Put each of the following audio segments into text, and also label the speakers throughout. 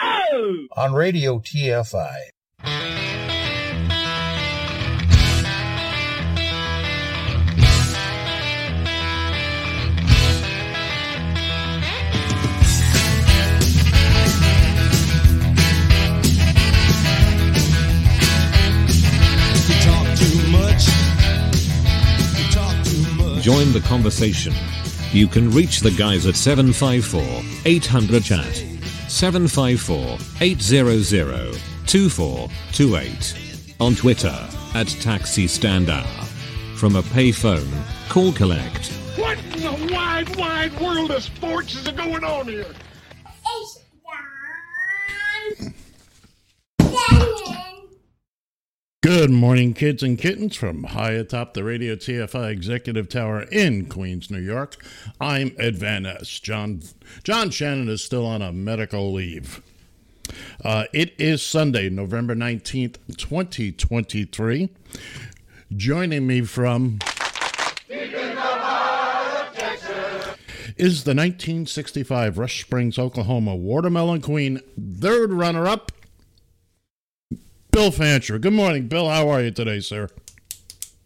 Speaker 1: Out.
Speaker 2: on Radio TFI.
Speaker 3: Join the conversation. You can reach the guys at 754 800 chat, 754 800 2428. On Twitter at Taxi Stand Hour. From a payphone, call collect.
Speaker 1: What in the wide, wide world of sports is going on here?
Speaker 4: It's Don Dennon.
Speaker 5: Good morning, kids and kittens, from high atop the Radio TFI Executive Tower in Queens, New York. I'm Ed Van Ness. John John Shannon is still on a medical leave. Uh, it is Sunday, November 19th, 2023. Joining me from is the 1965 Rush Springs, Oklahoma Watermelon Queen third runner up, Bill Fancher. Good morning, Bill. How are you today, sir?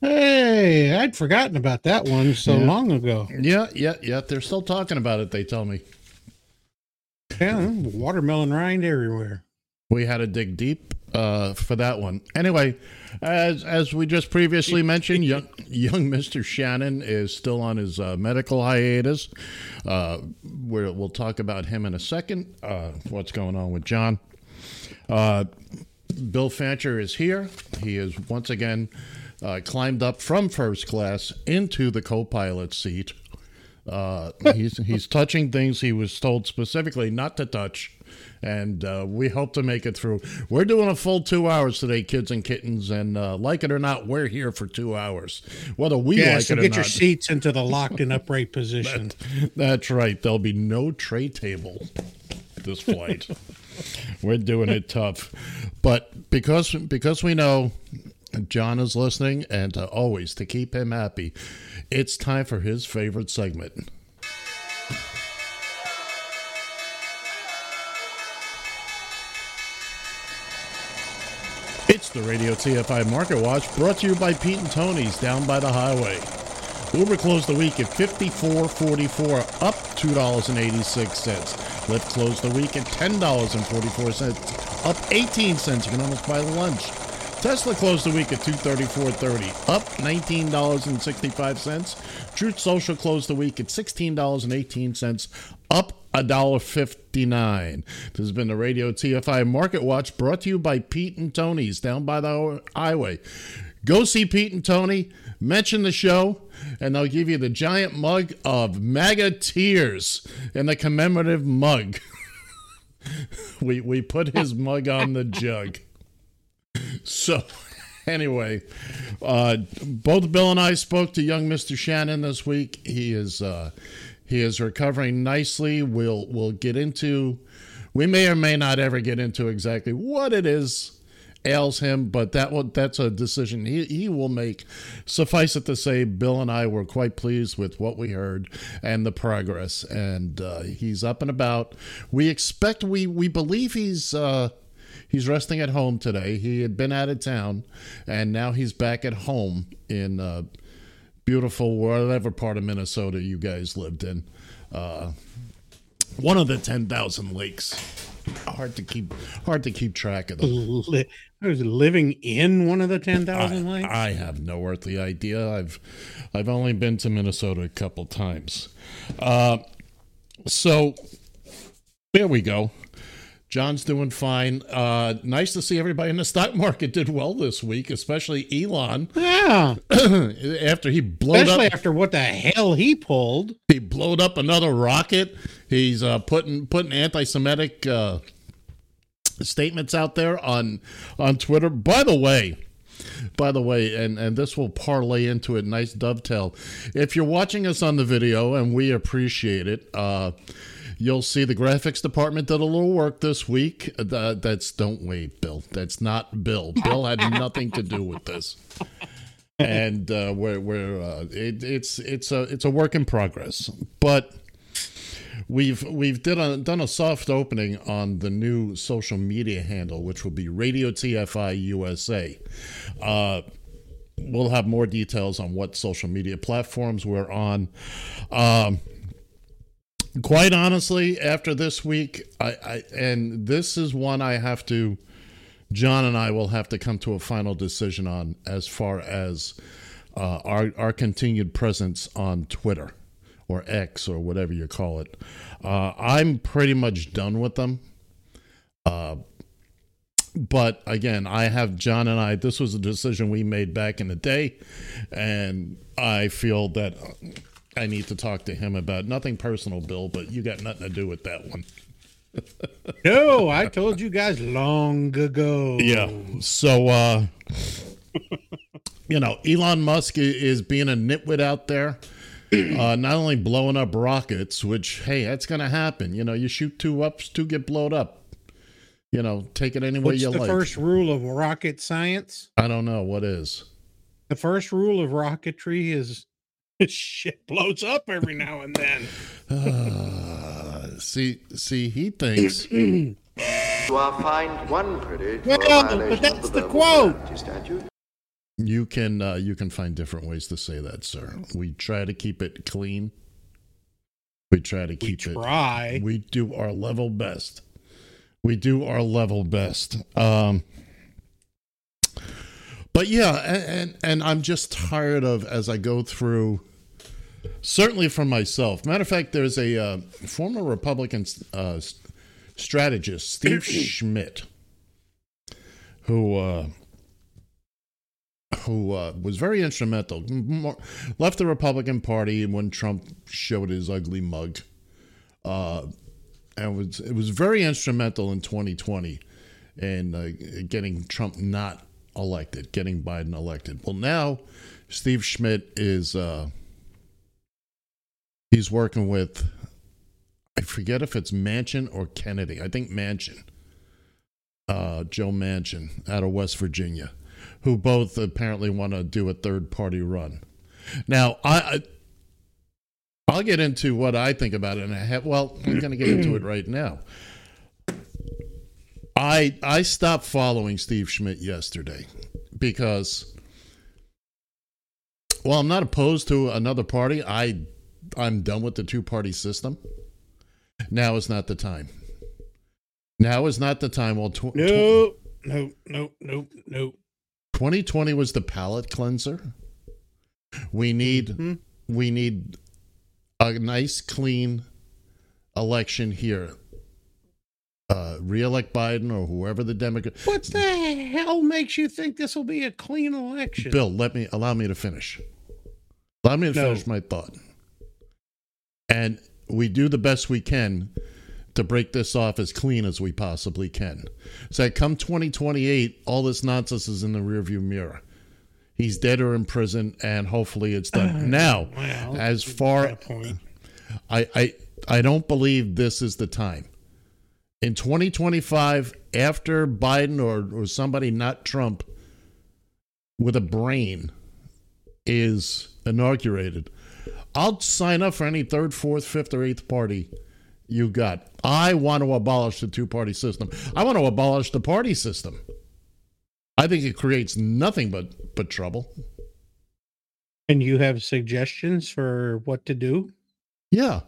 Speaker 6: Hey, I'd forgotten about that one so
Speaker 5: Yeah.
Speaker 6: long ago.
Speaker 5: Yeah, yeah, yeah. They're still talking about it, they tell me.
Speaker 6: Yeah, watermelon rind everywhere.
Speaker 5: We had to dig deep uh, for that one. Anyway, as as we just previously mentioned, young, young Mr. Shannon is still on his uh, medical hiatus. Uh, we'll talk about him in a second. Uh, what's going on with John? Bill Fancher is here. He is once again uh, climbed up from first class into the co-pilot seat. Uh, he's he's touching things he was told specifically not to touch, and uh, we hope to make it through. We're doing a full two hours today, kids and kittens, and uh, like it or not, we're here for two hours. Whether we
Speaker 6: Yeah,
Speaker 5: like
Speaker 6: so
Speaker 5: it or not.
Speaker 6: get your seats into the locked and upright position.
Speaker 5: that's right. There'll be no tray table this flight. We're doing it tough, but because because we know John is listening, and to always to keep him happy, it's time for his favorite segment. It's the Radio TFI Market Watch brought to you by Pete and Tony's down by the highway. Uber closed the week at 54.44, up $2.86. Lyft closed the week at $10.44, up 18 cents. You can almost buy lunch. Tesla closed the week at 234.30, up $19.65. Truth Social closed the week at $16.18, up $1.59. This has been the Radio TFI Market Watch brought to you by Pete and Tony's down by the highway. Go see Pete and Tony, mention the show, and they'll give you the giant mug of MAGA tears in the commemorative mug. we we put his mug on the jug. So anyway, uh, both Bill and I spoke to young Mr. Shannon this week. He is uh, he is recovering nicely. We'll we'll get into we may or may not ever get into exactly what it is ails him, but that that's a decision he, he will make. Suffice it to say, Bill and I were quite pleased with what we heard and the progress, and uh, he's up and about. We expect we we believe he's. Uh, He's resting at home today. He had been out of town, and now he's back at home in uh, beautiful whatever part of Minnesota you guys lived in. Uh, one of the ten thousand lakes. Hard to keep hard to keep track of them.
Speaker 6: I was living in one of the 10,000
Speaker 5: I,
Speaker 6: lakes.
Speaker 5: I have no earthly idea. I've I've only been to Minnesota a couple times. Uh, so there we go. John's doing fine. Uh, nice to see everybody in the stock market did well this week, especially Elon
Speaker 6: yeah,
Speaker 5: after he blowed up
Speaker 6: especially
Speaker 5: up.
Speaker 6: after what the hell he pulled.
Speaker 5: He blowed up another rocket. He's uh, putting putting anti-Semitic uh, statements out there on on Twitter. By the way, by the way, and and this will parlay into a nice dovetail. If you're watching us on the video, and we appreciate it, uh, you'll see the graphics department did a little work this week. Uh, that's don't wait, Bill. That's not Bill. Bill had nothing to do with this. And uh, we're we're uh, it, it's it's a it's a work in progress, but we've we've did a, done a soft opening on the new social media handle, which will be Radio TFI USA. Uh, we'll have more details on what social media platforms we're on. Um, quite honestly, after this week, I, I and this is one I have to. John and I will have to come to a final decision on as far as uh, our our continued presence on Twitter or X or whatever you call it. Uh, I'm pretty much done with them. Uh, but again, I have John and I. This was a decision we made back in the day, and I feel that I need to talk to him about nothing personal, Bill. But you got nothing to do with that one.
Speaker 6: No, I told you guys long ago.
Speaker 5: Yeah. So, uh, you know, Elon Musk is being a nitwit out there. Uh, not only blowing up rockets, which hey, that's gonna happen. You know, you shoot two ups, two get blown up. You know, take it any way you
Speaker 6: the
Speaker 5: like.
Speaker 6: first rule of rocket science?
Speaker 5: I don't know what is.
Speaker 6: The first rule of rocketry is shit blows up every now and then.
Speaker 5: Uh, see, see, he thinks.
Speaker 7: You are fined one credit
Speaker 6: Well, but that's the
Speaker 7: verbal
Speaker 6: quote.
Speaker 5: You can uh, you can find different ways to say that, sir. We try to keep it clean. We try to
Speaker 6: We
Speaker 5: keep it.
Speaker 6: try.
Speaker 5: We do our level best. We do our level best. Um, but yeah, and, and and I'm just tired of as I go through. Certainly for myself. Matter of fact, there's a uh, former Republican uh, strategist, Steve Schmidt, who uh, who uh, was very instrumental. More- Left the Republican Party when Trump showed his ugly mug, uh, and was it was very instrumental in 2020 in uh, getting Trump not elected, getting Biden elected. Well, now Steve Schmidt is uh, he's working with I forget if it's Manchin or Kennedy. I think Manchin, uh, Joe Manchin out of West Virginia who both apparently want to do a third party run. Now, I, I I'll get into what I think about it, and I have. Well, I'm going to get into it right now. I I stopped following Steve Schmidt yesterday because, well, I'm not opposed to another party. I I'm done with the two party system. Now is not the time. Now is not the time. Well, tw- tw-
Speaker 6: No, no, no, no, no.
Speaker 5: 2020 was the palate cleanser. We need
Speaker 6: Mhm.
Speaker 5: we need a nice clean election here. Uh, re-elect Biden or whoever the Democrat.
Speaker 6: What the hell makes you think this will be a clean election?
Speaker 5: Bill, let me allow me to finish. Allow me to
Speaker 6: No.
Speaker 5: finish my thought. And we do the best we can to break this off as clean as we possibly can. So come 2028, all this nonsense is in the rearview mirror. He's dead or in prison, and hopefully it's done. now,
Speaker 6: Well,
Speaker 5: as far. I, I I don't believe this is the time. In 2025, after Biden or, or somebody not Trump with a brain is inaugurated, I'll sign up for any third, fourth, fifth, or eighth party you got. I want to abolish the two party system. I want to abolish the party system. I think it creates nothing but but trouble.
Speaker 6: And you have suggestions for what to do?
Speaker 5: Yeah.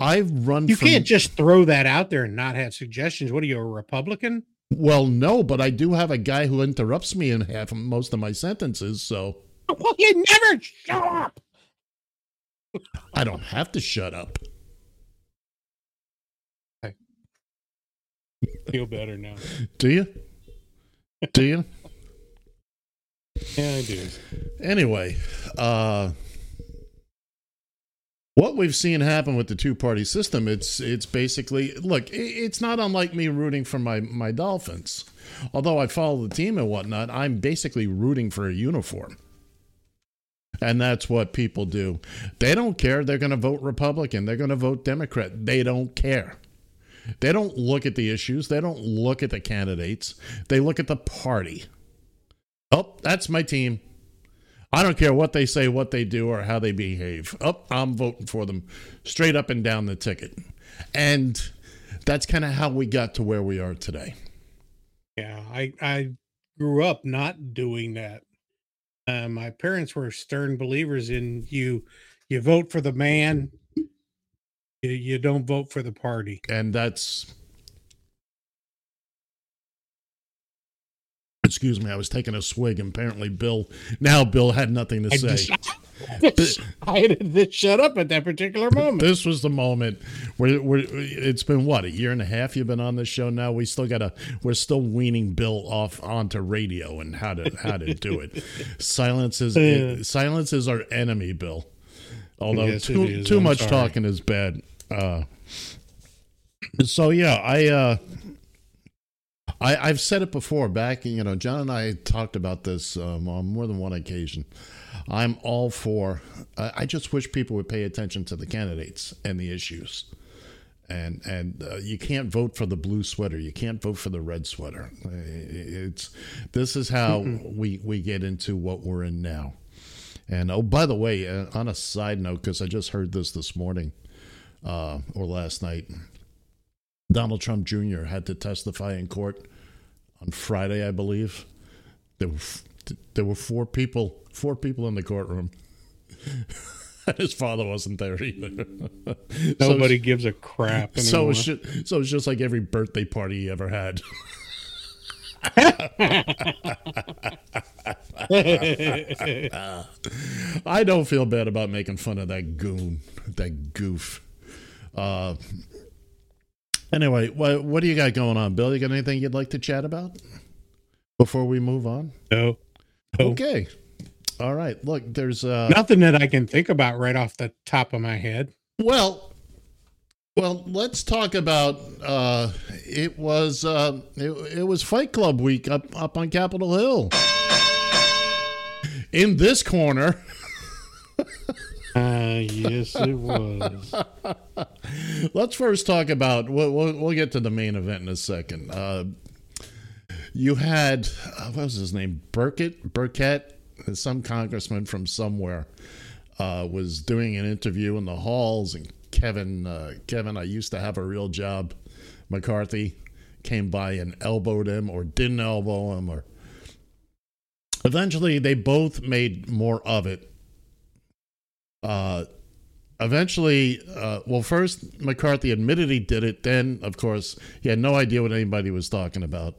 Speaker 5: I've run
Speaker 6: You
Speaker 5: from,
Speaker 6: can't just throw that out there and not have suggestions. What are you, a Republican?
Speaker 5: Well, no, but I do have a guy who interrupts me in half most of my sentences, so
Speaker 6: Well, you never show up.
Speaker 5: I don't have to shut up.
Speaker 6: I feel better now.
Speaker 5: Do you? Do you?
Speaker 6: Yeah, I do.
Speaker 5: Anyway, uh what we've seen happen with the two-party system it's it's basically look it's not unlike me rooting for my my dolphins although i follow the team and whatnot i'm basically rooting for a uniform and that's what people do. They don't care. They're going to vote republican. They're going to vote democrat. They don't care. They don't look at the issues. They don't look at the candidates. They look at the party. Oh that's my team. I don't care what they say, what they do, or how they behave. Oh, I'm voting for them. Straight up and down the ticket. And that's kind of how we got to where we are today.
Speaker 6: Yeah, I I grew up not doing that. Uh, my parents were stern believers in you. You vote for the man. You, you don't vote for the party.
Speaker 5: And that's. Excuse me, I was taking a swig. and Apparently, Bill. Now, Bill had nothing to say.
Speaker 6: I had to shut up at that particular moment.
Speaker 5: This was the moment where, where it's been what a year and a half you've been on this show now. We still gotta we're still weaning Bill off onto radio and how to how to do it. Silence is silence is our enemy, Bill. Although
Speaker 6: Yes,
Speaker 5: too too
Speaker 6: I'm
Speaker 5: much
Speaker 6: sorry.
Speaker 5: talking is bad. Uh, so yeah, I uh, I I've said it before. Back you know, John and I talked about this um, on more than one occasion. I'm all for. I I just wish people would pay attention to the candidates and the issues. And and uh, you can't vote for the blue sweater. You can't vote for the red sweater. Uh, It's this is how we we get into what we're in now. And oh, by the way, uh, on a side note, because I just heard this this morning uh, or last night, Donald Trump Jr. had to testify in court on Friday, I believe. There were f- there were four people four people in the courtroom. His father wasn't there either. So
Speaker 6: Nobody
Speaker 5: it's-
Speaker 6: gives a crap anymore.
Speaker 5: so it's just, so it's just like every birthday party he ever had. I don't feel bad about making fun of that goon, that goof. Uh, anyway, what what do you got going on, Bill? You got anything you'd like to chat about before we move on?
Speaker 6: no, no.
Speaker 5: Okay. All right. Look, there's uh
Speaker 6: nothing that I can think about right off the top of my head.
Speaker 5: Well, well, let's talk about. Uh, it was uh, it, it was Fight Club week up up on Capitol Hill. In this corner,
Speaker 6: Uh, yes, it was.
Speaker 5: let's first talk about. We'll, we'll, we'll get to the main event in a second. Uh, you had uh, what was his name? Burkett, Burkett, some congressman from somewhere uh, was doing an interview in the halls, and Kevin, uh, Kevin, I used to have a real job. McCarthy came by and elbowed him, or didn't elbow him, or eventually they both made more of it. Uh, eventually, uh, well, first McCarthy admitted he did it. Then, of course, he had no idea what anybody was talking about.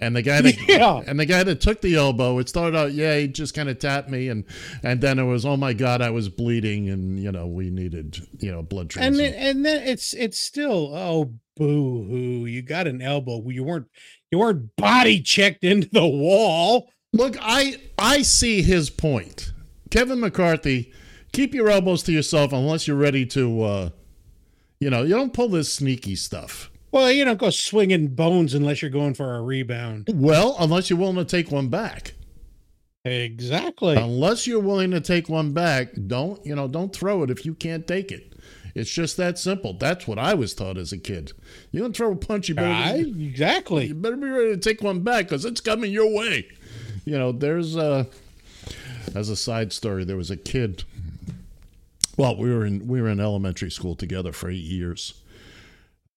Speaker 5: And the guy that
Speaker 6: Yeah.
Speaker 5: and the guy that took the elbow, it started out, yeah, he just kind of tapped me, and and then it was, oh my god, I was bleeding, and you know we needed you know blood
Speaker 6: and
Speaker 5: transfusion.
Speaker 6: then, and then it's it's still oh boo hoo you got an elbow you weren't you weren't body checked into the wall
Speaker 5: Look, I I see his point. Kevin McCarthy, keep your elbows to yourself unless you're ready to, uh, you know, you don't pull this sneaky stuff.
Speaker 6: well you don't go swinging bones unless you're going for a rebound
Speaker 5: Well, unless you're willing to take one back.
Speaker 6: exactly
Speaker 5: Unless you're willing to take one back, don't you know? Don't throw it if you can't take it. It's just that simple. That's what I was taught as a kid. You don't throw a punch, you better
Speaker 6: I,
Speaker 5: you
Speaker 6: exactly
Speaker 5: better be ready to take one back because it's coming your way. You know, there's a as a side story, there was a kid. Well, we were in we were in elementary school together for eight years.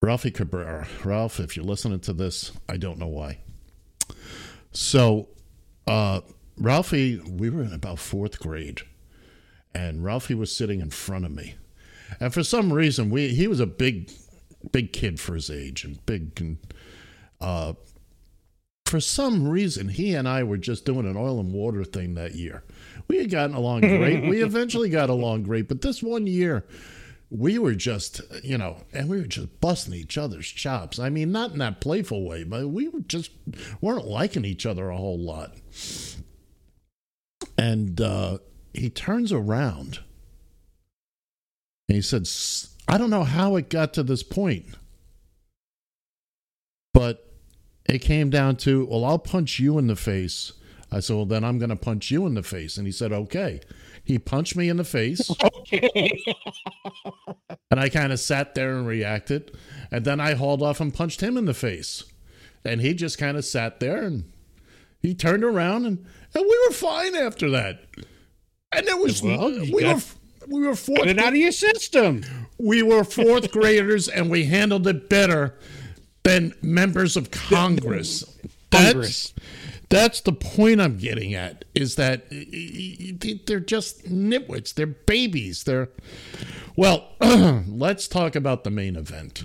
Speaker 5: Ralphie Cabrera. Ralph, if you're listening to this, I don't know why. So, uh, Ralphie, we were in about fourth grade, and Ralphie was sitting in front of me, and for some reason, we he was a big, big kid for his age and big, and uh, for some reason, he and I were just doing an oil and water thing that year. We had gotten along great. we eventually got along great, but this one year, we were just, you know, and we were just busting each other's chops. I mean, not in that playful way, but we were just weren't liking each other a whole lot. And uh, he turns around And he said, I don't know how it got to this point, but it came down to, well, I'll punch you in the face. I said, well, then I'm going to punch you in the face. And he said, okay. He punched me in the face.
Speaker 6: Okay.
Speaker 5: And I kind of sat there and reacted. And then I hauled off and punched him in the face. And he just kind of sat there and he turned around and, and we were fine after that. And there was
Speaker 6: Well, uh,
Speaker 5: we
Speaker 6: got-
Speaker 5: were we were fourth.
Speaker 6: Get it out of your system.
Speaker 5: we were fourth graders and we handled it better than members of Congress.
Speaker 6: Congress.
Speaker 5: That's that's the point I'm getting at is that they're just nitwits. They're babies. They're well. let's talk about the main event.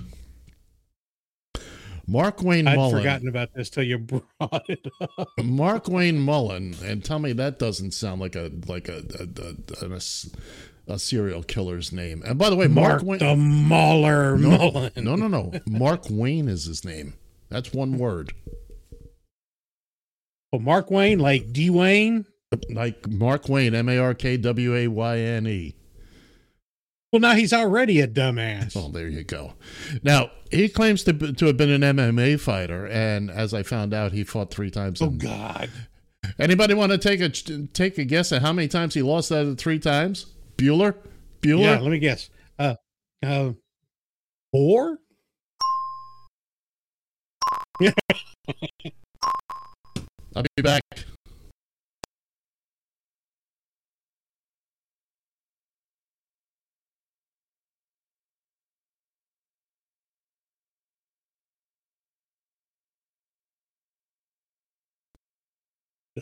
Speaker 5: Mark Wayne
Speaker 6: I'd
Speaker 5: Mullin.
Speaker 6: forgotten about this till you brought it up.
Speaker 5: Markwayne Mullin, and tell me that doesn't sound like a like a a, a, a, a serial killer's name. And by the way, Mark,
Speaker 6: Mark
Speaker 5: Wayne.
Speaker 6: the Mauler
Speaker 5: no,
Speaker 6: Mullin.
Speaker 5: no, no, no. Mark Wayne is his name. That's one word.
Speaker 6: Oh, Mark Wayne, like D Wayne.
Speaker 5: Like Mark Wayne, M A R K W A Y N E.
Speaker 6: Well, now he's already a dumbass.
Speaker 5: Oh, there you go. Now he claims to to have been an MMA fighter, and as I found out, he fought three times.
Speaker 6: Oh
Speaker 5: in-
Speaker 6: God.
Speaker 5: Anybody want to take a take a guess at how many times he lost out of three times? Bueller, Bueller.
Speaker 6: Yeah, let me guess. Uh, uh, four.
Speaker 5: I'll be back.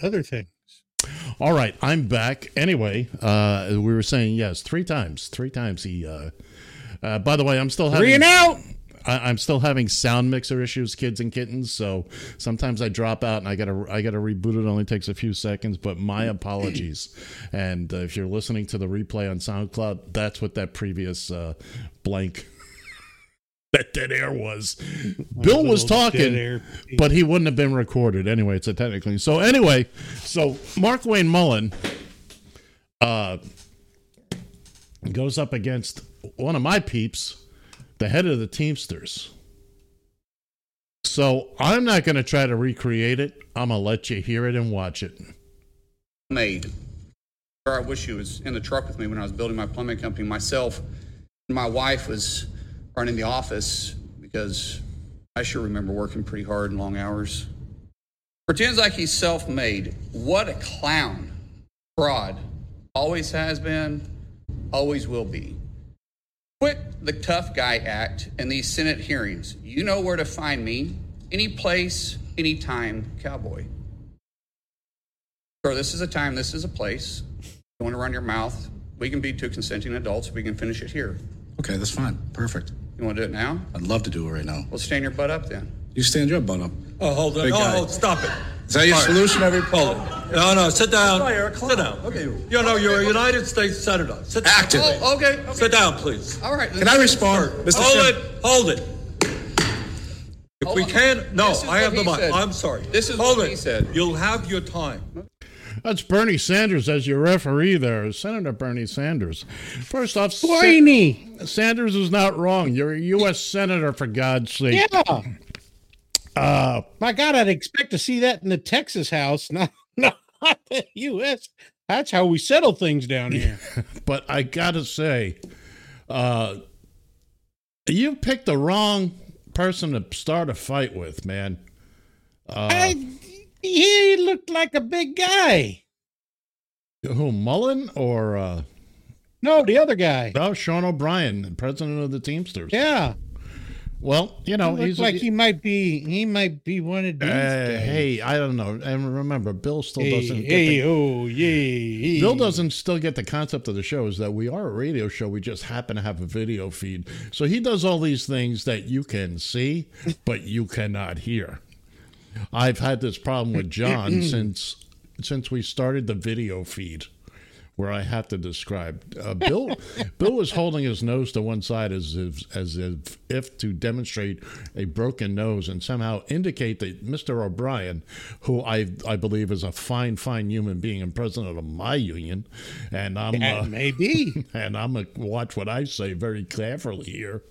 Speaker 6: Other things.
Speaker 5: All right, I'm back. Anyway, uh, we were saying yes, three times. Three times he. Uh, uh, by the way, I'm still having
Speaker 6: Three and out.
Speaker 5: I, I'm still having sound mixer issues, kids and kittens. So sometimes I drop out and I gotta I gotta reboot. It only takes a few seconds, but my apologies. And uh, if you're listening to the replay on SoundCloud, that's what that previous uh, blank. That dead air was. Bill was talking, but he wouldn't have been recorded anyway. It's a technically so. Anyway, so Markwayne Mullin, uh, goes up against one of my peeps, the head of the Teamsters. So I'm not going to try to recreate it. I'm going to let you hear it and watch it.
Speaker 8: made. I wish he was in the truck with me when I was building my plumbing company myself. My wife was running the office because I sure remember working pretty hard and long hours. Pretends like he's self made. What a clown. Fraud. Always has been, always will be. Quit the tough guy act in these Senate hearings. You know where to find me. Any place, anytime, cowboy. Sure, this is a time, this is a place. You want to run your mouth? We can be two consenting adults. We can finish it here.
Speaker 9: Okay, that's fine. Perfect.
Speaker 8: You want to do it now?
Speaker 9: I'd love to do it right now.
Speaker 8: Well, stand your butt up then.
Speaker 9: You stand your butt up.
Speaker 10: Oh, hold on.
Speaker 9: Big
Speaker 10: Oh,
Speaker 9: guy.
Speaker 10: oh, stop it.
Speaker 9: Is that your
Speaker 10: All right.
Speaker 9: solution, every oh,
Speaker 10: Hold it. No, no, sit down. Sit down. Okay. You know, you're a United States Senator. Sit down.
Speaker 9: Active.
Speaker 8: Oh, okay. okay.
Speaker 10: Sit down, please.
Speaker 8: All right.
Speaker 9: Can I respond, Mr.
Speaker 10: Hold
Speaker 9: Sim-
Speaker 10: it. Hold it. If
Speaker 8: Hold
Speaker 10: we
Speaker 8: on.
Speaker 10: can, no,
Speaker 8: This is
Speaker 10: I have the
Speaker 8: he
Speaker 10: mic.
Speaker 8: said.
Speaker 10: I'm sorry.
Speaker 8: This is
Speaker 10: Hold
Speaker 8: what
Speaker 10: it.
Speaker 8: he said.
Speaker 10: You'll have your time.
Speaker 5: That's Bernie Sanders as your referee there, Senator Bernie Sanders. First off, Sa-
Speaker 6: Whiny.
Speaker 5: Sanders is not wrong. You're a U.S. Senator, for God's sake.
Speaker 6: Yeah.
Speaker 5: Uh,
Speaker 6: My God, I'd expect to see that in the Texas house, not, not the U.S. That's how we settle things down here.
Speaker 5: but I gotta say, uh, you picked the wrong person to start a fight with, man. Uh,
Speaker 6: I, he looked like a big guy.
Speaker 5: who Mullin or uh,
Speaker 6: No, the other guy.
Speaker 5: oh Sean O'Brien, the president of the Teamsters?
Speaker 6: Yeah.
Speaker 5: Well, you know,
Speaker 6: He
Speaker 5: he's
Speaker 6: like he might be. He might be one of these.
Speaker 5: Uh, hey, I don't know. And remember, Bill still
Speaker 6: hey,
Speaker 5: doesn't. Get
Speaker 6: hey,
Speaker 5: the,
Speaker 6: oh, yeah.
Speaker 5: Bill doesn't still get the concept of the show is that we are a radio show. We just happen to have a video feed. So he does all these things that you can see, but you cannot hear. I've had this problem with John since since we started the video feed. Where I have to describe. Uh, Bill Bill was holding his nose to one side as if, as if, if to demonstrate a broken nose and somehow indicate that Mr. O'Brien, who I I believe is a fine fine human being and president of my union, and I'm uh,
Speaker 6: maybe.
Speaker 5: and I'm gonna watch what I say very carefully here.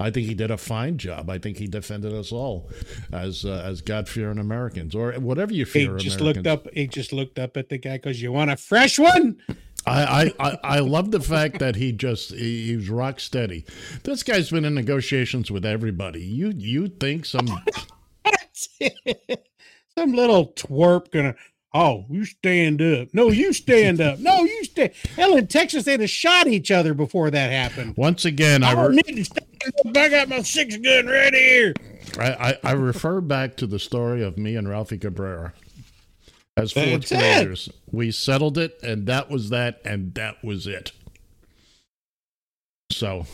Speaker 5: I think he did a fine job. I think he defended us all as uh, as God fearing Americans or whatever you fear.
Speaker 6: He just
Speaker 5: Americans.
Speaker 6: looked up. He just looked up at the guy because you want a fresh one.
Speaker 5: I, I, I, love the fact that he just he, he was rock steady. This guy's been in negotiations with everybody. You you think some
Speaker 6: Some little twerp gonna. Oh, you stand up. No, you stand up. No, you stand. Hell, in Texas, they'd have shot each other before that happened.
Speaker 5: once again I,
Speaker 6: I don't
Speaker 5: re-
Speaker 6: need to stand up. I got my six gun right here.
Speaker 5: I, I I refer back to the story of me and Ralphie Cabrera. As fourth graders, we settled it, and that was that, and that was it. So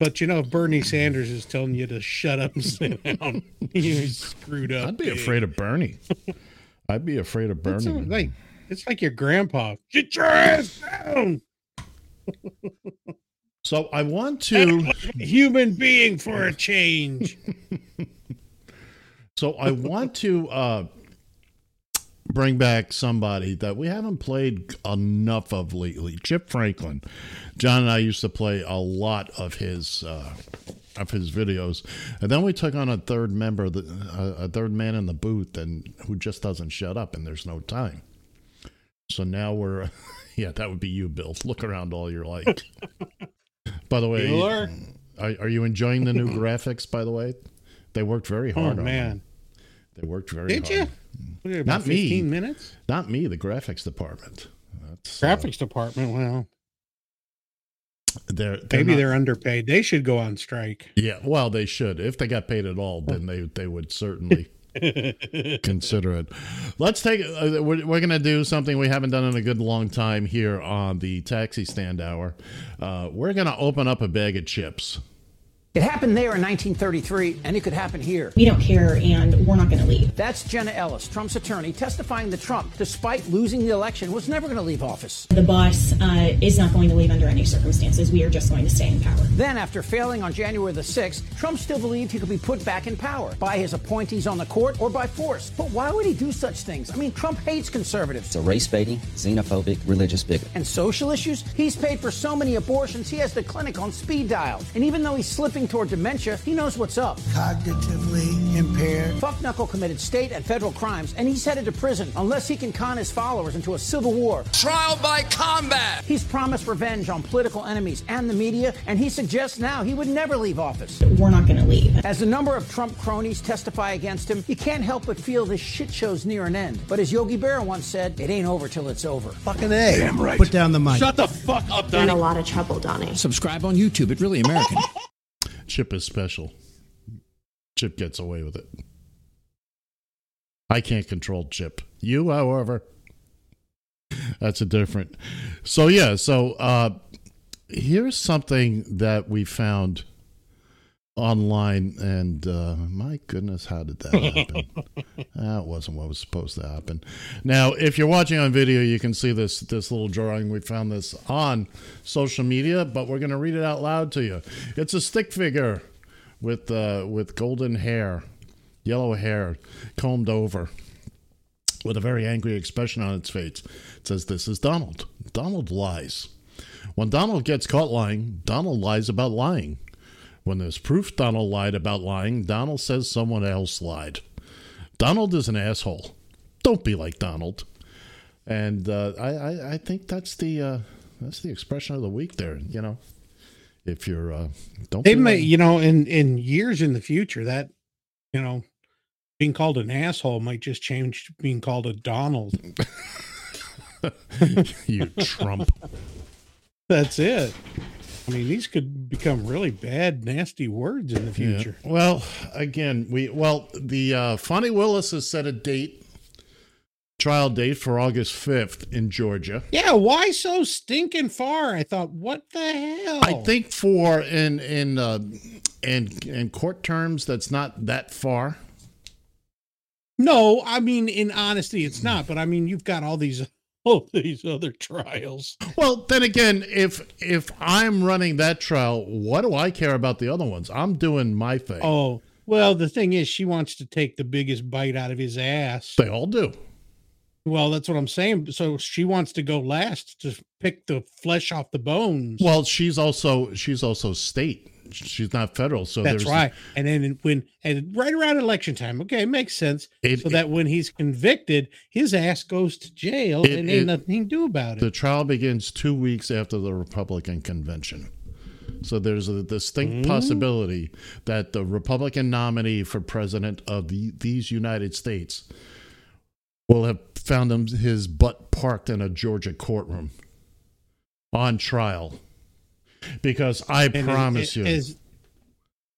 Speaker 6: But you know, if Bernie Sanders is telling you to shut up and sit down, you're screwed up.
Speaker 5: I'd be
Speaker 6: big.
Speaker 5: afraid of Bernie. I'd be afraid of
Speaker 6: It's like it's like your grandpa. Sit your ass down.
Speaker 5: So I want to.
Speaker 6: Human being for a change.
Speaker 5: So I want to uh, bring back somebody that we haven't played enough of lately. Chip Franklin. John and I used to play a lot of his uh, of his videos, and then we took on a third member, uh, a third man in the booth, and who just doesn't shut up, and there's no time. So now we're, yeah, that would be you, Bill. Look around all you're like. By the way, are, are you enjoying the new graphics? By the way, they worked very
Speaker 6: Oh
Speaker 5: hard. on
Speaker 6: man.
Speaker 5: They worked very hard.
Speaker 6: did
Speaker 5: hard.
Speaker 6: you?
Speaker 5: Not me.
Speaker 6: 15 minutes.
Speaker 5: Not me, the graphics department. That's, uh,
Speaker 6: Graphics department. Well,
Speaker 5: they're, they're
Speaker 6: maybe
Speaker 5: not-
Speaker 6: they're underpaid. They should go on strike.
Speaker 5: Yeah, well, they should. If they got paid at all, then they they would certainly consider it. Let's take. Uh, we're we're gonna do something we haven't done in a good long time here on the taxi stand hour. Uh, we're gonna open up a bag of chips.
Speaker 11: It happened there in 1933, and it could happen here.
Speaker 12: We don't care, and we're not going to leave.
Speaker 11: That's Jenna Ellis, Trump's attorney, testifying that Trump, despite losing the election, was never going to leave office.
Speaker 12: The boss uh, is not going to leave under any circumstances. We are just going to stay in power.
Speaker 11: Then, after failing on January the 6th, Trump still believed he could be put back in power by his appointees on the court or by force. But why would he do such things? I mean, Trump hates conservatives.
Speaker 13: It's a race baiting, xenophobic, religious bigot.
Speaker 11: And social issues? He's paid for so many abortions, he has the clinic on speed dial. And even though he's slipping toward dementia, he knows what's up.
Speaker 14: Cognitively impaired.
Speaker 11: Fuck Knuckle committed state and federal crimes, and he's headed to prison unless he can con his followers into a civil war.
Speaker 15: Trial by combat.
Speaker 11: He's promised revenge on political enemies and the media, and he suggests now he would never leave office.
Speaker 12: We're not going to leave.
Speaker 11: As the number of Trump cronies testify against him, you can't help but feel this shit show's near an end. But as Yogi Berra once said, it ain't over till it's over.
Speaker 14: Fucking A. Damn right. Put down the mic.
Speaker 6: Shut the fuck up,
Speaker 16: You're in a lot of trouble, Donnie.
Speaker 13: Subscribe on YouTube. It's really American.
Speaker 5: Chip is special. Chip gets away with it. I can't control Chip. You, however, that's a different. So yeah, so uh here's something that we found online and uh my goodness how did that happen? That wasn't what was supposed to happen. Now if you're watching on video you can see this this little drawing we found this on social media but we're going to read it out loud to you. It's a stick figure with uh with golden hair yellow hair combed over with a very angry expression on its face. It says this is donald. Donald lies. When donald gets caught lying donald lies about lying when there's proof Donald lied about lying, Donald says someone else lied. Donald is an asshole. Don't be like Donald. And uh, I, I, I think that's the uh, that's the expression of the week there. You know, if you're uh, don't
Speaker 6: They
Speaker 5: be
Speaker 6: may,
Speaker 5: like-
Speaker 6: you know, in in years in the future, that you know, being called an asshole might just change to being called a Donald.
Speaker 5: you Trump.
Speaker 6: That's it. I mean, these could become really bad, nasty words in the
Speaker 5: Yeah.
Speaker 6: future.
Speaker 5: Well, again, we well the uh, Fani Willis has set a date, trial date for August fifth in Georgia.
Speaker 6: Yeah, why so stinking far? I thought, what the hell?
Speaker 5: I think for in in uh, in in court terms, that's not that far.
Speaker 6: no. I mean, in honesty, it's not. But I mean, you've got all these all these other trials.
Speaker 5: Well, then again, if if I'm running that trial, what do I care about the other ones? I'm doing my thing.
Speaker 6: Oh, well, the thing is, she wants to take the biggest bite out of his ass.
Speaker 5: They all do.
Speaker 6: Well, that's what I'm saying. So she wants to go last to pick the flesh off the bones.
Speaker 5: Well, she's also she's also state. She's not federal, so
Speaker 6: That's right. And then when and right around election time, okay, makes sense.
Speaker 5: It-
Speaker 6: so that when he's convicted, his ass goes to jail
Speaker 5: It-
Speaker 6: and ain't nothing he can do about it.
Speaker 5: The trial begins two weeks after the Republican convention. So there's a distinct
Speaker 6: Mm.
Speaker 5: possibility that the Republican nominee for president of the, these United States will have found him, his butt parked in a Georgia courtroom on trial. Because I
Speaker 6: And
Speaker 5: promise
Speaker 6: it-
Speaker 5: you,
Speaker 6: as-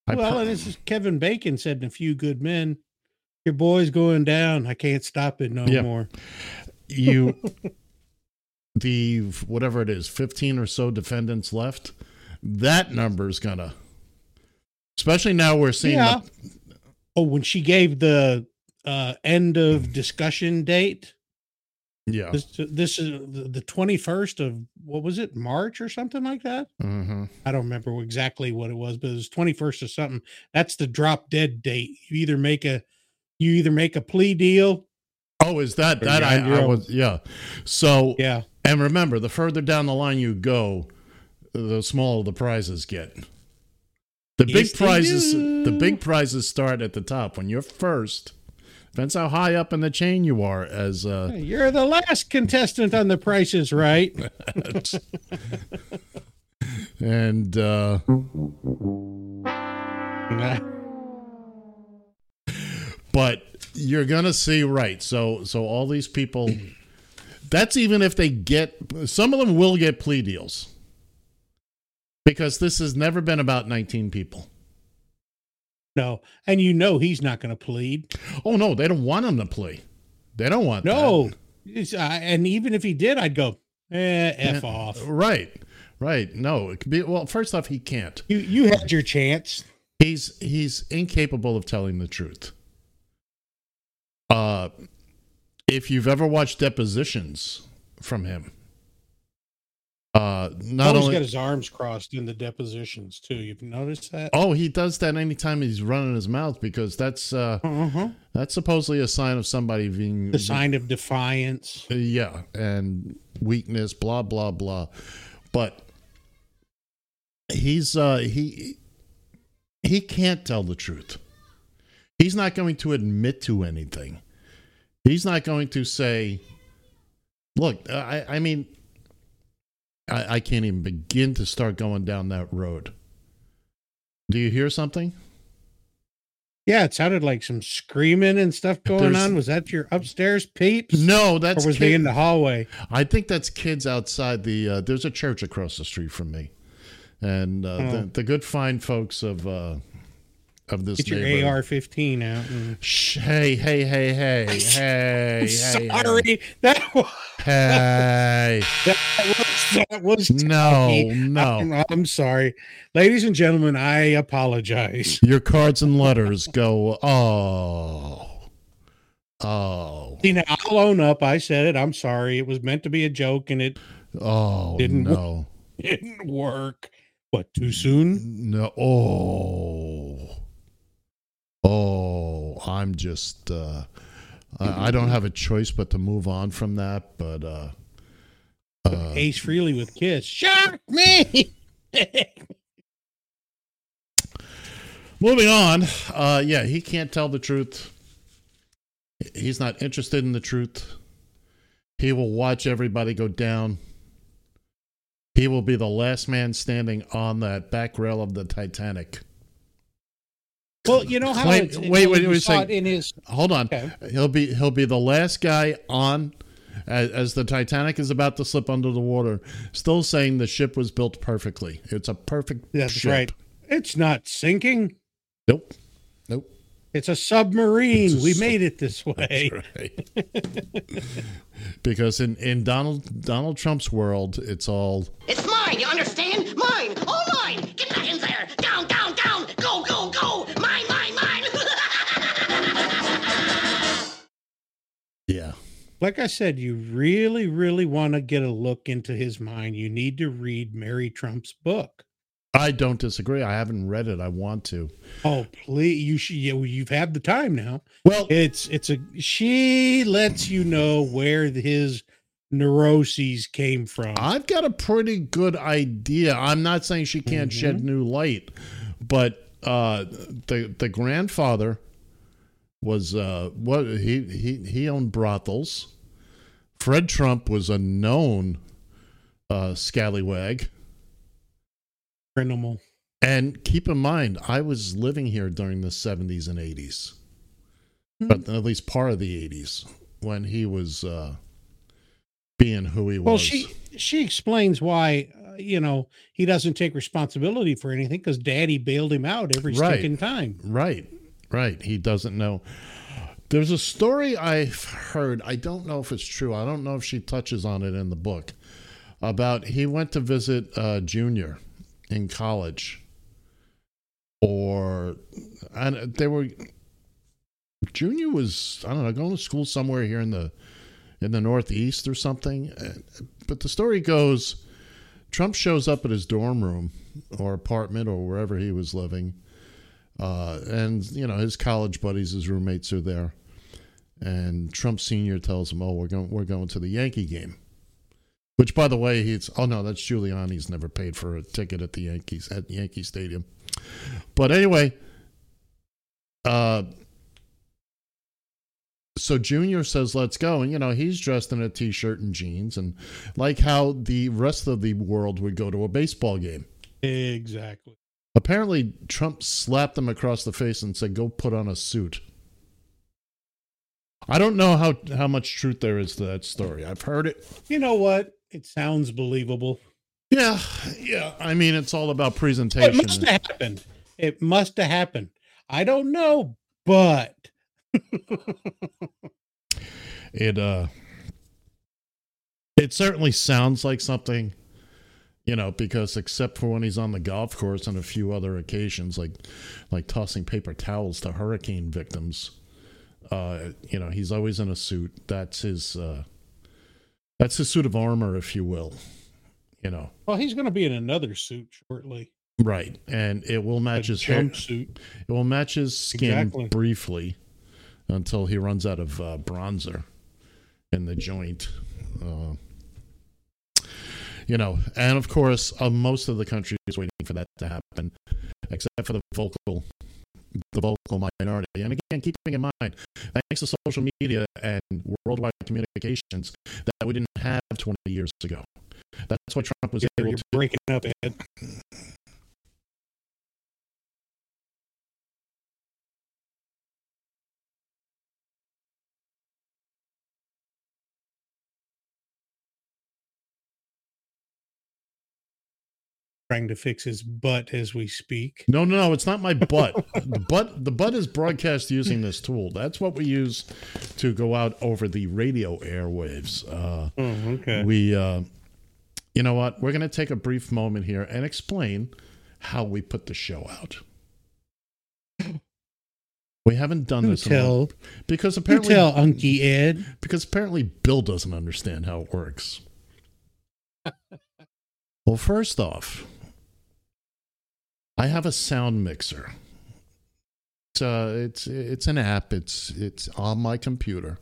Speaker 5: I
Speaker 6: well,
Speaker 5: pro-
Speaker 6: and this is Kevin Bacon said in A Few Good Men, your boy's going down. I can't stop it no
Speaker 5: Yeah.
Speaker 6: more.
Speaker 5: you the whatever it is 15 or so defendants left that number's gonna especially now we're seeing
Speaker 6: Yeah.
Speaker 5: the,
Speaker 6: Oh, when she gave the uh, end of discussion date,
Speaker 5: yeah
Speaker 6: this, this is the 21st of what was it, March or something like that?
Speaker 5: hmm
Speaker 6: I don't remember exactly what it was, but it was 21st or something. That's the drop dead date. You either make a you either make a plea deal.
Speaker 5: oh is that that I, I was yeah so
Speaker 6: Yeah.
Speaker 5: and remember the further down the line you go the smaller the prizes get the big
Speaker 6: Yes, they
Speaker 5: prizes the big prizes start at the top when you're first depends how high up in the chain you are as uh
Speaker 6: You're the last contestant on the Price is Right.
Speaker 5: and uh but you're gonna see right so so all these people that's even if they get some of them will get plea deals because this has never been about 19 people
Speaker 6: no, and you know he's not going to plead.
Speaker 5: oh no they don't want him to plea they don't want
Speaker 6: No,
Speaker 5: that.
Speaker 6: Uh, and even if he did, I'd go eh, f
Speaker 5: Yeah,
Speaker 6: off.
Speaker 5: right right no it could be well first off he can't
Speaker 6: You you had your chance.
Speaker 5: he's he's incapable of telling the truth uh if you've ever watched depositions from him uh not
Speaker 6: Always
Speaker 5: only
Speaker 6: got his arms crossed in the depositions too. You've noticed that?
Speaker 5: oh he does that anytime he's running his mouth because that's uh
Speaker 6: Uh-huh.
Speaker 5: that's supposedly a sign of somebody being
Speaker 6: The sign of defiance.
Speaker 5: Uh, yeah and weakness blah blah blah but he's uh he he can't tell the truth he's not going to admit to anything he's not going to say look i i mean i i can't even begin to start going down that road do you hear something
Speaker 6: Yeah, it sounded like some screaming and stuff going
Speaker 5: There's-
Speaker 6: on. Was that your upstairs peeps?
Speaker 5: no that's
Speaker 6: or was
Speaker 5: kid-
Speaker 6: they in the hallway?
Speaker 5: I think that's kids outside the. Uh, there's a church across the street from me, and uh,
Speaker 6: Oh.
Speaker 5: the, the good fine folks of uh, of this
Speaker 6: Get your. AR-15 out. And...
Speaker 5: Hey, hey, hey, hey, hey, hey,
Speaker 6: Sorry, that was
Speaker 5: hey.
Speaker 6: that was that was
Speaker 5: No, no.
Speaker 6: I'm, I'm sorry, ladies and gentlemen. I apologize.
Speaker 5: Your cards and letters go. Oh, oh,
Speaker 6: See, now I'll own up. I said it. I'm sorry. It was meant to be a joke, and it
Speaker 5: oh
Speaker 6: Didn't
Speaker 5: no,
Speaker 6: didn't work. What? Too soon?
Speaker 5: no. Oh, oh. I'm just. Uh, I, I don't have a choice but to move on from that. But uh, uh,
Speaker 6: Ace Frehley with KISS. Shock me.
Speaker 5: Moving on. Uh, yeah, he can't tell the truth. He's not interested in the truth. He will watch everybody go down. He will be the last man standing on that back rail of the Titanic.
Speaker 6: Well, you know how
Speaker 5: Wait,
Speaker 6: it's,
Speaker 5: wait, wait,
Speaker 6: you
Speaker 5: wait a second.
Speaker 6: in his
Speaker 5: Hold on.
Speaker 6: Okay.
Speaker 5: He'll be he'll be the last guy on as, as the Titanic is about to slip under the water, still saying the ship was built perfectly. It's a perfect
Speaker 6: That's
Speaker 5: ship.
Speaker 6: right. It's not sinking.
Speaker 5: Nope. Nope.
Speaker 6: It's a submarine.
Speaker 5: It's a
Speaker 6: we
Speaker 5: sub-
Speaker 6: made it this way.
Speaker 5: right. because in, in Donald Donald Trump's world, it's all
Speaker 16: It's mine, you understand? Mine! All
Speaker 6: like I said, you really, really want to get a look into his mind. You need to read Mary Trump's book.
Speaker 5: I don't disagree. I haven't read it. I want to.
Speaker 6: Oh, please! You should. You, you've had the time now.
Speaker 5: Well,
Speaker 6: it's it's a. She lets you know where his neuroses came from.
Speaker 5: I've got a pretty good idea. I'm not saying she can't
Speaker 6: Mm-hmm.
Speaker 5: shed new light, but uh, the the grandfather was uh, what he he he owned brothels. Fred Trump was a known uh, scallywag.
Speaker 6: Criminal.
Speaker 5: And keep in mind, I was living here during the 70s and 80s, but at least part of the 80s when he was uh, being who he was.
Speaker 6: Well, she she explains why uh, you know he doesn't take responsibility for anything because Daddy bailed him out every
Speaker 5: Right.
Speaker 6: stinking time.
Speaker 5: Right, right. He doesn't know. There's a story I've heard. I don't know if it's true. I don't know if she touches on it in the book about he went to visit Junior in college, or and they were. Junior was I don't know going to school somewhere here in the in the Northeast or something. But the story goes, Trump shows up at his dorm room or apartment or wherever he was living. Uh, and you know his college buddies, his roommates are there, and Trump Senior tells him, "Oh, we're going, we're going to the Yankee game." Which, by the way, he's oh no, that's Giuliani's never paid for a ticket at the Yankees at Yankee Stadium. But anyway, uh, so Junior says, "Let's go," and you know he's dressed in a t-shirt and jeans, and like how the rest of the world would go to a baseball game.
Speaker 6: Exactly.
Speaker 5: Apparently, Trump slapped him across the face and said, "Go put on a suit." I don't know how how much truth there is to that story. I've heard it.
Speaker 6: You know what? It sounds believable.
Speaker 5: Yeah, yeah. I mean, it's all about presentation.
Speaker 6: It must have happened. It must have happened. I don't know, but
Speaker 5: It uh, it certainly sounds like something, you know, because except for when he's on the golf course and a few other occasions, like like tossing paper towels to hurricane victims, uh, you know, he's always in a suit. That's his uh, that's his suit of armor, if you will. You know,
Speaker 6: well, he's going to be in another suit shortly.
Speaker 5: right, and it will match his
Speaker 6: jumpsuit.
Speaker 5: It will match his skin
Speaker 6: Exactly.
Speaker 5: briefly until he runs out of uh, bronzer in the joint. Uh, you know, and of course, uh, most of the country is waiting for that to happen, except for the vocal, the vocal minority. And again, keeping in mind, thanks to social media and worldwide communications, that we didn't have 20 years ago. That's why Trump was
Speaker 6: You're,
Speaker 5: able
Speaker 6: you're
Speaker 5: to
Speaker 6: breaking up, Ed. Trying to fix his butt as we speak.
Speaker 5: No, no, no. It's not my butt. the butt. The butt is broadcast using this tool. That's what we use to go out over the radio airwaves. Uh,
Speaker 6: Oh, okay.
Speaker 5: We, uh, you know what? We're going to take a brief moment here and explain how we put the show out. We haven't done
Speaker 6: You
Speaker 5: this in a
Speaker 6: tell.
Speaker 5: because
Speaker 6: You
Speaker 5: apparently
Speaker 6: tell Unky Ed.
Speaker 5: because apparently Bill doesn't understand how it works. well, first off, I have a sound mixer. It's uh, it's it's an app. It's it's on my computer.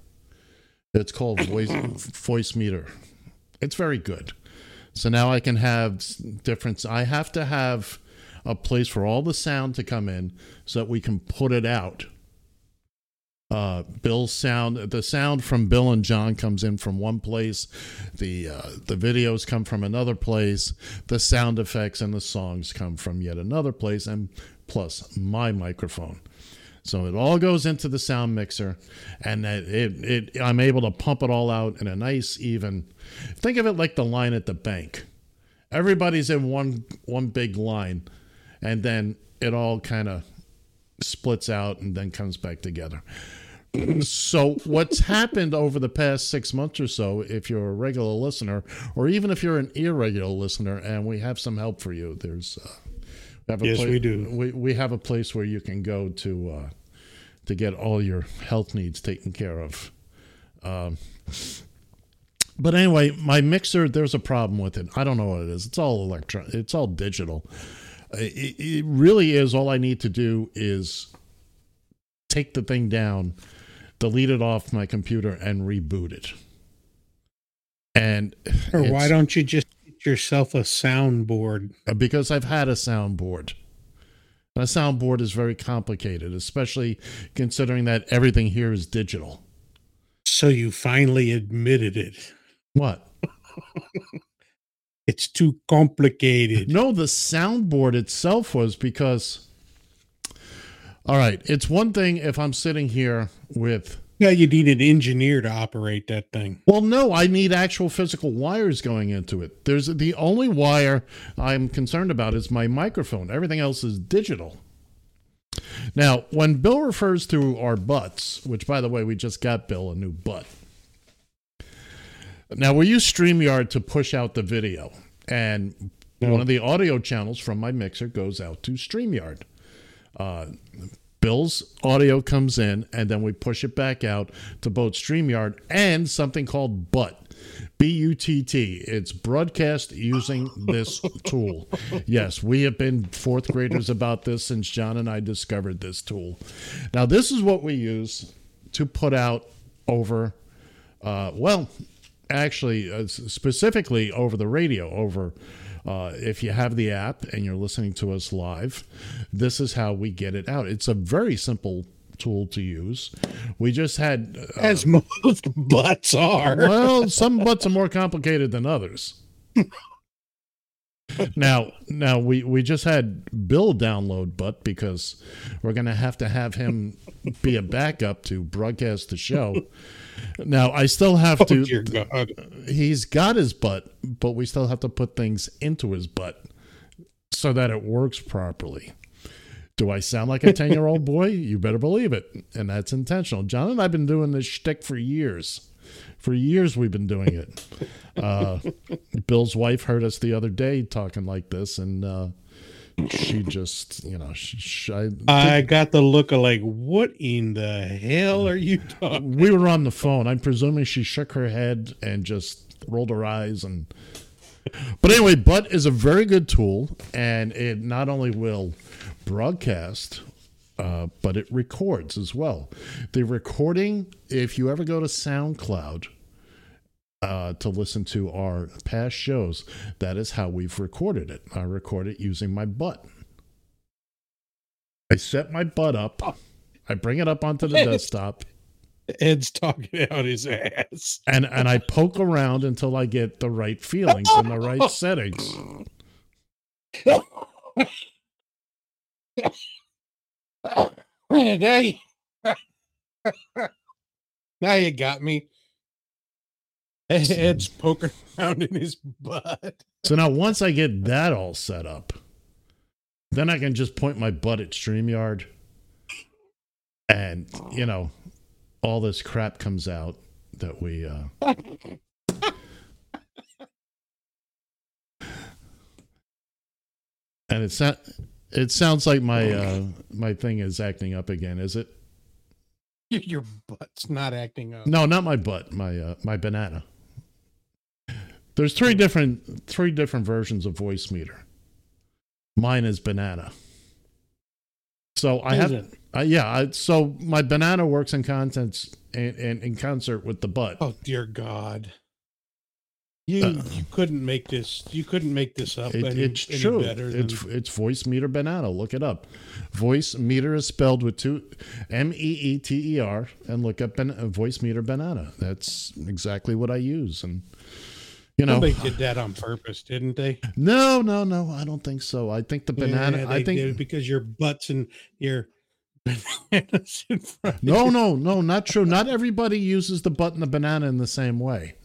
Speaker 5: It's called Voice Voicemeeter. It's very good. So now I can have different. I have to have a place for all the sound to come in so that we can put it out uh bill's sound the sound from bill and john comes in from one place. The uh the videos come from another place. The sound effects and the songs come from yet another place and plus my microphone. So it all goes into the sound mixer and that it, it i'm able to pump it all out in a nice even think of it like the line at the bank. Everybody's in one one big line and then it all kind of splits out and then comes back together. So, what's happened over the past six months or so, if you're a regular listener, or even if you're an irregular listener, and we have some help for you, there's uh, we have a
Speaker 6: Yes, we do.
Speaker 5: We, we have a place where you can go to uh, to get all your health needs taken care of. Um, but anyway, my mixer, there's a problem with it. I don't know what it is. It's all electron. It's all digital. It, it really is. All I need to do is take the thing down, delete it off my computer, and reboot it. And
Speaker 6: Or why don't you just get yourself a soundboard?
Speaker 5: Uh, because I've had a soundboard. A soundboard is very complicated, especially considering that everything here is digital.
Speaker 6: So you finally admitted it.
Speaker 5: What?
Speaker 6: It's too complicated.
Speaker 5: No, the soundboard itself was because. All right, it's one thing if I'm sitting here with.
Speaker 6: Yeah, you need an engineer to operate that thing.
Speaker 5: Well, no, I need actual physical wires going into it. There's the only wire I'm concerned about is my microphone. Everything else is digital. Now, when Bill refers to our butts, which by the way, we just got Bill a new butt. Now we use StreamYard to push out the video, and one of the audio channels from my mixer goes out to StreamYard. Uh, Bill's audio comes in, and then we push it back out to both StreamYard and something called Butt. B U T T. It's broadcast using this tool. Yes, we have been fourth graders about this since John and I discovered this tool. Now, this is what we use to put out over, uh, well, actually, uh, specifically over the radio, over. Uh, if you have the app and you're listening to us live, this is how we get it out. It's a very simple tool to use. We just had uh,
Speaker 6: As most butts are.
Speaker 5: well, some butts are more complicated than others. now, now we we just had Bill download butt because we're going to have to have him be a backup to broadcast the show. Now, I still have
Speaker 6: Oh,
Speaker 5: to. He's got his butt, but we still have to put things into his butt so that it works properly. Do I sound like a 10 year old boy? You better believe it. And that's intentional. John and I have been doing this shtick for years. For years, we've been doing it. Uh, Bill's wife heard us the other day talking like this, and uh, she just, you know, she, she, I,
Speaker 6: I got the look of like, what in the hell are you talking?
Speaker 5: we were on the phone. I'm presuming she shook her head and just rolled her eyes and. But anyway, Butt is a very good tool, and it not only will broadcast, uh, but it records as well. The recording, if you ever go to SoundCloud uh, to listen to our past shows, that is how we've recorded it. I record it using my butt. I set my butt up. I bring it up onto the desktop.
Speaker 6: Ed's talking out his ass.
Speaker 5: and and I poke around until I get the right feelings and the right settings.
Speaker 6: now, you, now you got me. Ed's poking around in his butt.
Speaker 5: So now once I get that all set up, then I can just point my butt at StreamYard and you know, all this crap comes out that we uh and it's not it sounds like my uh my thing is acting up again, is it?
Speaker 6: Your butt's not acting up.
Speaker 5: No, not my butt, my uh, my banana. There's three different three different versions of Voicemeeter. Mine is banana. So I
Speaker 6: Is
Speaker 5: have,
Speaker 6: it?
Speaker 5: uh, yeah. I, so my banana works in contents and in, in concert with the butt.
Speaker 6: Oh dear God. You
Speaker 5: Uh,
Speaker 6: you couldn't make this you couldn't make this up
Speaker 5: It-
Speaker 6: any,
Speaker 5: it's
Speaker 6: any
Speaker 5: true.
Speaker 6: better than
Speaker 5: It's it's Voicemeeter banana. Look it up. Voicemeeter is spelled with two M E E T E R, and look up ban- uh, Voicemeeter banana. That's exactly what I use, and you know,
Speaker 6: Somebody did that on purpose, didn't they?
Speaker 5: no, no, no. I don't think so. I think the banana.
Speaker 6: Yeah,
Speaker 5: I think
Speaker 6: did it because your butts and your bananas in front.
Speaker 5: no,
Speaker 6: you.
Speaker 5: no, no, not true. Not everybody uses the butt and the banana in the same way.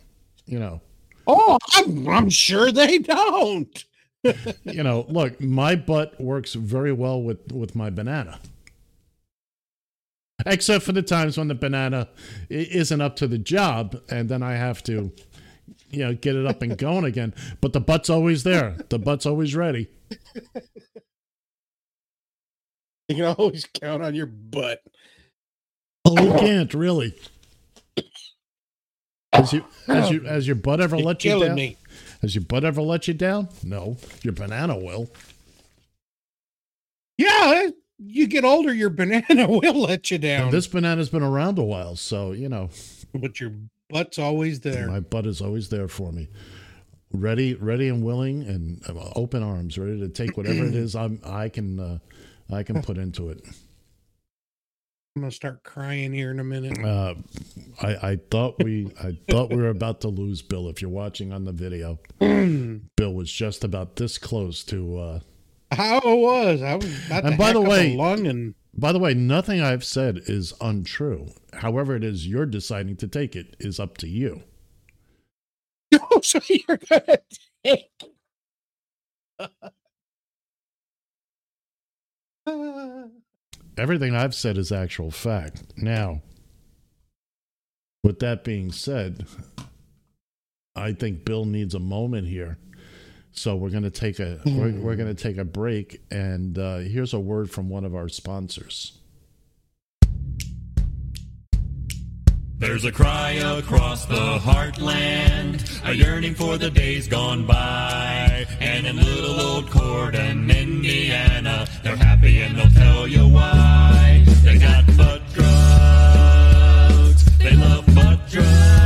Speaker 5: You know,
Speaker 6: Oh, I'm, I'm sure they don't.
Speaker 5: you know. Look, my butt works very well with with my banana. Except for the times when the banana isn't up to the job, and then I have to, you know, get it up and going again. But the butt's always there. The butt's always ready.
Speaker 6: You can always count on your butt.
Speaker 5: Oh, you can't really. Has you has you has your butt ever
Speaker 6: You're
Speaker 5: let you down?
Speaker 6: me.
Speaker 5: Has your butt ever let you down? No, your banana will.
Speaker 6: Yeah, eh, you get older, your banana will let you down.
Speaker 5: And this banana's been around a while, so you know
Speaker 6: but your butt's always there.
Speaker 5: my butt is always there for me, ready, ready and willing, and uh, open arms, ready to take whatever it is I'm I can uh, I can put into it.
Speaker 6: I'm gonna start crying here in a minute.
Speaker 5: Uh, I, I thought we I thought we were about to lose Bill. If you're watching on the video, Bill was just about this close to. Uh,
Speaker 6: How it was? I was about
Speaker 5: and by the way,
Speaker 6: lung and
Speaker 5: by the way, nothing I've said is untrue. However, it is you're deciding to take it is up to you.
Speaker 6: oh, so you're gonna take.
Speaker 5: Everything I've said is actual fact. Now, with that being said, I think Bill needs a moment here. So we're going to take a we're, we're going to take a break, and uh, here's a word from one of our sponsors.
Speaker 17: There's a cry across the heartland, a yearning for the days gone by. And in little old Corydon, Indiana, they're happy and they'll tell you why. They got butt drugs, they love butt drugs,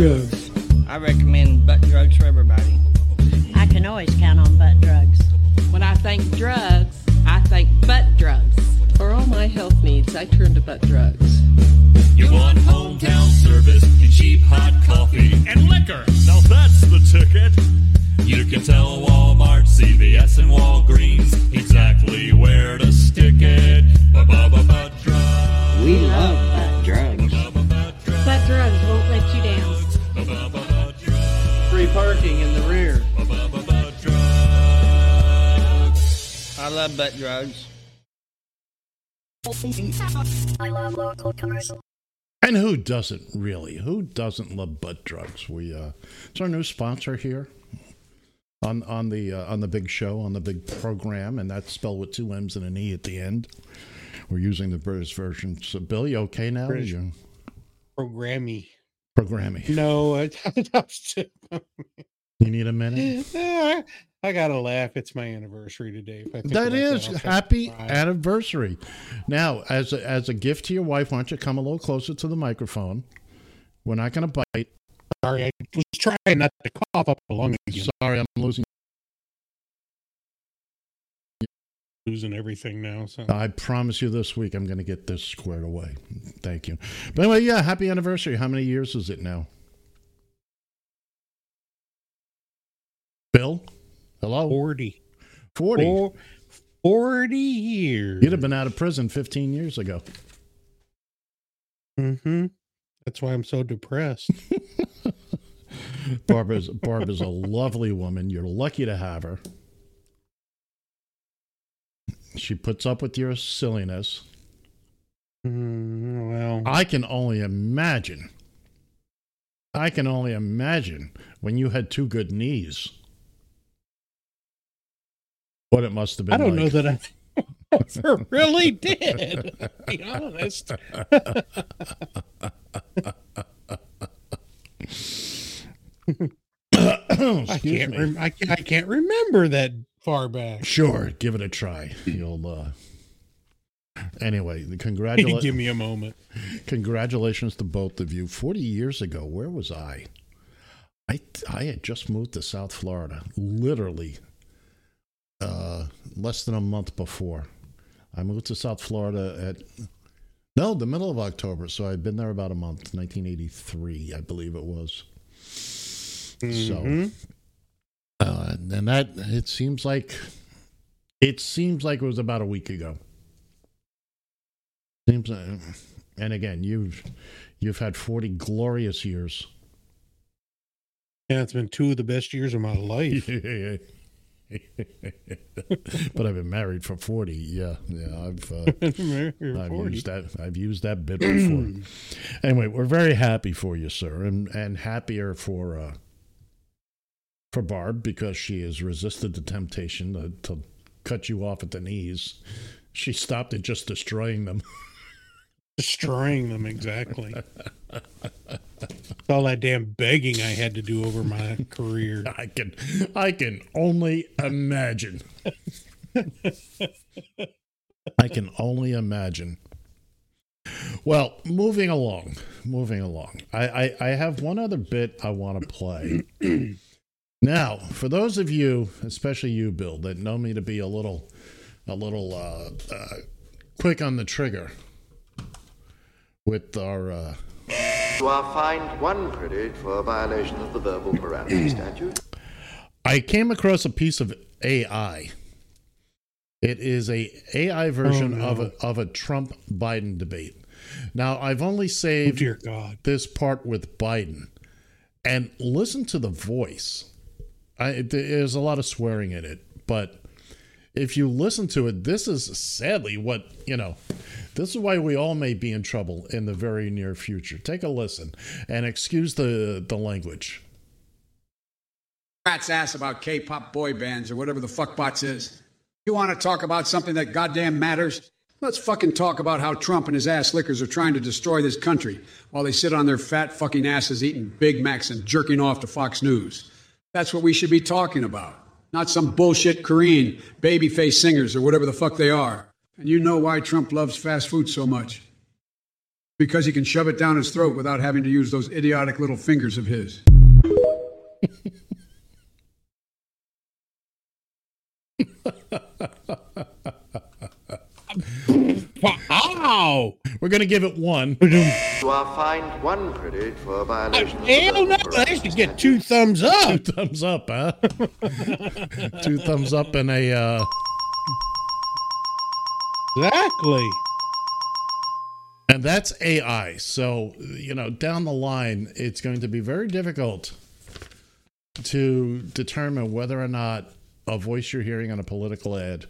Speaker 17: drugs.
Speaker 18: I
Speaker 19: recommend butt drugs for everybody.
Speaker 20: I can always count on butt drugs.
Speaker 21: When I think drugs, I think butt drugs. For all my health needs, I turn to butt drugs.
Speaker 17: You want hometown service, and cheap hot coffee, and liquor. Now that's the ticket. You can tell Walmart, CVS, and Walgreens exactly where to stick it. Ba-ba-ba butt drugs.
Speaker 19: We love butt drugs.
Speaker 20: Butt drugs
Speaker 19: parking in the rear. I love butt drugs.
Speaker 4: I love local commercial.
Speaker 5: And who doesn't really? Who doesn't love butt drugs? We uh, it's our new sponsor here on on the uh, on the big show on the big program, and that's spelled with two M's and an E at the end. We're using the British version. So, Bill, you okay now?
Speaker 6: British. Programmy.
Speaker 5: Programming.
Speaker 6: No, I,
Speaker 5: You need a minute.
Speaker 6: Eh, I gotta laugh. It's my anniversary today. That is
Speaker 5: That
Speaker 6: about
Speaker 5: is
Speaker 6: I'll start to
Speaker 5: happy anniversary. Now, as a, as a gift to your wife, why don't you come a little closer to the microphone? We're not going to bite.
Speaker 6: Sorry, I was trying not to cough up a lung again.
Speaker 5: Sorry, I'm losing.
Speaker 6: Losing everything now. So
Speaker 5: I promise you this week I'm going to get this squared away. Thank you. But anyway, yeah, happy anniversary. How many years is it now? Bill? Hello?
Speaker 6: 40.
Speaker 5: 40.
Speaker 6: Four- 40 years.
Speaker 5: You'd have been out of prison 15 years ago.
Speaker 6: Mm-hmm. That's why I'm so depressed.
Speaker 5: Barbara's Barbara's a lovely woman. You're lucky to have her. She puts up with your silliness.
Speaker 6: Mm, well,
Speaker 5: I can only imagine. I can only imagine when you had two good knees. What it must have been.
Speaker 6: I don't know that I ever really did. To be honest. I can't. Rem- I, can't- I can't remember that far back.
Speaker 5: Sure, give it a try. You'll. uh Anyway, the congratulations Give
Speaker 6: me a moment.
Speaker 5: Congratulations to both of you. Forty years ago, where was I? I I had just moved to South Florida, literally, uh, less than a month before. I moved to South Florida at no, the middle of October. So I'd been there about a month, 1983, I believe it was.
Speaker 6: Mhm.
Speaker 5: So, uh, and that it seems like it seems like it was about a week ago. Seems, uh, and again, you've you've had 40 glorious years.
Speaker 6: Yeah, it's been two of the best years of my life.
Speaker 5: but I've been married for 40. Yeah, yeah, I've uh, I've
Speaker 6: 40.
Speaker 5: used that I've used that bit before. anyway, we're very happy for you, sir, and and happier for uh for Barb because she has resisted the temptation to, to cut you off at the knees She stopped at just destroying them.
Speaker 6: Destroying them exactly. all that damn begging I had to do over my career.
Speaker 5: I can I can only imagine. I can only imagine. Well, moving along, moving along. I, I, I have one other bit I want to play. now, for those of you, especially you, Bill, that know me to be a little, a little uh, uh, quick on the trigger with our. Uh,
Speaker 7: You are fined one credit for a violation of the verbal morality statute.
Speaker 5: I came across a piece of AI. It is a AI version
Speaker 6: Oh, no.
Speaker 5: of a of a Trump Biden debate. Now I've only saved
Speaker 6: Oh, dear God.
Speaker 5: this part with Biden, and listen to the voice. I, there's a lot of swearing in it, but if you listen to it, this is sadly what you know. This is why we all may be in trouble in the very near future. Take a listen and excuse the the language.
Speaker 22: rat's ass about K-pop boy bands or whatever the fuck bots is. You want to talk about something that goddamn matters? Let's fucking talk about how Trump and his ass lickers are trying to destroy this country while they sit on their fat fucking asses eating Big Macs and jerking off to Fox News. That's what we should be talking about. Not some bullshit Korean babyface singers or whatever the fuck they are. And you know why Trump loves fast food so much. Because he can shove it down his throat without having to use those idiotic little fingers of his.
Speaker 6: Wow!
Speaker 5: We're gonna give it one.
Speaker 7: You are fined one credit for a violation
Speaker 6: Hell no!
Speaker 7: morality
Speaker 6: I should get two thumbs
Speaker 5: Two
Speaker 6: up.
Speaker 5: thumbs up, huh? Two thumbs up and a. Uh,
Speaker 6: Exactly.
Speaker 5: and that's AI. So you know, down the line, it's going to be very difficult to determine whether or not a voice you're hearing on a political ad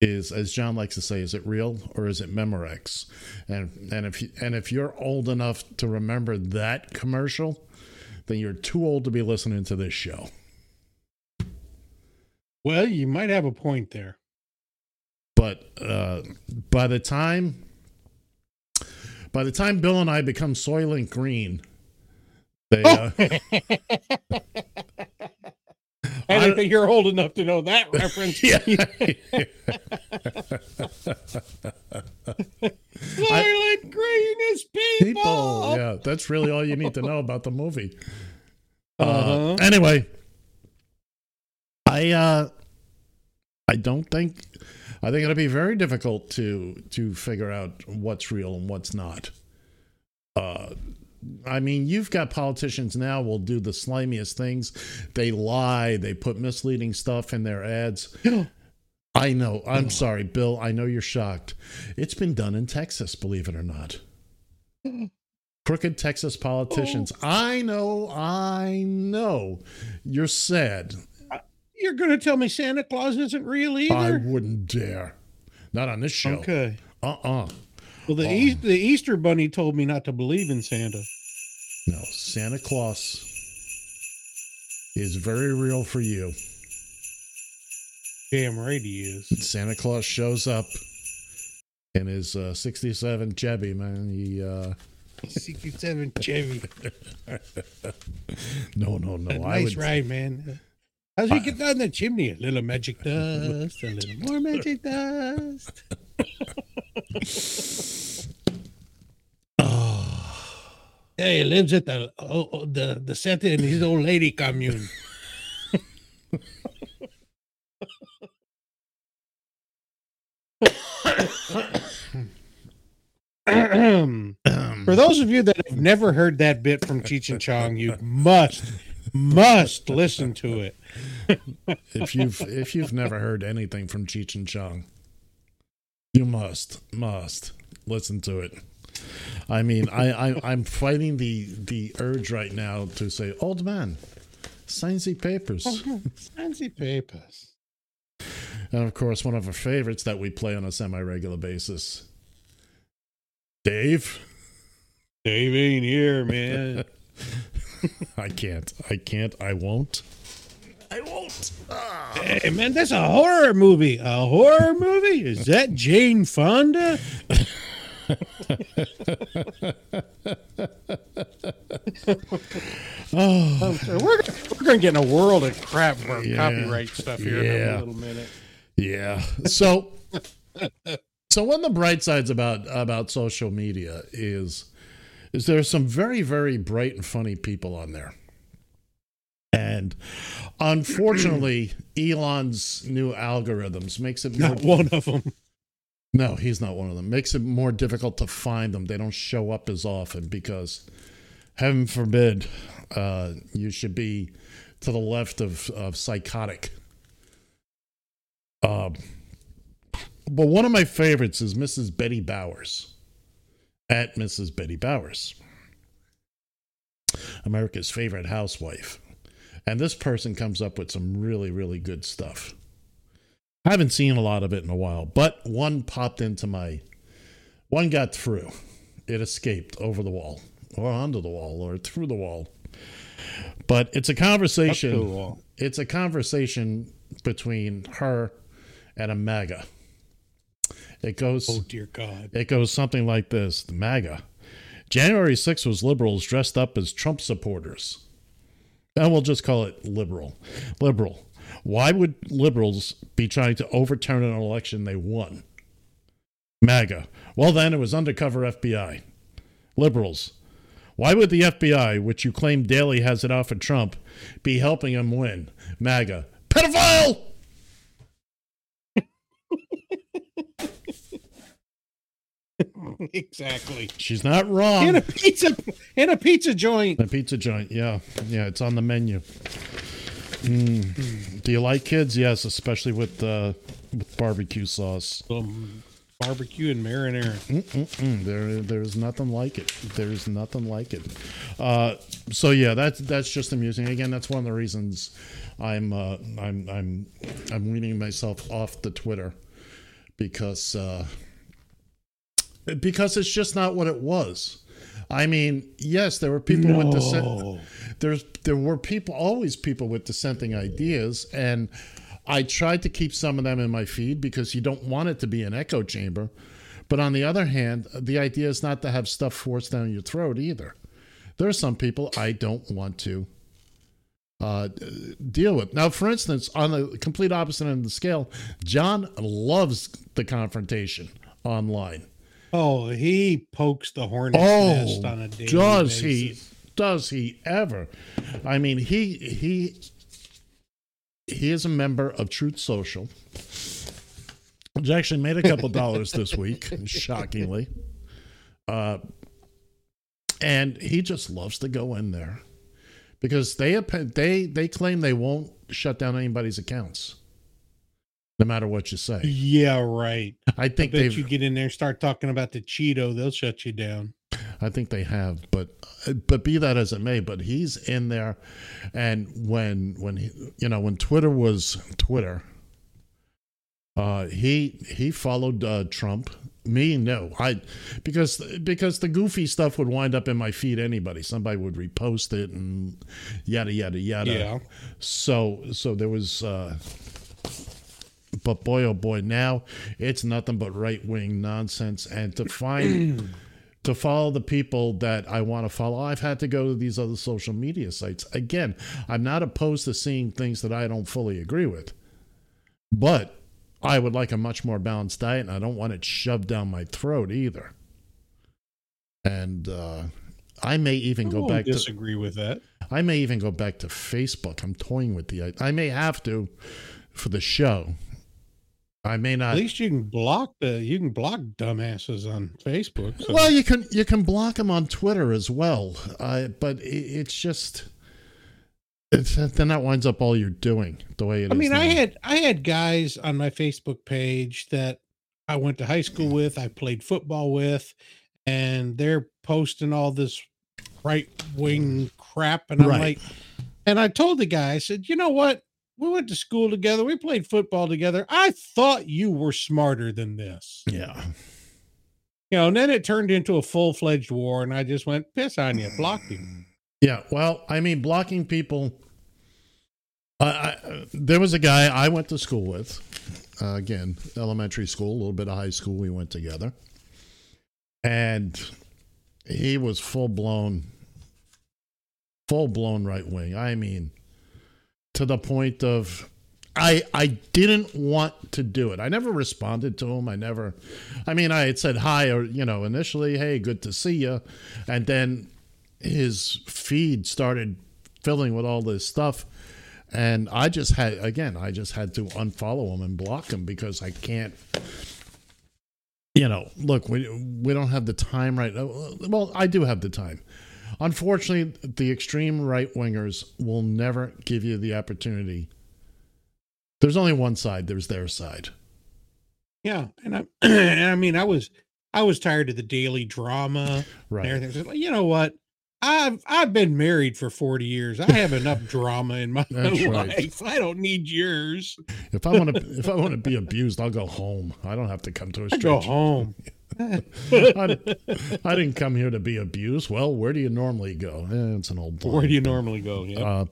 Speaker 5: is, as John likes to say, is it real or is it Memorex? And and if you, and if you're old enough to remember that commercial, then you're too old to be listening to this show.
Speaker 6: Well, you might have a point there.
Speaker 5: but uh, by the time by the time Bill and I become Soylent Green, they uh,
Speaker 6: I don't think you're old enough to know that reference. Soylent Green is people.
Speaker 5: people. Yeah, that's really all you need to know about the movie. Uh,
Speaker 6: Uh-huh.
Speaker 5: anyway, I uh, I don't think I think it'll be very difficult to to figure out what's real and what's not. Uh, I mean, you've got politicians now will do the slimiest things. They lie. They put misleading stuff in their ads. I know. I'm sorry, Bill. I know you're shocked. It's been done in Texas, believe it or not. Crooked Texas politicians. I know. I know. You're sad.
Speaker 6: You're going to tell me Santa Claus isn't real either?
Speaker 5: I wouldn't dare. Not on this show.
Speaker 6: Okay.
Speaker 5: Uh uh
Speaker 6: Well, the,
Speaker 5: Oh.
Speaker 6: Eas- the Easter Bunny told me not to believe in Santa.
Speaker 5: No, Santa Claus is very real for you.
Speaker 6: Damn right he is.
Speaker 5: Santa Claus shows up in his uh, 67 Chevy, man. He, uh,
Speaker 6: 67 Chevy.
Speaker 5: no, no, no. I
Speaker 6: nice
Speaker 5: would,
Speaker 6: ride, man. How's he get down the chimney? A little magic dust, a little more magic dust. Yeah, he lives at the oh, oh, the the Santa and his old lady commune. For those of you that have never heard that bit from Cheech and Chong, you must must listen to it.
Speaker 5: if you've if you've never heard anything from Cheech and Chong, you must must listen to it. I mean, I, I I'm fighting the the urge right now to say, "Old man, sign the papers."
Speaker 6: Fancy papers.
Speaker 5: And of course, one of our favorites that we play on a semi-regular basis, Dave.
Speaker 6: Dave ain't here, man.
Speaker 5: I can't. I can't. I won't. I won't. Ah.
Speaker 6: Hey man, that's a horror movie. A horror movie? Is that Jane Fonda?
Speaker 5: oh,
Speaker 6: we're we're gonna get in a world of crap for
Speaker 5: Yeah.
Speaker 6: copyright stuff here in
Speaker 5: Yeah.
Speaker 6: a little minute.
Speaker 5: Yeah. So so one of the bright sides about about social media is is there's some very very bright and funny people on there. And unfortunately, Elon's new algorithms makes it more
Speaker 6: Not one of them.
Speaker 5: No, he's not one of them. Makes it more difficult to find them. They don't show up as often because, heaven forbid, uh, you should be to the left of, of psychotic. Um, but one of my favorites is Mrs. Betty Bowers. At Mrs. Betty Bowers. America's favorite housewife. And this person comes up with some really, really good stuff. I haven't seen a lot of it in a while, but one popped into my. One got through. It escaped over the wall, or onto the wall, or through the wall. But it's a
Speaker 6: Up to the
Speaker 5: conversation. It's a conversation between her and a MAGA. It goes.
Speaker 6: Oh dear God.
Speaker 5: It goes something like this: The MAGA. January 6th was liberals dressed up as Trump supporters. And we'll just call it liberal. Liberal. Why would liberals be trying to overturn an election they won? MAGA. Well, then it was undercover FBI. Liberals. Why would the FBI, which you claim daily has it out for Trump, be helping him win? MAGA. Pedophile!
Speaker 6: exactly.
Speaker 5: She's not wrong.
Speaker 6: In a pizza in a pizza joint.
Speaker 5: The pizza joint, yeah, yeah, it's on the menu. Mm. Do you like kids? Yes, especially with uh, with barbecue sauce.
Speaker 6: Some barbecue and marinara.
Speaker 5: Mm-mm-mm. There, there's nothing like it. There's nothing like it. Uh, so yeah, that's that's just amusing. Again, that's one of the reasons I'm uh, I'm I'm I'm weaning myself off the Twitter because uh, because it's just not what it was. I mean, yes, there were people with
Speaker 6: No.
Speaker 5: dissent. There's there were people always people with dissenting ideas, and I tried to keep some of them in my feed because you don't want it to be an echo chamber. But on the other hand, the idea is not to have stuff forced down your throat either. There are some people I don't want to uh, deal with. Now, for instance, on the complete opposite end of the scale, John loves the confrontation online.
Speaker 6: Oh, he pokes the hornet's
Speaker 5: Oh,
Speaker 6: nest on a daily
Speaker 5: does
Speaker 6: basis.
Speaker 5: he? Does he ever? I mean, he he he is a member of Truth Social, which actually made a couple dollars this week, shockingly. Uh, and he just loves to go in there because they they they claim they won't shut down anybody's accounts, no matter what you say.
Speaker 6: Yeah, right.
Speaker 5: I think
Speaker 6: I bet you get in there start talking about the Cheeto, they'll shut you down.
Speaker 5: I think they have, but but be that as it may, but he's in there, and when when he, you know when Twitter was Twitter, uh, he he followed uh, Trump. Me, no, I because because the goofy stuff would wind up in my feed. Anybody, somebody would repost it and yada yada yada.
Speaker 6: Yeah.
Speaker 5: So so there was. Uh, but boy, oh boy, now it's nothing but right wing nonsense. And to find to follow the people that I want to follow, I've had to go to these other social media sites. Again, I'm not opposed to seeing things that I don't fully agree with, but I would like a much more balanced diet, and I don't want it shoved down my throat either. And uh, I may even
Speaker 6: I
Speaker 5: go
Speaker 6: won't
Speaker 5: back to
Speaker 6: disagree with that.
Speaker 5: I may even go back to Facebook. I'm toying with the. I may have to for the show. I may not.
Speaker 6: At least you can block the you can block dumbasses on Facebook. so-
Speaker 5: Well, you can you can block them on Twitter as well, uh, but it, it's just it's, then that winds up all you're doing the way it is.
Speaker 6: I mean, I
Speaker 5: now.
Speaker 6: had I had guys on my Facebook page that I went to high school with, I played football with, and they're posting all this right wing crap, and I'm
Speaker 5: Right.
Speaker 6: like, and I told the guy, I said, you know what? We went to school together, we played football together. I thought you were smarter than this,
Speaker 5: yeah.
Speaker 6: you know. And then it turned into a full fledged war, and I just went piss on you, blocked him.
Speaker 5: Yeah, well, I mean, blocking people I, I, there was a guy I went to school with. Uh, again, elementary school, a little bit of high school. We went together, and he was full blown, full blown right wing. I mean, to the point of I I didn't want to do it. I never responded to him. I never I mean I had said hi or you know initially, hey, good to see you. And then his feed started filling with all this stuff and I just had again, I just had to unfollow him and block him because I can't you know, look, we we don't have the time right uh, well, I do have the time. Unfortunately, the extreme right wingers will never give you the opportunity there's only one side. There's their side.
Speaker 6: Yeah, and I and I mean I was I was tired of the daily drama.
Speaker 5: Right.
Speaker 6: And everything. Like, you know what? I've I've been married for 40 years. I have enough drama in my
Speaker 5: That's
Speaker 6: life.
Speaker 5: right.
Speaker 6: I don't need yours.
Speaker 5: If I want to, if I want to be abused, I'll go home. I don't have to come to a
Speaker 6: I
Speaker 5: strange.
Speaker 6: go home.
Speaker 5: I, I didn't come here to be abused. Well, where do you normally go? Eh, it's an old.
Speaker 6: Where do you
Speaker 5: but-
Speaker 6: normally go? Yeah.
Speaker 5: Uh,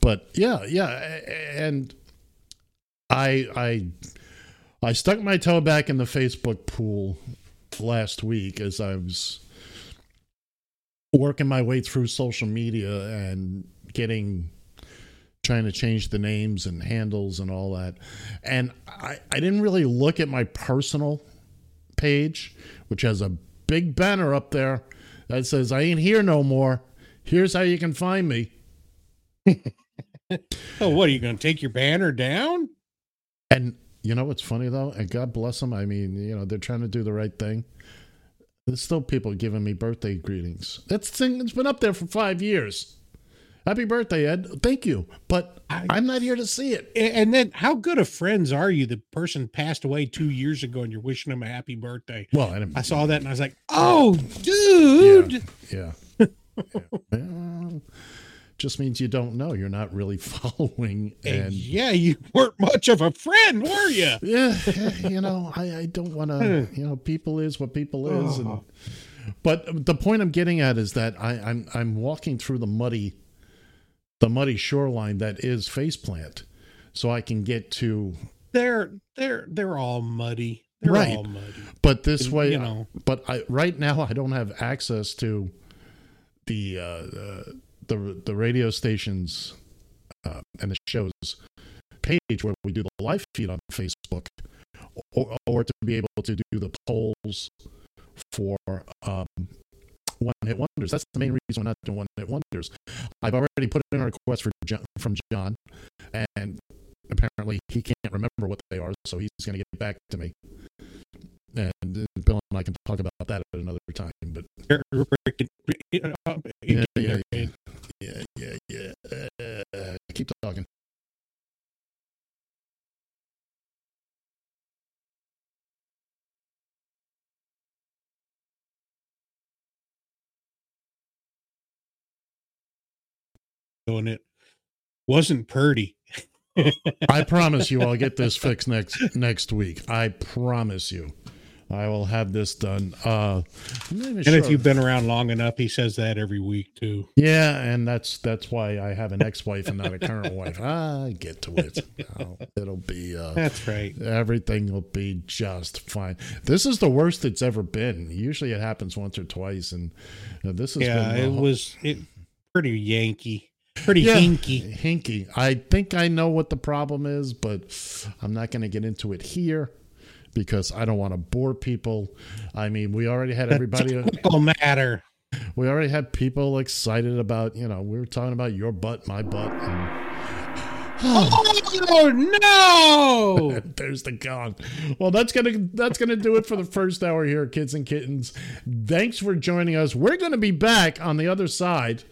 Speaker 5: but yeah, yeah, and I I I stuck my toe back in the Facebook pool last week as I was working my way through social media and getting trying to change the names and handles and all that. And I, I didn't really look at my personal page, which has a big banner up there that says, I ain't here no more. Here's how you can find me.
Speaker 6: oh, what are you going to take your banner down?
Speaker 5: And you know what's funny though? And God bless them. I mean, you know, they're trying to do the right thing. There's still people giving me birthday greetings. That's thing it's been up there for five years. Happy birthday, Ed. Thank you. But I, am not here to see it.
Speaker 6: And then, how good of friends are you? The person passed away two years ago, and you're wishing them a happy birthday.
Speaker 5: Well, I,
Speaker 6: I saw that, and I was like, "Oh, dude!"
Speaker 5: Yeah. yeah. Well, just means you don't know. You're not really following.
Speaker 6: And
Speaker 5: And
Speaker 6: yeah, you weren't much of a friend, were you?
Speaker 5: yeah, you know, I, I don't want to. Hmm. You know, people is what people is, and uh-huh. but the point I'm getting at is that I, I'm I'm walking through the muddy, the muddy shoreline that is faceplant, so I can get to
Speaker 6: They're they're they're all muddy. They're
Speaker 5: right.
Speaker 6: all muddy.
Speaker 5: But this way,
Speaker 6: you know.
Speaker 5: but I right now I don't have access to the uh, uh, the the radio stations uh, and the shows page where we do the live feed on Facebook, or, or to be able to do the polls for um, one hit wonders. That's the main reason we're not doing one hit wonders. I've already put in a request for John, from John, and apparently he can't remember what they are, so he's going to get back to me. And uh, Bill and I can talk about that at another time. But
Speaker 6: uh,
Speaker 5: yeah, yeah, yeah, yeah, yeah, yeah. Uh, keep talking.
Speaker 6: Doing it wasn't Purdy.
Speaker 5: I promise you, I'll get this fixed next next week. I promise you, I will have this done. Uh, I'm not even
Speaker 6: And
Speaker 5: sure.
Speaker 6: if you've been around long enough, he says that every week too.
Speaker 5: yeah, and that's that's why I have an ex-wife and not a current wife. I get to it. It'll be. Uh,
Speaker 6: That's right.
Speaker 5: Everything will be just fine. This is the worst it's ever been. Usually, it happens once or twice, and uh, this has
Speaker 6: Yeah,
Speaker 5: been.
Speaker 6: it was it pretty Yankee, pretty
Speaker 5: Yeah,
Speaker 6: hinky.
Speaker 5: Hinky. I think I know what the problem is, but I'm not going to get into it here because I don't want to bore people. I mean, we already had everybody.
Speaker 6: Technical matter.
Speaker 5: We already had people excited about, you know, we were talking about your butt, my butt, and
Speaker 6: Oh no!
Speaker 5: There's the gong. Well, that's gonna that's gonna do it for the first hour here, kids and kittens. Thanks for joining us. We're gonna be back on the other side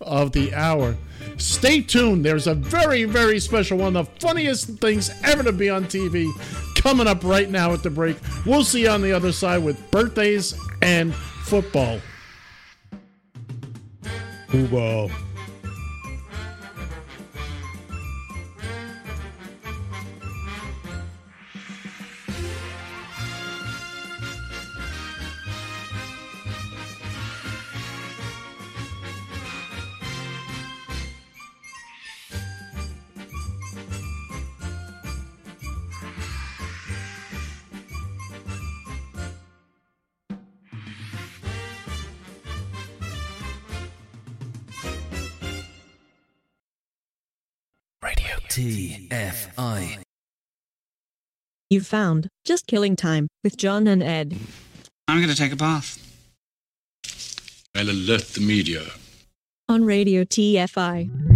Speaker 5: of the hour. Stay tuned. There's a very very special one, the funniest things ever to be on TV, coming up right now at the break. We'll see you on the other side with birthdays and football.
Speaker 6: Football.
Speaker 23: TFI.
Speaker 24: You've found Just Killing Time with John and Ed.
Speaker 25: I'm going to take a bath.
Speaker 9: I'll alert the media.
Speaker 24: on Radio TFI.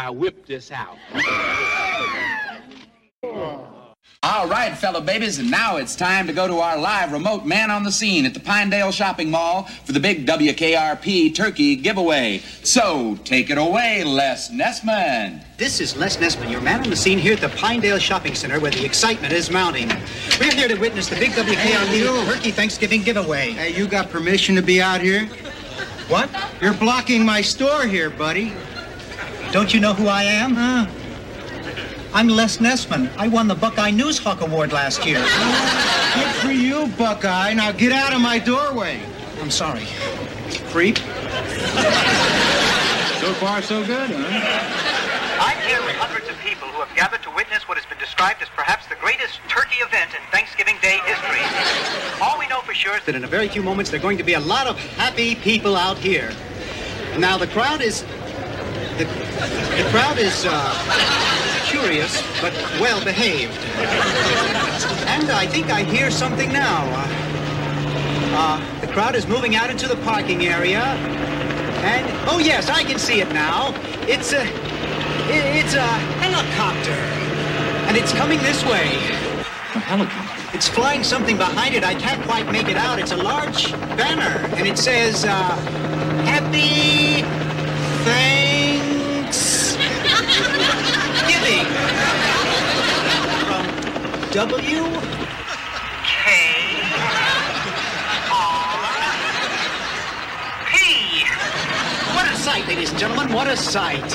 Speaker 1: I whip this out.
Speaker 26: All right, fellow babies, and now it's time to go to our live remote man on the scene at the Pinedale Shopping Mall for the big WKRP turkey giveaway. So take it away, Les Nessman.
Speaker 27: This is Les Nessman, your man on the scene here at the Pinedale Shopping Center where the excitement is mounting. We're here to witness the big WKRP Turkey Thanksgiving giveaway.
Speaker 28: Hey, you got permission to be out here?
Speaker 27: What?
Speaker 28: You're blocking my store here, buddy.
Speaker 27: Don't you know who I am? Huh? I'm Les Nessman. I won the Buckeye News Hawk Award last year.
Speaker 28: Good for you, Buckeye. Now get out of my doorway.
Speaker 27: I'm sorry. Creep.
Speaker 28: So far, so good, huh?
Speaker 27: I'm here with hundreds of people who have gathered to witness what has been described as perhaps the greatest turkey event in Thanksgiving Day history. All we know for sure is that in a very few moments there are going to be a lot of happy people out here. Now the crowd is the, the crowd is uh, curious but well behaved, and I think I hear something now. Uh, uh, the crowd is moving out into the parking area, and oh yes, I can see it now. It's a it's a helicopter, and it's coming this way.
Speaker 28: A helicopter.
Speaker 27: It's flying something behind it. I can't quite make it out. It's a large banner, and it says, uh, Happy Thanks From W K R P. What a sight, ladies and gentlemen. What a sight.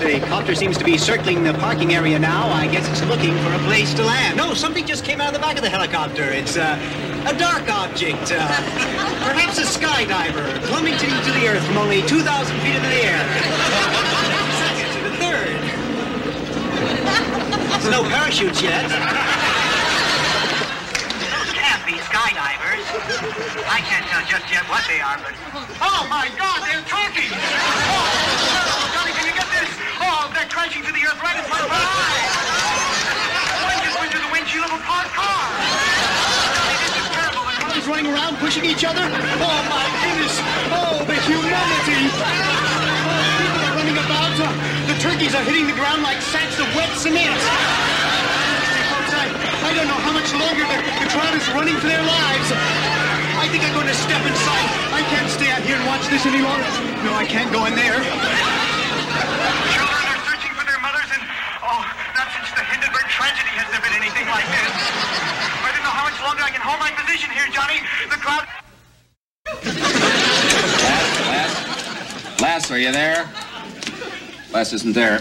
Speaker 27: The copter seems to be circling the parking area now. I guess it's looking for a place to land. No, something just came out of the back of the helicopter. It's uh, a dark object. Uh, perhaps a skydiver plummeting to the earth from only 2,000 feet into the air. Second to the third. There's no parachutes yet. Those can't be skydivers. I can't tell just yet what they are, but... Oh, my God, they're turkeys! Oh, oh, Johnny, can you get this? Oh, they're crashing to the earth right in front of our eyes! One just went through the windshield of a parked car! Johnny, this is terrible. The cars running around, pushing each other? Oh, my goodness! Oh, the humanity! People are running about. Uh, the turkeys are hitting the ground like sacks of wet cement. I, I don't know how much longer the, the crowd is running for their lives. I think I'm going to step inside. I can't stay out here and watch this anymore. No, I can't go in there. Children are searching for their mothers, and oh, not since the Hindenburg tragedy has there been anything like this. I don't know how much longer I can hold my position here, Johnny. The crowd.
Speaker 26: Les, Les, are you there? Les isn't there.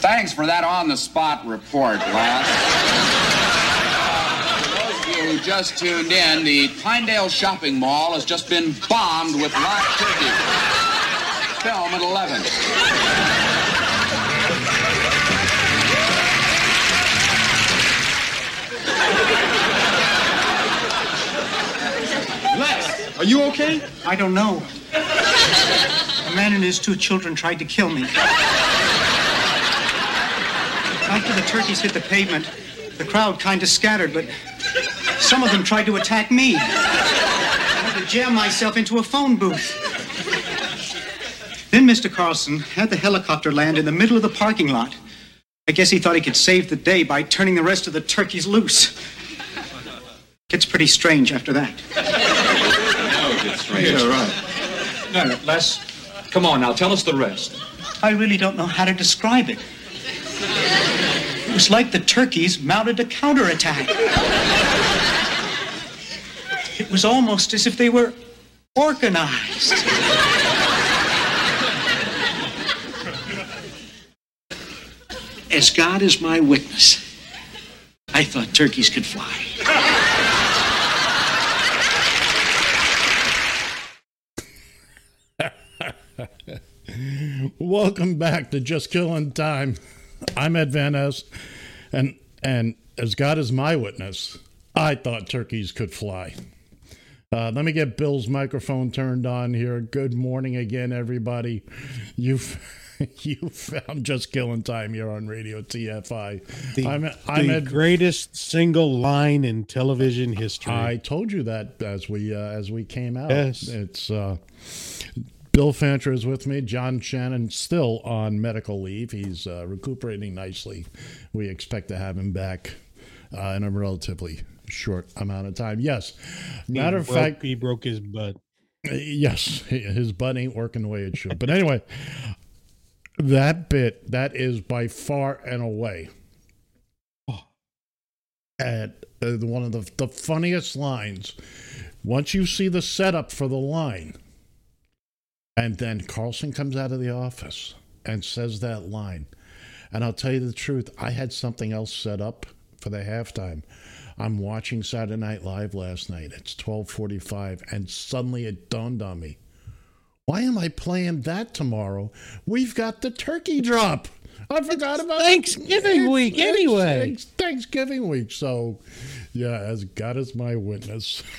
Speaker 26: Thanks for that on-the-spot report, Les. Those of you who just tuned in, the Pinedale Shopping Mall has just been bombed with live turkey. Film at 11.
Speaker 28: Are you okay?
Speaker 27: I don't know. A man and his two children tried to kill me. After the turkeys hit the pavement, the crowd kind of scattered, but some of them tried to attack me. I had to jam myself into a phone booth. Then Mr. Carlson had the helicopter land in the middle of the parking lot. I guess he thought he could save the day by turning the rest of the turkeys loose.
Speaker 28: Gets pretty strange after that.
Speaker 9: Now strange.
Speaker 28: Yeah, right.
Speaker 9: No, no, Les, come on now, tell us the rest.
Speaker 28: I really don't know how to describe it. It was like the turkeys mounted a counterattack. It was almost as if they were organized. As God is my witness, I thought turkeys could fly.
Speaker 5: Welcome back to Just Killing Time. I'm Ed Van Ness, and and as God is my witness, I thought turkeys could fly. Uh, let me get Bill's microphone turned on here. Good morning again, everybody. You've you found Just Killing Time here on Radio TFI.
Speaker 6: The,
Speaker 5: I'm
Speaker 6: I'm the
Speaker 5: Ed-
Speaker 6: greatest single line in television history.
Speaker 5: I told you that as we uh, as we came out.
Speaker 6: Yes.
Speaker 5: It's uh, Bill Fancher is with me. John Shannon still on medical leave. He's uh, recuperating nicely. We expect to have him back uh, in a relatively short amount of time. Yes. Matter
Speaker 6: He
Speaker 5: of
Speaker 6: broke-
Speaker 5: fact,
Speaker 6: he broke his butt.
Speaker 5: Yes, his butt ain't working the way it should. But anyway, that bit that is by far and away at uh, one of the the funniest lines. Once you see the setup for the line, and then Carlson comes out of the office and says that line, and I'll tell you the truth, I had something else set up for the halftime. I'm watching Saturday Night Live last night. It's 12:45 and suddenly it dawned on me. Why am I playing that tomorrow? We've got the turkey drop. I forgot about
Speaker 6: Thanksgiving week
Speaker 5: It's-
Speaker 6: anyway.
Speaker 5: It's Thanksgiving week. So, yeah, as God is my witness.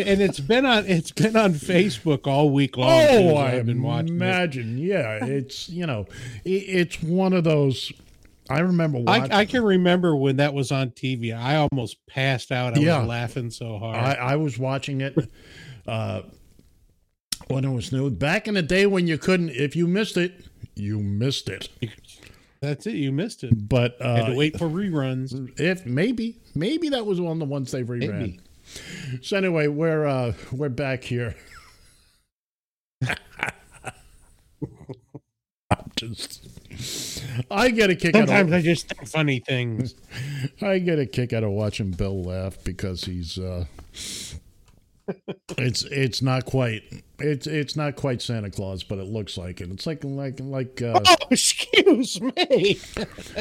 Speaker 6: and, it's been on it's been on Facebook all week long.
Speaker 5: Oh, I
Speaker 6: I've been watching. it.
Speaker 5: imagine. Yeah, it's you know, it, it's one of those. I remember watching.
Speaker 6: I, I can remember when that was on TV. I almost passed out. I
Speaker 5: Yeah.
Speaker 6: was laughing so hard.
Speaker 5: I, I was watching it uh, when it was new. Back in the day when you couldn't, if you missed it, you missed it.
Speaker 6: That's it. You missed it.
Speaker 5: But uh,
Speaker 6: Had to wait for reruns.
Speaker 5: If maybe, maybe that was one of the ones they reran.
Speaker 6: Maybe.
Speaker 5: So anyway, we're uh, we're back here. I'm just, I get a kick.
Speaker 6: Sometimes
Speaker 5: out
Speaker 6: I
Speaker 5: of,
Speaker 6: just think funny things.
Speaker 5: I get a kick out of watching Bill laugh because he's. Uh, it's it's not quite it's it's not quite Santa Claus, but it looks like it. It's like like like uh,
Speaker 6: Oh, excuse me.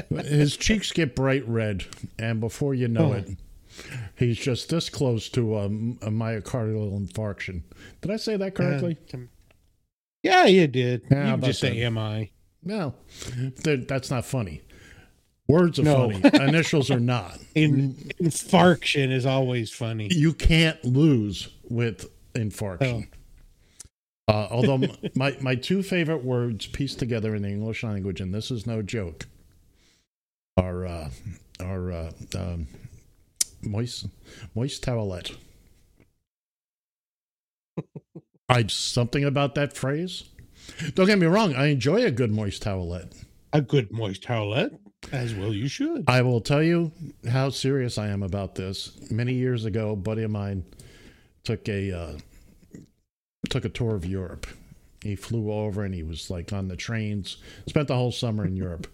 Speaker 5: his cheeks get bright red, and before you know
Speaker 6: Oh.
Speaker 5: it, he's just this close to um, a myocardial infarction. Did I say that correctly?
Speaker 6: Yeah, you did.
Speaker 5: Yeah,
Speaker 6: you just say
Speaker 5: that.
Speaker 6: "Am
Speaker 5: No, that's not funny. Words are
Speaker 6: No.
Speaker 5: funny. Initials are not.
Speaker 6: In, infarction is always funny.
Speaker 5: You can't lose with infarction. Uh, although my, my two favorite words pieced together in the English language, and this is no joke, are uh, are uh, um, moist moist towelette. I something about that phrase. Don't get me wrong. I enjoy a good moist towelette.
Speaker 6: A good moist towelette, as well you should.
Speaker 5: I will tell you how serious I am about this. Many years ago, a buddy of mine took a uh, took a tour of Europe. He flew over and he was like on the trains. Spent the whole summer in Europe.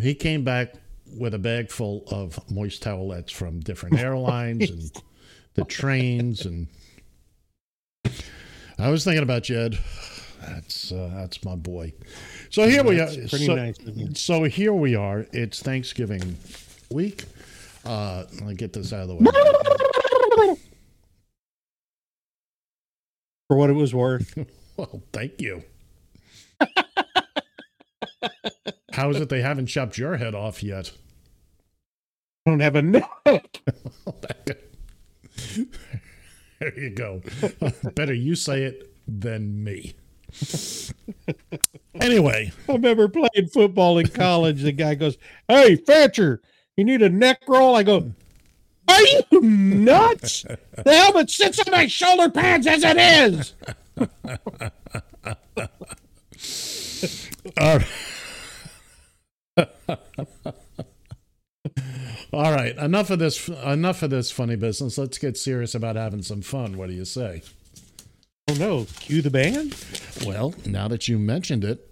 Speaker 5: He came back with a bag full of moist towelettes from different airlines and the trains and. I was thinking about Jed. That's uh, that's my boy. So here we are.
Speaker 6: Pretty
Speaker 5: so,
Speaker 6: nice
Speaker 5: so here we are. It's Thanksgiving week. Uh, let me get this out of the way.
Speaker 6: For what it was worth.
Speaker 5: well, thank you. How is it they haven't chopped your head off yet?
Speaker 6: I don't have a neck.
Speaker 5: There you go. Better you say it than me. Anyway,
Speaker 6: I remember playing football in college. The guy goes, "Hey, Fancher, you need a neck roll?" I go, "Are you nuts? The helmet sits on my shoulder pads as it is."
Speaker 5: All right. All right. enough of this. Enough of this funny business. Let's get serious about having some fun. What do you say?
Speaker 6: Oh no! Cue the band.
Speaker 5: Well, now that you mentioned it,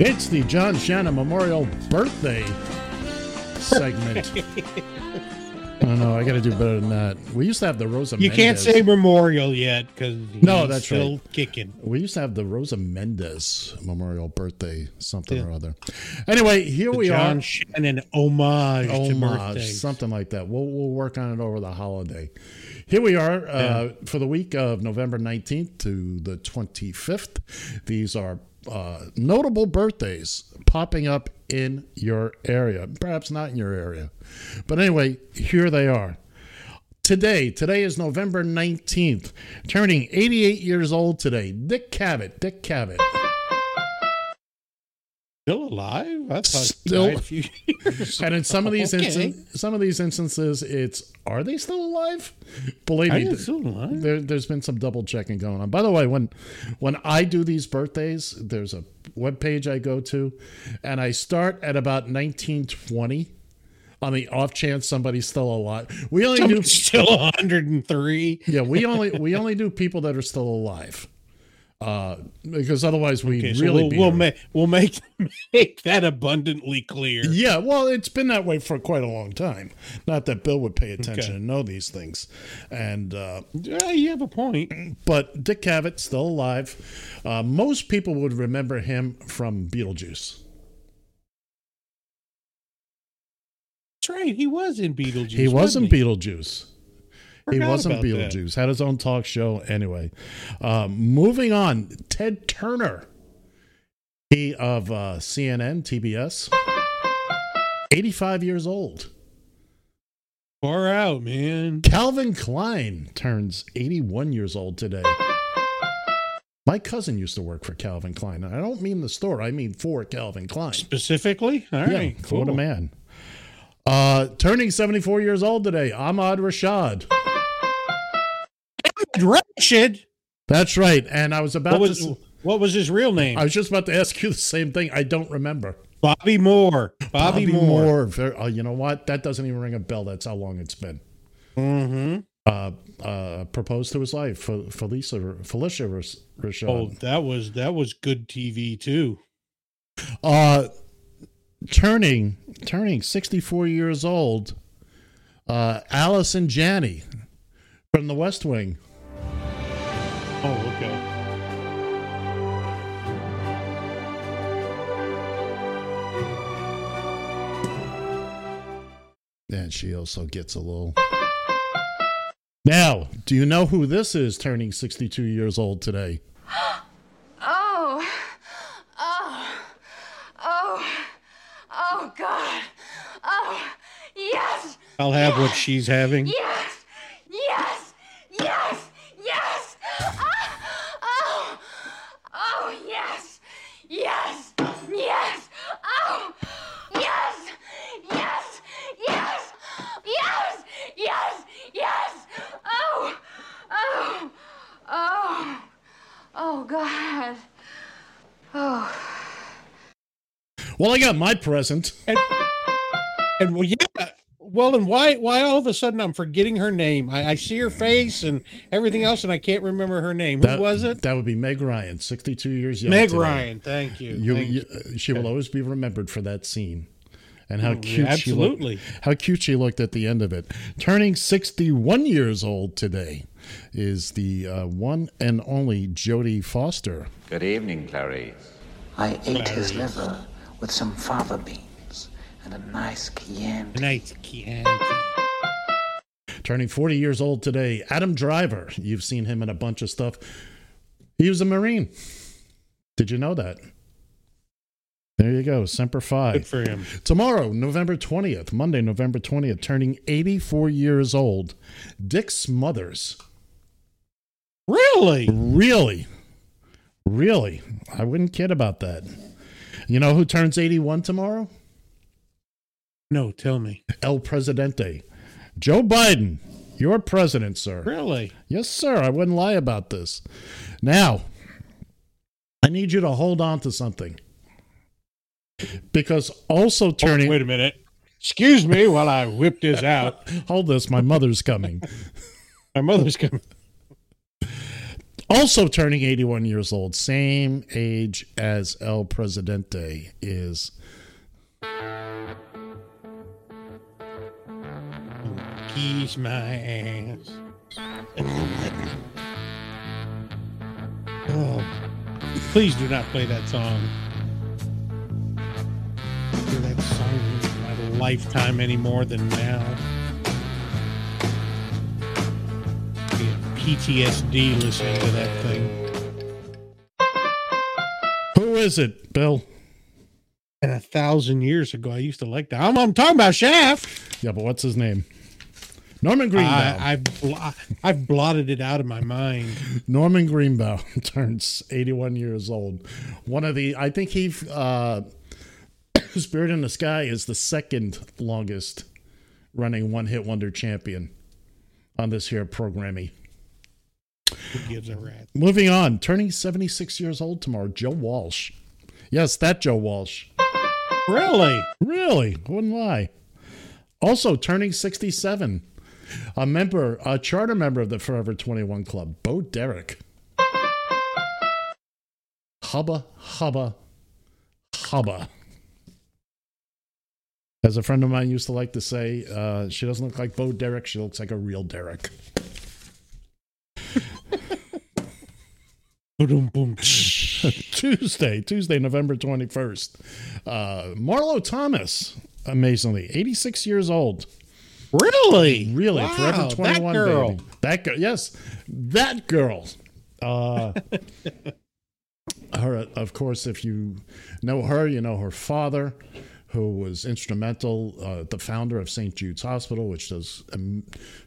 Speaker 5: It's the John Shannon Memorial Birthday segment. I don't know. I got to do better than that. We used to have the Rosa.
Speaker 6: You can't say memorial yet because
Speaker 5: No, that's
Speaker 6: still
Speaker 5: right.
Speaker 6: kicking.
Speaker 5: We used to have the Rosa Mendez Memorial Birthday something or other. Anyway, here
Speaker 6: The
Speaker 5: we
Speaker 6: John
Speaker 5: are.
Speaker 6: Shannon homage, to
Speaker 5: Homage, something like that. We'll we'll work on it over the holiday. Here we are uh, for the week of November 19th to the 25th. These are uh, notable birthdays popping up in your area, perhaps not in your area. But anyway, here they are. Today, today is November 19th, turning 88 years old today. Dick Cavett, Dick Cavett.
Speaker 6: Still alive? I thought
Speaker 5: Still-
Speaker 6: died a few years
Speaker 5: and in some of these
Speaker 6: Okay.
Speaker 5: instan- some of these instances, it's are they still alive? Believe me,
Speaker 6: still alive?
Speaker 5: There, there's been some double checking going on. By the way, when when I do these birthdays, there's a web page I go to, and I start at about 1920. On the off chance somebody's still alive, we only do
Speaker 6: still 103.
Speaker 5: yeah, we only we only do people that are still alive, uh, because otherwise we
Speaker 6: Okay, so
Speaker 5: really
Speaker 6: we'll, we'll, make, we'll make make that abundantly clear.
Speaker 5: Yeah, well, it's been that way for quite a long time. Not that Bill would pay attention
Speaker 6: Okay.
Speaker 5: and know these things. And uh,
Speaker 6: Yeah, you have a point.
Speaker 5: but Dick Cavett still alive. Uh, most people would remember him from Beetlejuice.
Speaker 6: That's right. He was in Beetlejuice.
Speaker 5: he was in
Speaker 6: he?
Speaker 5: Beetlejuice. He wasn't
Speaker 6: about that.
Speaker 5: Beetlejuice. Had his own talk show. Anyway, um, moving on. Ted Turner, he of uh, CNN, TBS, eighty-five years old.
Speaker 6: Far out, man.
Speaker 5: Calvin Klein turns 81 years old today. My cousin used to work for Calvin Klein. I don't mean the store, I mean for Calvin Klein.
Speaker 6: Specifically? All
Speaker 5: yeah,
Speaker 6: right.
Speaker 5: what a man. Uh, turning 74 years old today, Ahmad Rashad.
Speaker 6: Rashid.
Speaker 5: That's right. And I was about
Speaker 6: What was,
Speaker 5: to.
Speaker 6: what was his real name?
Speaker 5: I was just about to ask you the same thing. I don't remember.
Speaker 6: Bobby Moore. Bobby, Moore.
Speaker 5: Very- uh, you know what? That doesn't even ring a bell. That's how long it's been.
Speaker 6: Mm-hmm.
Speaker 5: Uh, uh, proposed to his wife, Fe- Felicia, Felicia Rash- Rashad.
Speaker 6: Oh, that was that was good TV too.
Speaker 5: Uh, turning turning 64 years old, uh, Allison Janney from The West Wing. And she also gets a little. Now, do you know who this is turning 62 years old today?
Speaker 23: Oh, oh, oh, oh, God. Oh, yes,
Speaker 6: I'll have what she's having.
Speaker 23: yes, yes, yes, yes. Ah, oh, oh, yes, yes, yes. Oh, yes, yes, yes, yes, yes, yes. Oh, oh, oh. Oh God. Oh.
Speaker 5: Well, I got my present.
Speaker 6: And, and well, yeah. Well, and why why all of a sudden I'm forgetting her name? I, I see her face and everything else, and I can't remember her name.
Speaker 5: That
Speaker 6: Who was it?
Speaker 5: That would be Meg Ryan, 62 years young.
Speaker 6: Meg
Speaker 5: today.
Speaker 6: Ryan. Thank you.
Speaker 5: You,
Speaker 6: Thank
Speaker 5: you- uh, she will always be remembered for that scene. And how cute
Speaker 6: absolutely.
Speaker 5: she looked. How cute she looked at the end of it. Turning 61 years old today is the uh, one and only Jodie Foster.
Speaker 29: Good evening, Clarice.
Speaker 30: I ate his liver with some fava beans and a nice Chianti.
Speaker 6: Nice Chianti.
Speaker 5: Turning 40 years old today, Adam Driver. You've seen him in a bunch of stuff. He was a Marine. Did you know that? There you go, Semper Fi.
Speaker 6: Good for him.
Speaker 5: Tomorrow, November 20th, Monday, November 20th, turning 84 years old, Dick Smothers.
Speaker 6: Really?
Speaker 5: Really? Really? I wouldn't kid about that. You know who turns 81 tomorrow?
Speaker 6: No, tell me.
Speaker 5: El Presidente. Joe Biden, your president, sir.
Speaker 6: Really?
Speaker 5: Yes, sir. I wouldn't lie about this. Now, I need you to hold on to something. Because also oh, turning.
Speaker 6: Oh, wait a minute. Excuse me while I whip this out.
Speaker 5: Hold this. My mother's coming.
Speaker 6: My mother's coming.
Speaker 5: Also turning 81 years old, same age as El Presidente is.
Speaker 6: Kiss my ass. oh, please do not play that song. Hear that song in my lifetime any more than now. PTSD listening to that thing.
Speaker 5: Who is it, Bill?
Speaker 6: And a thousand years ago, I used to like that. I'm, I'm talking about Shaft.
Speaker 5: Yeah, but what's his name? Norman Greenbaum.
Speaker 6: I, I've, blo- I've blotted it out of my mind.
Speaker 5: Norman Greenbaum turns 81 years old. One of the, I think he, uh, Spirit in the Sky is the second longest running one hit wonder champion on this here programming.
Speaker 6: Who gives a rat?
Speaker 5: Moving on, turning 76 years old tomorrow, Joe Walsh. Yes, that Joe Walsh.
Speaker 6: Really?
Speaker 5: Really? Wouldn't lie. Also turning 67, a member, a charter member of the Forever 21 Club, Bo Derek. Hubba, hubba, hubba. As a friend of mine used to like to say, uh, she doesn't look like Bo Derek, she looks like a real Derek. Tuesday, Tuesday, November 21st. Uh, Marlo Thomas, amazingly, 86 years old.
Speaker 6: Really?
Speaker 5: Really?
Speaker 6: Wow,
Speaker 5: Forever 21
Speaker 6: that girl.
Speaker 5: baby. That girl. Yes, that girl. Uh, her, of course, if you know her, you know her father, who was instrumental, uh, the founder of St. Jude's Hospital, which does um,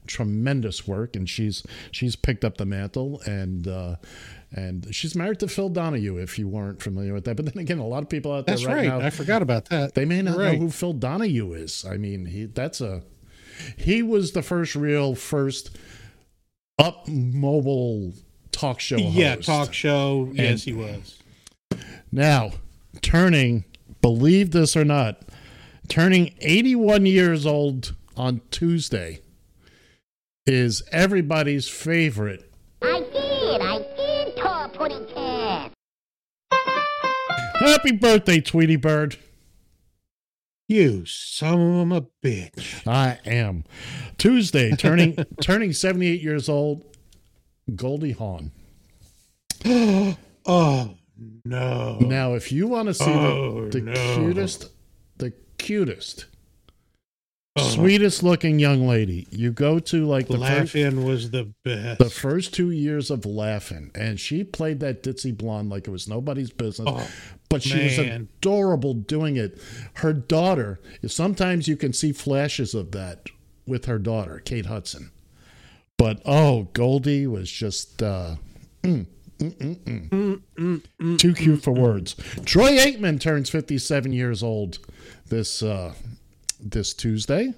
Speaker 5: tremendous work, and she's she's picked up the mantle and. Uh, and she's married to Phil Donahue, if you weren't familiar with that. But then again, a lot of people out there
Speaker 6: That's
Speaker 5: right,
Speaker 6: right.
Speaker 5: now
Speaker 6: I forgot about that.
Speaker 5: they may not
Speaker 6: Right.
Speaker 5: know who Phil Donahue is. I mean, he that's a he was the first real first up mobile talk show
Speaker 6: Yeah,
Speaker 5: host.
Speaker 6: talk show.
Speaker 5: And
Speaker 6: yes, he was.
Speaker 5: Now, turning, believe this or not, turning 81 years old on Tuesday is everybody's favorite
Speaker 31: I did, I did, Tall Pudding Cat.
Speaker 5: Happy birthday, Tweety Bird.
Speaker 6: You son of a bitch.
Speaker 5: I am. Tuesday, turning turning 78 years old, Goldie Hawn.
Speaker 6: oh no.
Speaker 5: Now, if you want to see
Speaker 6: Oh,
Speaker 5: the, the
Speaker 6: no.
Speaker 5: cutest, the cutest,
Speaker 6: Uh-huh.
Speaker 5: sweetest looking young lady, you go to like the first,
Speaker 6: Laugh-In was the best.
Speaker 5: the first two years of Laugh-In, and she played that ditzy blonde like it was nobody's business.
Speaker 6: Oh,
Speaker 5: but she was
Speaker 6: man.
Speaker 5: adorable doing it. Her daughter, sometimes you can see flashes of that with her daughter, Kate Hudson. But oh, Goldie was just uh, mm, mm, mm, mm. too cute for words. Troy Aikman turns 57 years old this uh, this Tuesday.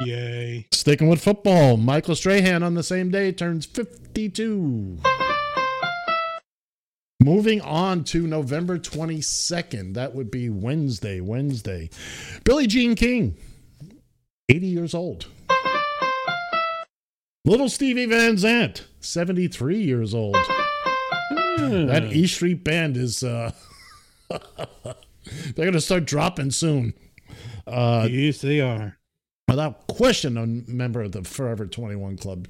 Speaker 6: Yay.
Speaker 5: Sticking with football, Michael Strahan on the same day turns 52. Moving on to November 22nd, that would be Wednesday, Wednesday. Billie Jean King, 80 years old. Little Stevie Van Zandt, 73 years old. That E Street Band is, uh, they're going to start dropping soon. Uh,
Speaker 6: yes, they are.
Speaker 5: Without question, a member of the Forever 21 Club,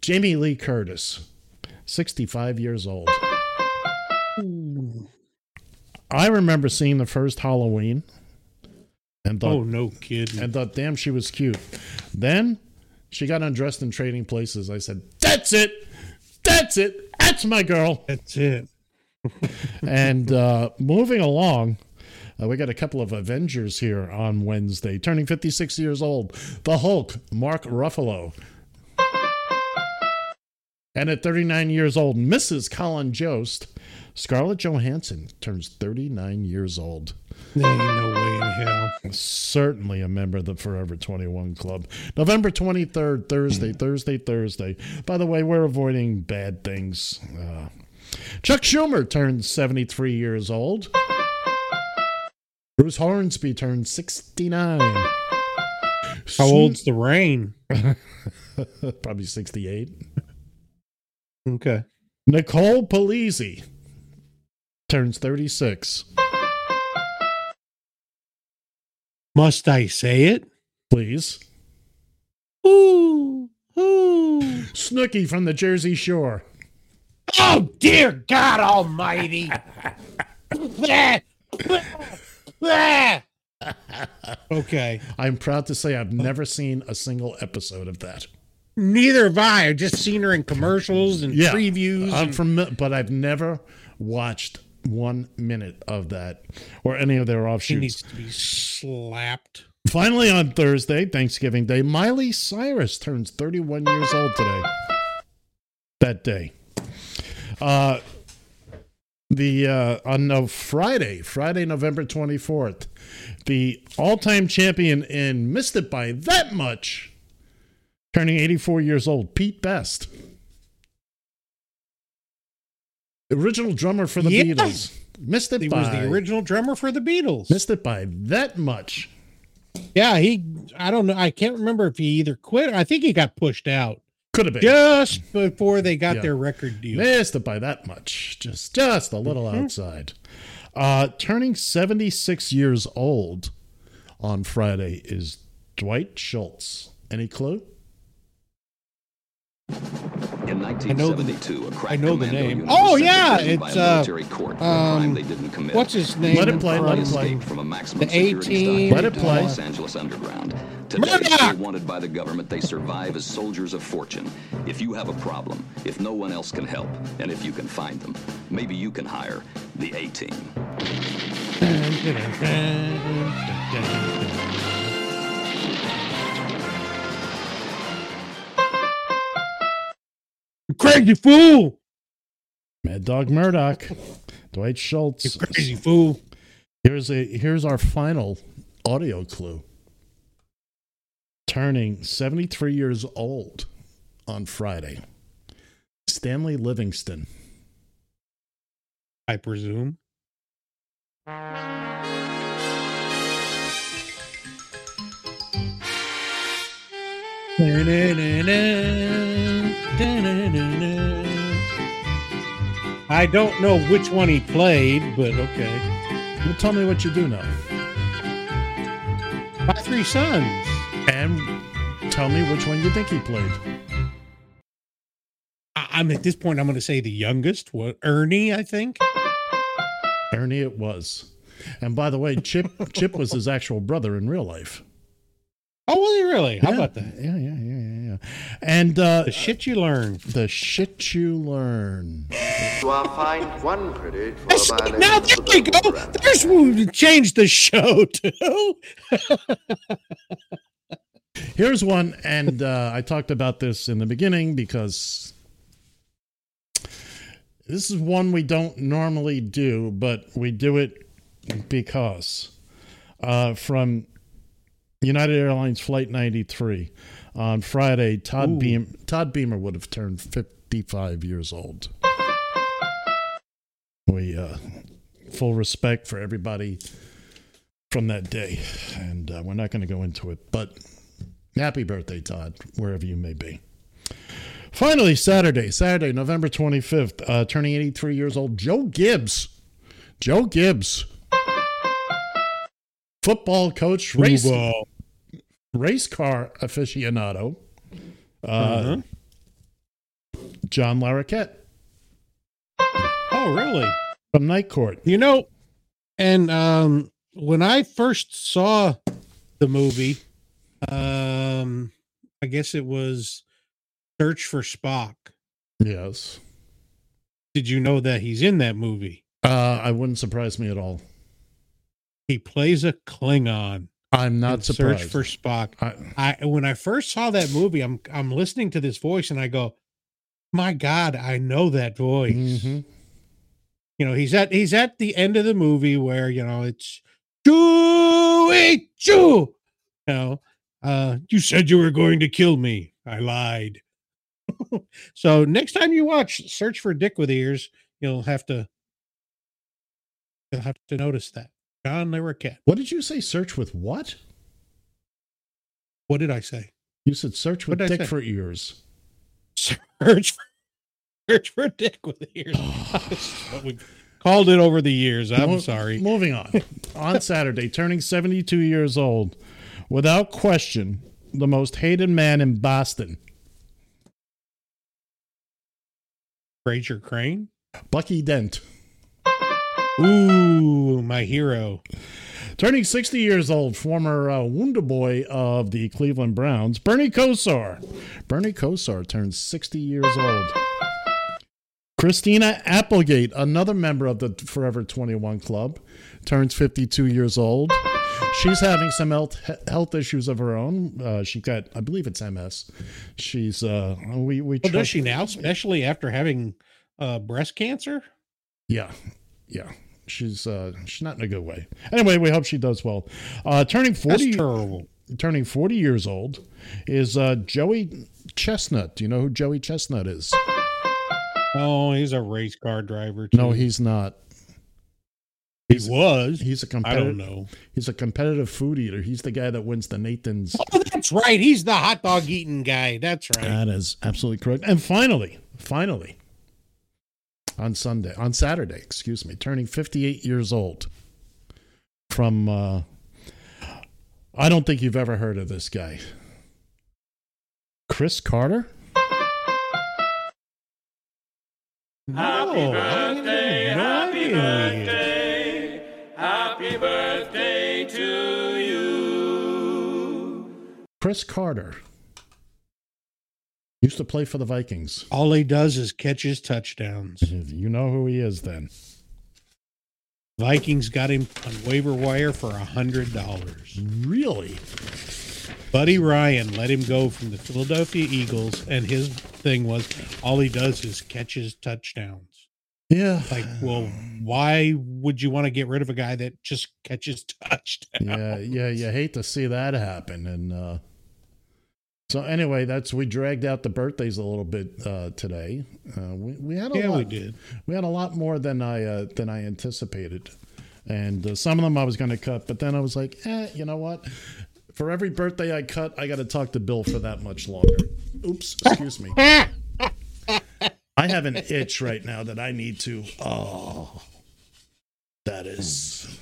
Speaker 5: Jamie Lee Curtis, 65 years old. I remember seeing the first Halloween and thought,
Speaker 6: Oh no kidding.
Speaker 5: and thought, damn, she was cute. Then she got undressed in trading places. I said, that's it. That's it. That's my girl.
Speaker 6: That's it.
Speaker 5: and uh, moving along, uh, we got a couple of Avengers here on Wednesday, turning 56 years old. The Hulk, Mark Ruffalo. And at 39 years old, Mrs. Colin Jost, Scarlett Johansson turns 39 years old.
Speaker 6: There ain't no way in hell.
Speaker 5: Certainly a member of the Forever 21 Club. November 23rd, Thursday, Thursday, Thursday. By the way, we're avoiding bad things. Uh, Chuck Schumer turns 73 years old. Bruce Hornsby turns 69.
Speaker 6: How old's the rain?
Speaker 5: Probably 68.
Speaker 6: Okay.
Speaker 5: Nicole Polizzi turns 36.
Speaker 6: Must I say it?
Speaker 5: Please.
Speaker 6: Ooh, ooh.
Speaker 5: Snooki from the Jersey Shore.
Speaker 6: Oh dear God Almighty! okay.
Speaker 5: I'm proud to say I've never seen a single episode of that.
Speaker 6: Neither have I. I've just seen her in commercials and
Speaker 5: Yeah,
Speaker 6: previews.
Speaker 5: I'm
Speaker 6: and-
Speaker 5: from, but I've never watched one minute of that or any of their offshoots.
Speaker 6: she needs to be slapped.
Speaker 5: Finally, on Thursday, Thanksgiving Day, Miley Cyrus turns 31 years old today. That day. Uh, the uh, on no Friday, Friday, November 24th, the all-time champion and missed it by that much, turning 84 years old, Pete Best. Original drummer for the. Beatles. Missed it
Speaker 6: He
Speaker 5: by
Speaker 6: was the original drummer for the Beatles.
Speaker 5: missed it by that much.
Speaker 6: Yeah, he. I don't know. I can't remember if he either quit. Or I think he got pushed out
Speaker 5: Could have been.
Speaker 6: just before they got
Speaker 5: Yeah.
Speaker 6: their record deal.
Speaker 5: Missed it by that much. Just just a little
Speaker 6: Mm-hmm.
Speaker 5: outside. Uh, turning 76 years old on Friday is Dwight Schultz. Any clue?
Speaker 29: In
Speaker 6: I know the-
Speaker 29: 1972, a crack
Speaker 6: I know the name. Oh
Speaker 29: was sent
Speaker 6: yeah,
Speaker 29: by
Speaker 6: it's
Speaker 29: a
Speaker 6: uh,
Speaker 29: military court for a crime
Speaker 6: um,
Speaker 29: they didn't commit.
Speaker 6: what's his name?
Speaker 5: Let it play, let it play.
Speaker 29: from a maximum
Speaker 6: The
Speaker 29: security
Speaker 6: 18
Speaker 5: Let it
Speaker 29: in
Speaker 5: play.
Speaker 29: Los Angeles Underground. Today,
Speaker 6: Murdock!
Speaker 29: still wanted by the government, they survive as soldiers of fortune. If you have a problem, if no one else can help, and if you can find them, maybe you can hire the A-Team.
Speaker 6: Crazy fool!
Speaker 5: Mad Dog Murdock. Dwight Schultz.
Speaker 6: You crazy fool!
Speaker 5: Here's a here's our final audio clue. Turning 73 years old on Friday. Stanley Livingston.
Speaker 6: I presume. I don't know which one he played, but okay.
Speaker 5: Well, tell me what you do know.
Speaker 6: My three sons.
Speaker 5: And tell me which one you think he played.
Speaker 6: I- I'm at this point. I'm going to say the youngest. What Ernie? I think.
Speaker 5: Ernie it was. And by the way, Chip Chip was his actual brother in real life.
Speaker 6: Oh, was he really? How
Speaker 5: Yeah.
Speaker 6: about that?
Speaker 5: Yeah, yeah, yeah, yeah, yeah. And uh
Speaker 6: The shit you learn.
Speaker 5: the shit you learn.
Speaker 7: You are fined one credit for a
Speaker 6: Now there we go.
Speaker 7: parameters.
Speaker 6: There's we changed the show to.
Speaker 5: Here's one, and uh, I talked about this in the beginning because this is one we don't normally do, but we do it because uh, from United Airlines Flight 93 on Friday, Todd
Speaker 6: Ooh.
Speaker 5: Beam Todd Beamer would have turned 55 years old. We uh, full respect for everybody from that day, and uh, we're not going to go into it, but happy birthday, Todd, wherever you may be. Finally, Saturday, Saturday, November 25th, uh, turning 83 years old, Joe Gibbs. Joe Gibbs. Football coach, race,
Speaker 6: Football.
Speaker 5: race car aficionado. Uh,
Speaker 6: Uh-huh.
Speaker 5: John Larroquette
Speaker 6: Oh, really?
Speaker 5: from Night Court.
Speaker 6: You know, and um, when I first saw the movie, um, I guess it was Search for Spock.
Speaker 5: Yes.
Speaker 6: Did you know that he's in that movie?
Speaker 5: Uh, I wouldn't surprise me at all.
Speaker 6: He plays a Klingon.
Speaker 5: I'm not surprised.
Speaker 6: Search for Spock.
Speaker 5: I,
Speaker 6: I when I first saw that movie, I'm I'm listening to this voice and I go, My God, I know that voice.
Speaker 5: Mm-hmm.
Speaker 6: You know, he's at he's at the end of the movie where you know it's Chewie Chew. You know, uh, you said you were going to kill me. I lied. so next time you watch Search for Dick with Ears, you'll have to you'll have to notice that John Larroquette.
Speaker 5: What did you say? Search with what?
Speaker 6: What did I say?
Speaker 5: You said search with dick for ears.
Speaker 6: Search for, search for Dick with Ears. That's what we called it over the years. I'm
Speaker 5: Mo-
Speaker 6: sorry.
Speaker 5: Moving on. on Saturday, turning 72 years old, without question, the most hated man in Boston,
Speaker 6: Frasier Crane.
Speaker 5: Bucky Dent.
Speaker 6: Ooh, my hero.
Speaker 5: Turning 60 years old, former uh, Wonder Boy of the Cleveland Browns, Bernie Kosar. Bernie Kosar turns 60 years old. Christina Applegate, another member of the Forever 21 Club, turns 52 years old. She's having some health, health issues of her own. Uh, she got, I believe it's MS. She's, uh, we, we,
Speaker 6: Well, does she now, especially after having uh, breast cancer?
Speaker 5: Yeah, yeah. She's uh she's not in a good way. Anyway, we hope she does well. Uh turning 40
Speaker 6: That's
Speaker 5: turning 40 years old is uh Joey Chestnut. Do you know who Joey Chestnut is?
Speaker 6: Oh, he's a race car driver. Too.
Speaker 5: No, he's not.
Speaker 6: he was.
Speaker 5: He's a
Speaker 6: I
Speaker 5: competitive
Speaker 6: don't know.
Speaker 5: He's a competitive food eater. He's the guy that wins the Nathan's.
Speaker 6: Oh, that's right. He's the hot dog eating guy. That's right.
Speaker 5: That is absolutely correct. And finally, finally, on Sunday, on Saturday, excuse me, turning 58 years old from, uh, I don't think you've ever heard of this guy. Cris Carter?
Speaker 6: Happy birthday, happy birthday,
Speaker 17: happy birthday to you.
Speaker 5: Cris Carter. Used to play for the Vikings.
Speaker 6: All he does is catches touchdowns.
Speaker 5: You know who he is then.
Speaker 6: Vikings got him on waiver wire for a hundred dollars.
Speaker 5: Really?
Speaker 6: Buddy Ryan let him go from the Philadelphia Eagles, and his thing was all he does is catches touchdowns.
Speaker 5: Yeah.
Speaker 6: Like, well, why would you want to get rid of a guy that just catches touchdowns?
Speaker 5: Yeah, yeah, you hate to see that happen. And uh, so, anyway, that's we dragged out the birthdays a little bit uh, today. Uh, we we had a
Speaker 6: Yeah,
Speaker 5: lot,
Speaker 6: we did.
Speaker 5: We had a lot more than I uh, than I anticipated, and uh, some of them I was going to cut, but then I was like, eh, you know what? For every birthday I cut, I got to talk to Bill for that much longer. Oops, excuse me. I have an itch right now that I need to. Oh, that is.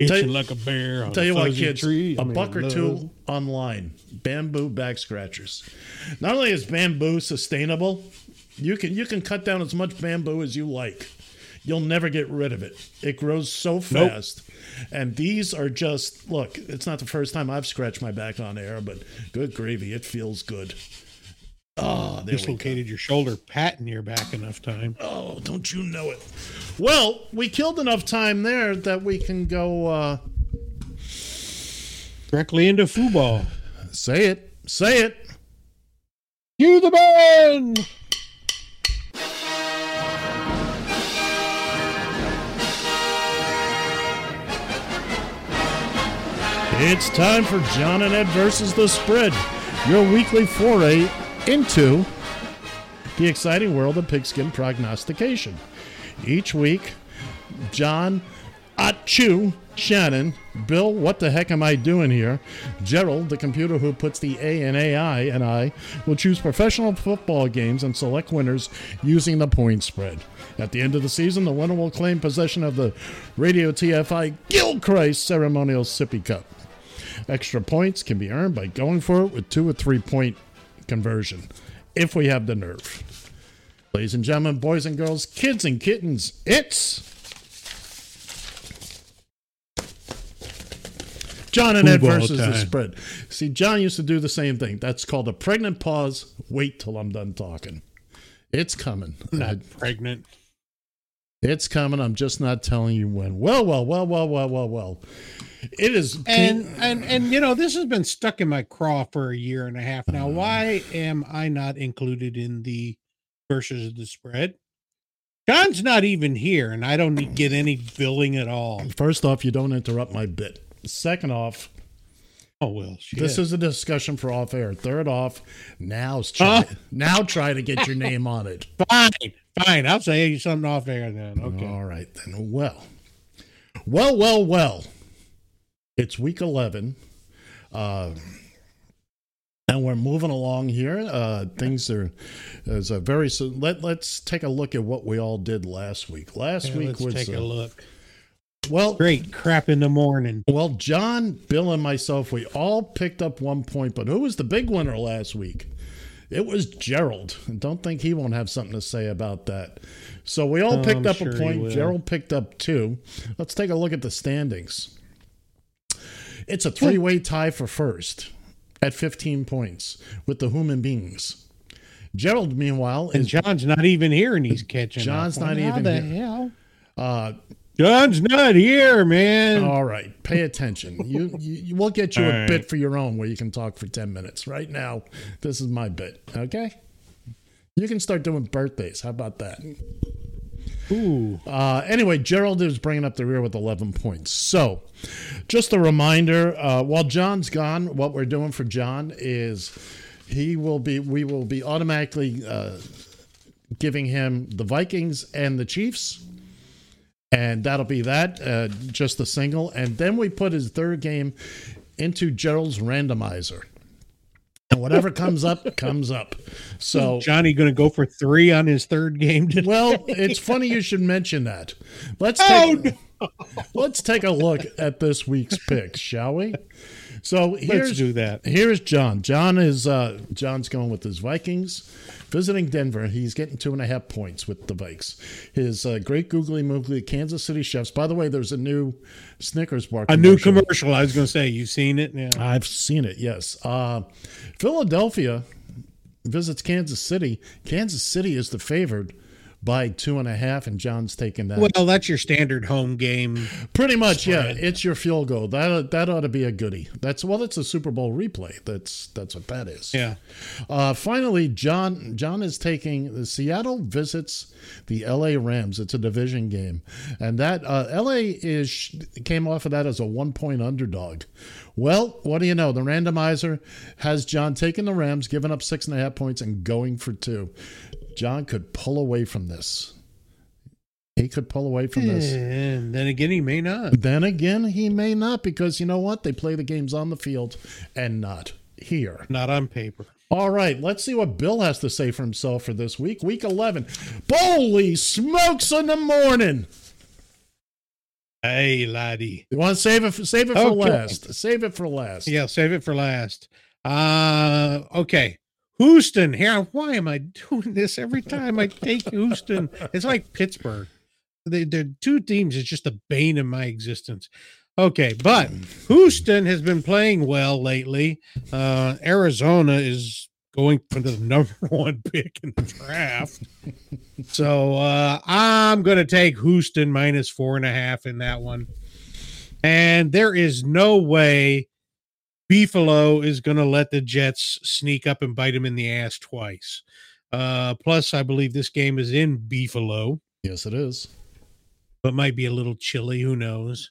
Speaker 6: Itching
Speaker 5: Tell you-
Speaker 6: like a bear on
Speaker 5: Tell you what, kids,
Speaker 6: tree.
Speaker 5: a
Speaker 6: mean,
Speaker 5: buck or two online. Bamboo back scratchers. Not only is bamboo sustainable, you can you can cut down as much bamboo as you like. You'll never get rid of it. It grows so
Speaker 6: Nope.
Speaker 5: fast. And these are just look, it's not the first time I've scratched my back on air, but good gravy, it feels good. Oh,
Speaker 6: dislocated your shoulder, patting your back enough time.
Speaker 5: Oh, don't you know it? Well, we killed enough time there that we can go uh
Speaker 6: Directly into football.
Speaker 5: say it. Say it.
Speaker 6: You the man.
Speaker 5: It's time for John and Ed versus the spread, your weekly foray into the exciting world of pigskin prognostication. Each week, John, Achu, Shannon, Bill, what the heck am I doing here? Gerald, the computer who puts the A in AI, and I will choose professional football games and select winners using the point spread. At the end of the season, the winner will claim possession of the Radio TFI Gilchrist Ceremonial Sippy Cup. Extra points can be earned by going for it with two or three point conversion, if we have the nerve. Ladies and gentlemen, boys and girls, kids and kittens, it's John and Ed
Speaker 6: Football
Speaker 5: versus the spread. See, John used to do the same thing. That's called a pregnant pause. Wait till I'm done talking. It's coming.
Speaker 6: Not pregnant.
Speaker 5: It's coming. I'm just not telling you when. Well, well, well, well, well, well, well. It is.
Speaker 6: And and and you know this has been stuck in my craw for a year and a half now. Mm. Why am I not included in the versus the spread? John's not even here, and I don't get any billing at all.
Speaker 5: First off, you don't interrupt my bit. Second off,
Speaker 6: oh well,
Speaker 5: this is a discussion for off air. Third off, now's try, now try to get your name on it.
Speaker 6: Fine, fine. I'll say you something off air then. Okay.
Speaker 5: All right then. Well, well, well, well. It's week eleven, uh, and we're moving along here. Uh, things are is a very so. Let Let's take a look at what we all did last week. Last
Speaker 6: Yeah,
Speaker 5: week
Speaker 6: let's
Speaker 5: was
Speaker 6: take a
Speaker 5: uh,
Speaker 6: look.
Speaker 5: Well,
Speaker 6: great crap in the morning.
Speaker 5: Well, John, Bill, and myself, we all picked up one point, but who was the big winner last week? It was Gerald. And don't think he won't have something to say about that. So we all
Speaker 6: Oh,
Speaker 5: picked up
Speaker 6: sure
Speaker 5: a point. Gerald picked up two. Let's take a look at the standings. It's a three way tie for first at 15 points with the human beings. Gerald, meanwhile,
Speaker 6: And
Speaker 5: is
Speaker 6: John's not even here, and he's catching.
Speaker 5: John's
Speaker 6: up.
Speaker 5: not
Speaker 6: How
Speaker 5: even
Speaker 6: the
Speaker 5: here.
Speaker 6: hell?
Speaker 5: Uh,
Speaker 6: John's not here, man.
Speaker 5: All right, pay attention. You, you, we'll get you
Speaker 6: All
Speaker 5: a
Speaker 6: right.
Speaker 5: bit for your own where you can talk for ten minutes. Right now, this is my bit. Okay, you can start doing birthdays. How about that?
Speaker 6: Ooh.
Speaker 5: Uh, anyway, Gerald is bringing up the rear with 11 points. So, just a reminder uh, while John's gone, what we're doing for John is he will be, we will be automatically uh, giving him the Vikings and the Chiefs. And that'll be that, uh, just a single. And then we put his third game into Gerald's randomizer. And whatever comes up, comes up. So
Speaker 6: Johnny going to go for three on his third game today.
Speaker 5: well, it's funny you should mention that. Let's
Speaker 6: Oh,
Speaker 5: take, let's take a look at this week's picks, shall we? So here's
Speaker 6: do that.
Speaker 5: Here's John. John is uh, John's going with his Vikings, visiting Denver. He's getting two and a half points with the Vikes. His uh, great googly moogly Kansas City chefs. By the way, there's a new Snickers bar.
Speaker 6: A new commercial. I was going to say, you've seen it? Yeah.
Speaker 5: I've seen it. Yes. Uh, Philadelphia visits Kansas City. Kansas City is the favored by two and a half, and John's taking that.
Speaker 6: Well, that's your standard home game.
Speaker 5: Pretty much,
Speaker 6: spread.
Speaker 5: yeah. It's your field goal. That that ought to be a goodie. That's well, it's a Super Bowl replay. That's that's what that is.
Speaker 6: Yeah.
Speaker 5: Uh, finally, John John is taking the Seattle visits the L.A. Rams. It's a division game, and that uh, L.A. is came off of that as a one point underdog. Well, what do you know? The randomizer has John taking the Rams, giving up six and a half points, and going for two. John could pull away from this. He could pull away from this.
Speaker 6: And then again, he may not.
Speaker 5: Then again, he may not because you know what? They play the games on the field and not here.
Speaker 6: Not on paper.
Speaker 5: All right, let's see what Bill has to say for himself for this week. Week 11. Holy smokes in the morning.
Speaker 6: Hey, laddie.
Speaker 5: You want to save it for, save it for
Speaker 6: Okay.
Speaker 5: last. Save it for last.
Speaker 6: Yeah, save it for last. Uh okay. Houston. Here, why am I doing this every time I take Houston? It's like Pittsburgh. They, they're two teams. It's just the bane of my existence. Okay, but Houston has been playing well lately. Uh, Arizona is going for the number one pick in the draft. so uh, I'm going to take Houston minus four and a half in that one. And there is no way Beefalo is going to let the Jets sneak up and bite him in the ass twice. Uh, plus, I believe this game is in Beefalo,
Speaker 5: Yes, it is.
Speaker 6: but might be a little chilly. Who knows?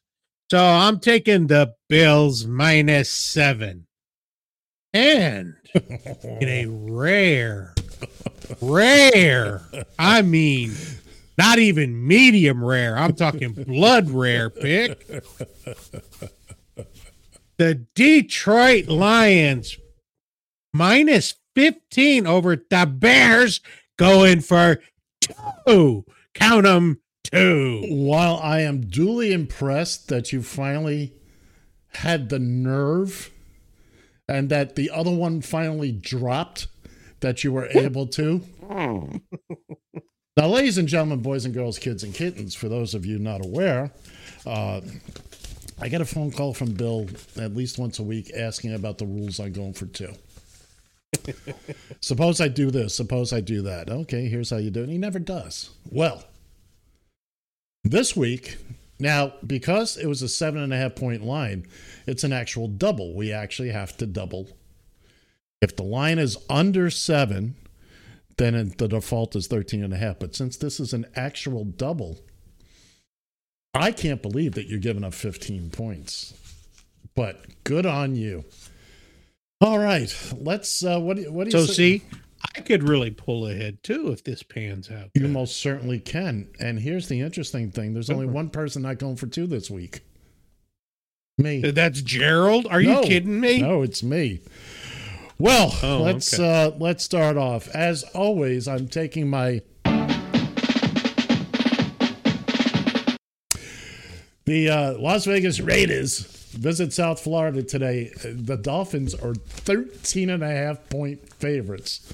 Speaker 6: So I'm taking the Bills minus seven. And in a rare, rare, I mean, not even medium rare, I'm talking blood rare pick. The Detroit Lions minus 15 over the Bears going for two. Count them two.
Speaker 5: While I am duly impressed that you finally had the nerve and that the other one finally dropped, that you were able to. Now, ladies and gentlemen, boys and girls, kids and kittens, for those of you not aware, uh, I get a phone call from Bill at least once a week asking about the rules on going for two. suppose I do this, suppose I do that. Okay, here's how you do it. He never does. Well, This week, now because it was a seven and a half point line, it's an actual double. We actually have to double. If the line is under seven, then the default is 13 and a half. But since this is an actual double, I can't believe that you're giving up 15 points. But good on you. All right, let's. Uh, what do you, what do you
Speaker 6: So
Speaker 5: say-
Speaker 6: see, I could really pull ahead too if this pans out.
Speaker 5: You most certainly can. And here's the interesting thing: there's only one person not going for two this week. Me.
Speaker 6: That's Gerald. Are you kidding me?
Speaker 5: No, it's me. Well,
Speaker 6: Oh,
Speaker 5: let's
Speaker 6: okay.
Speaker 5: uh, let's start off. As always, I'm taking my the uh, Las Vegas Raiders visit South Florida today. The Dolphins are 13 and a half point favorites.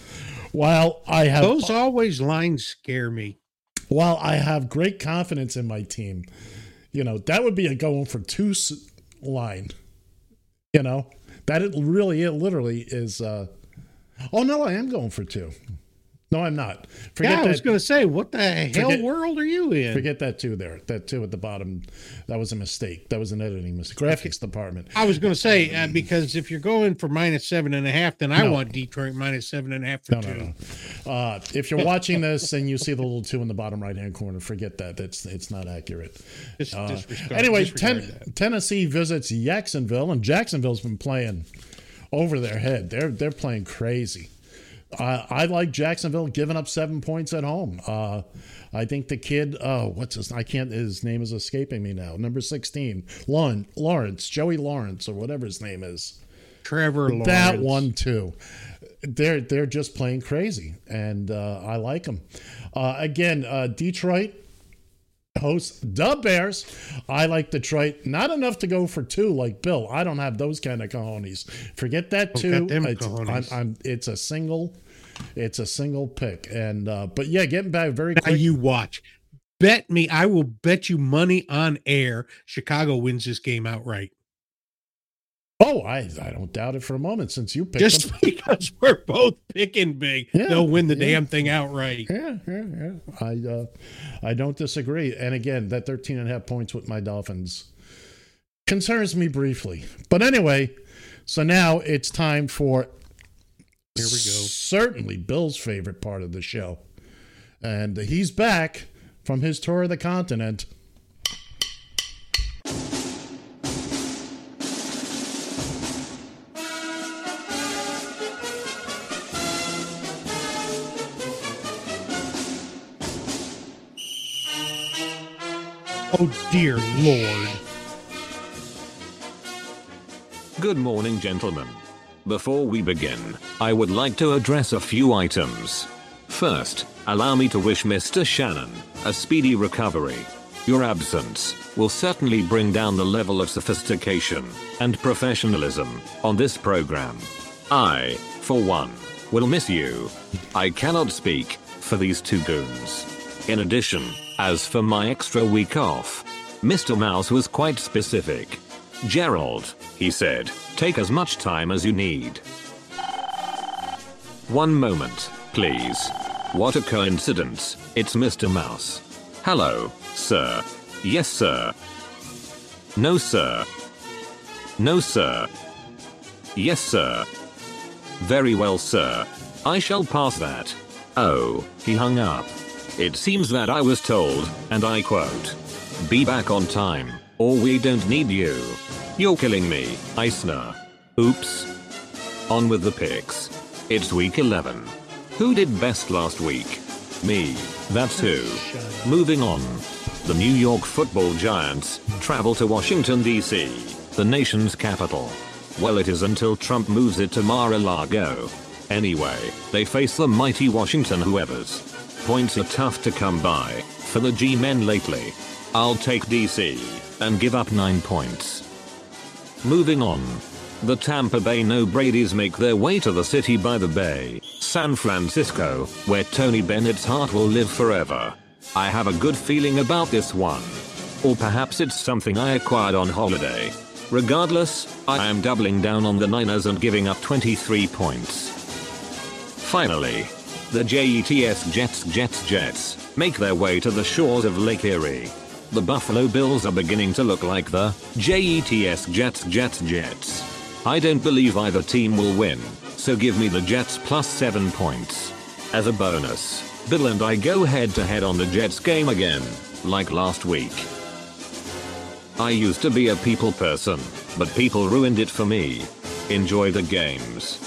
Speaker 5: While I have
Speaker 6: Those always lines scare me.
Speaker 5: while I have great confidence in my team, you know, that would be a going for two line. You know, that it really, it literally is. uh Oh no, I am going for two. No, I'm not. Forget
Speaker 6: yeah, I was going to say, what the hell
Speaker 5: Forget-
Speaker 6: world are you in?
Speaker 5: Forget that two there. That two at the bottom. That was a mistake. That was an editing mistake. Graphics department.
Speaker 6: I was going to say uh, because if you're going for minus seven and a half, then I
Speaker 5: No.
Speaker 6: want Detroit minus seven and a half for
Speaker 5: No,
Speaker 6: two.
Speaker 5: no, no. Uh, if you're watching this and you see the little two in the bottom right hand corner, forget that. That's it's not accurate. Uh, anyway, ten. Tennessee visits Jacksonville, and Jacksonville's been playing over their head. They're they're playing crazy. Uh, I like Jacksonville giving up seven points at home. Uh, I think the kid, oh, what's his? I can't. His name is escaping me now. Number sixteen, Lawrence, Lawrence, Joey Lawrence, or whatever his name is.
Speaker 6: Trevor Lawrence.
Speaker 5: That one too. They're they're just playing crazy, and uh, I like them. Uh, again, uh, Detroit hosts the Bears. I like Detroit. Not enough to go for two like Bill. I don't have those kind of cojones. Forget that two.
Speaker 6: got
Speaker 5: It's, I'm. I'm- it's a single. It's a single pick, and uh, but yeah, getting back very
Speaker 6: Now
Speaker 5: quick.
Speaker 6: you watch. Bet me, I will bet you money on air. Chicago wins this game outright.
Speaker 5: oh, I I don't doubt it for a moment. Since you picked
Speaker 6: Just
Speaker 5: them.
Speaker 6: because we're both picking big,
Speaker 5: Yeah,
Speaker 6: they'll win the
Speaker 5: yeah.
Speaker 6: damn thing outright.
Speaker 5: Yeah, yeah, yeah. I uh, I don't disagree. And again, that 13 and a half points with my Dolphins concerns me briefly. But anyway, so now it's time for
Speaker 6: Here we go.
Speaker 5: Certainly Bill's favorite part of the show. And he's back from his tour of the continent.
Speaker 6: Oh dear lord.
Speaker 32: Good morning, gentlemen. Before we begin, I would like to address a few items. First, allow me to wish Mr. Shannon a speedy recovery. Your absence will certainly bring down the level of sophistication and professionalism on this program. I, for one, will miss you. I cannot speak for these two goons. In addition, as for my extra week off, Mr. Mouse was quite specific. Gerald, he said, take as much time as you need. One moment, please. What a coincidence. It's Mr. Mouse. Hello, sir. Yes, sir. No, sir. No, sir. Yes, sir. Very well, sir. I shall pass that. Oh, he hung up. It seems that I was told, and I quote, Be back on time, or we don't need you. You're killing me, Eisner. Oops. On with the picks. It's week 11. Who did best last week? Me. That's who. Moving on. The New York football giants travel to Washington, D.C., the nation's capital. Well, it is until Trump moves it to Mar-a-Lago. Anyway, they face the mighty Washington whoever's. Points are tough to come by for the G-men lately. I'll take DC and give up 9 points. Moving on. The Tampa Bay No Brady's make their way to the city by the bay, San Francisco, where Tony Bennett's heart will live forever. I have a good feeling about this one. Or perhaps it's something I acquired on holiday. Regardless, I am doubling down on the Niners and giving up 23 points. Finally, the JETS Jets Jets Jets make their way to the shores of Lake Erie. The Buffalo Bills are beginning to look like the JETS Jets Jets Jets. I don't believe either team will win, so give me the Jets plus 7 points. As a bonus, Bill and I go head to head on the Jets game again, like last week. I used to be a people person, but people ruined it for me. Enjoy the games.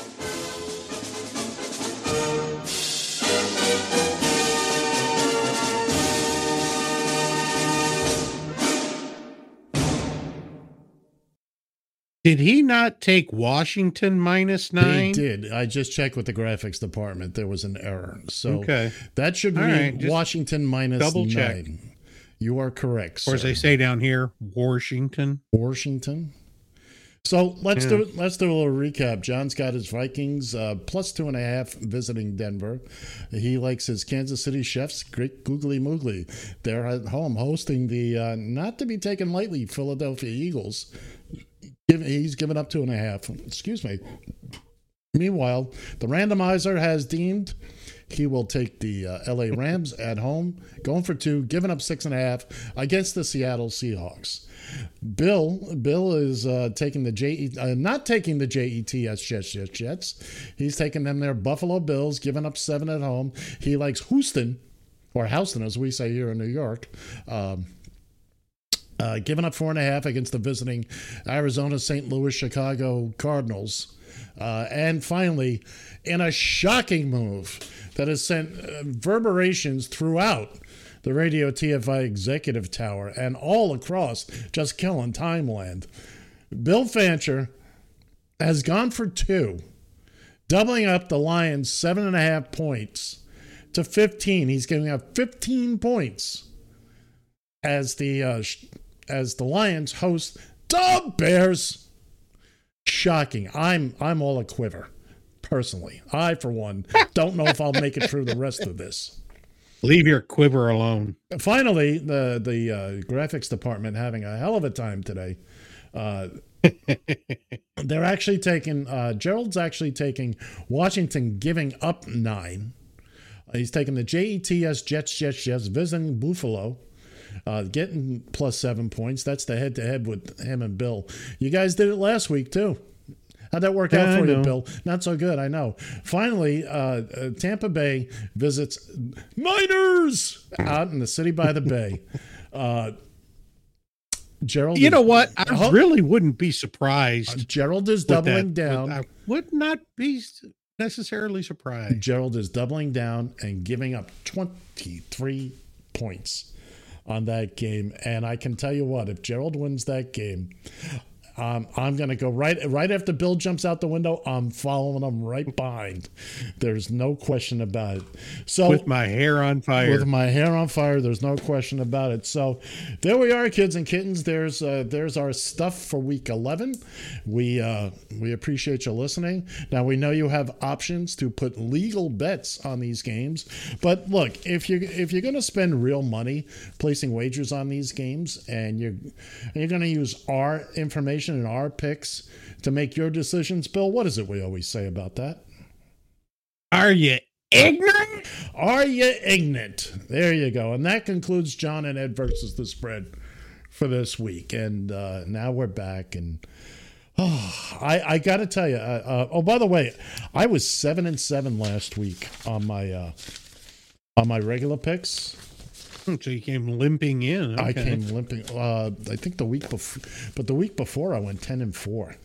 Speaker 6: Did he not take Washington minus nine?
Speaker 5: He did. I just checked with the graphics department. There was an error. So
Speaker 6: Okay.
Speaker 5: that should
Speaker 6: All
Speaker 5: be
Speaker 6: right,
Speaker 5: Washington minus
Speaker 6: double check.
Speaker 5: You are correct.
Speaker 6: Or as
Speaker 5: sir.
Speaker 6: they say down here, Washington.
Speaker 5: Washington. So let's
Speaker 6: Yeah.
Speaker 5: do let's do a little recap. John's got his Vikings uh, plus two and a half visiting Denver. He likes his Kansas City Chefs, great googly moogly. They're at home hosting the uh, not to be taken lightly Philadelphia Eagles. He's given up two and a half. Excuse me. Meanwhile, the randomizer has deemed he will take the uh, LA Rams at home, going for two, giving up six and a half against the Seattle Seahawks. Bill, Bill is uh, taking the J, uh, not taking the Jets, Jets, Jets, Jets. He's taking them their Buffalo Bills, giving up seven at home. He likes Houston, or Houston as we say here in New York. Um, uh, giving up four and a half against the visiting Arizona, St. Louis, Chicago Cardinals. Uh, and finally, in a shocking move that has sent uh, reverberations throughout the Radio TFI executive tower and all across just killing Timeland, Bill Fancher has gone for two, doubling up the Lions' seven and a half points to 15. He's giving up 15 points as the uh, as the Lions host the Bears. Shocking. I'm I'm all a quiver. Personally, I for one don't know if I'll make it through the rest of this.
Speaker 6: Leave your quiver alone.
Speaker 5: Finally, the the uh, graphics department having a hell of a time today. Uh, they're actually taking uh, Gerald's actually taking Washington giving up nine. He's taking the Jets Jets Jets Jets visiting Buffalo. Uh, getting plus seven points. That's the head to head with him and Bill. You guys did it last week too. How'd that work out for you. Bill? Not so good, I know. Finally, uh, uh, Tampa Bay visits Niners out in the city by the bay. Uh, Gerald,
Speaker 6: You know what? I really wouldn't be surprised.
Speaker 5: Gerald is
Speaker 6: with that.
Speaker 5: doubling down.
Speaker 6: I would not be necessarily surprised.
Speaker 5: Gerald is doubling down and giving up 23 points on that game. And I can tell you what, if Gerald wins that game, um, I'm going to go right right after Bill jumps out the window. I'm following him right behind. There's no question about it. So
Speaker 6: With my hair on fire.
Speaker 5: with my hair on fire. There's no question about it. So there we are, kids and kittens. There's uh, there's our stuff for week 11. We uh, we appreciate you listening. Now we know you have options to put legal bets on these games, but look if you if you're going to spend real money placing wagers on these games, and you're and you're going to use our information and our picks to make your decisions, Bill, what is it we always say about that?
Speaker 6: Are you ignorant?
Speaker 5: Are you ignorant? There you go. And that concludes John and Ed versus the spread for this week. And uh, now we're back. And oh, I, I got to tell you. Uh, uh, oh, by the way, I was seven and seven last week on my uh, on my regular picks.
Speaker 6: So you came limping in.
Speaker 5: I came limping. Uh, I think the week before, but the week before I went ten and four.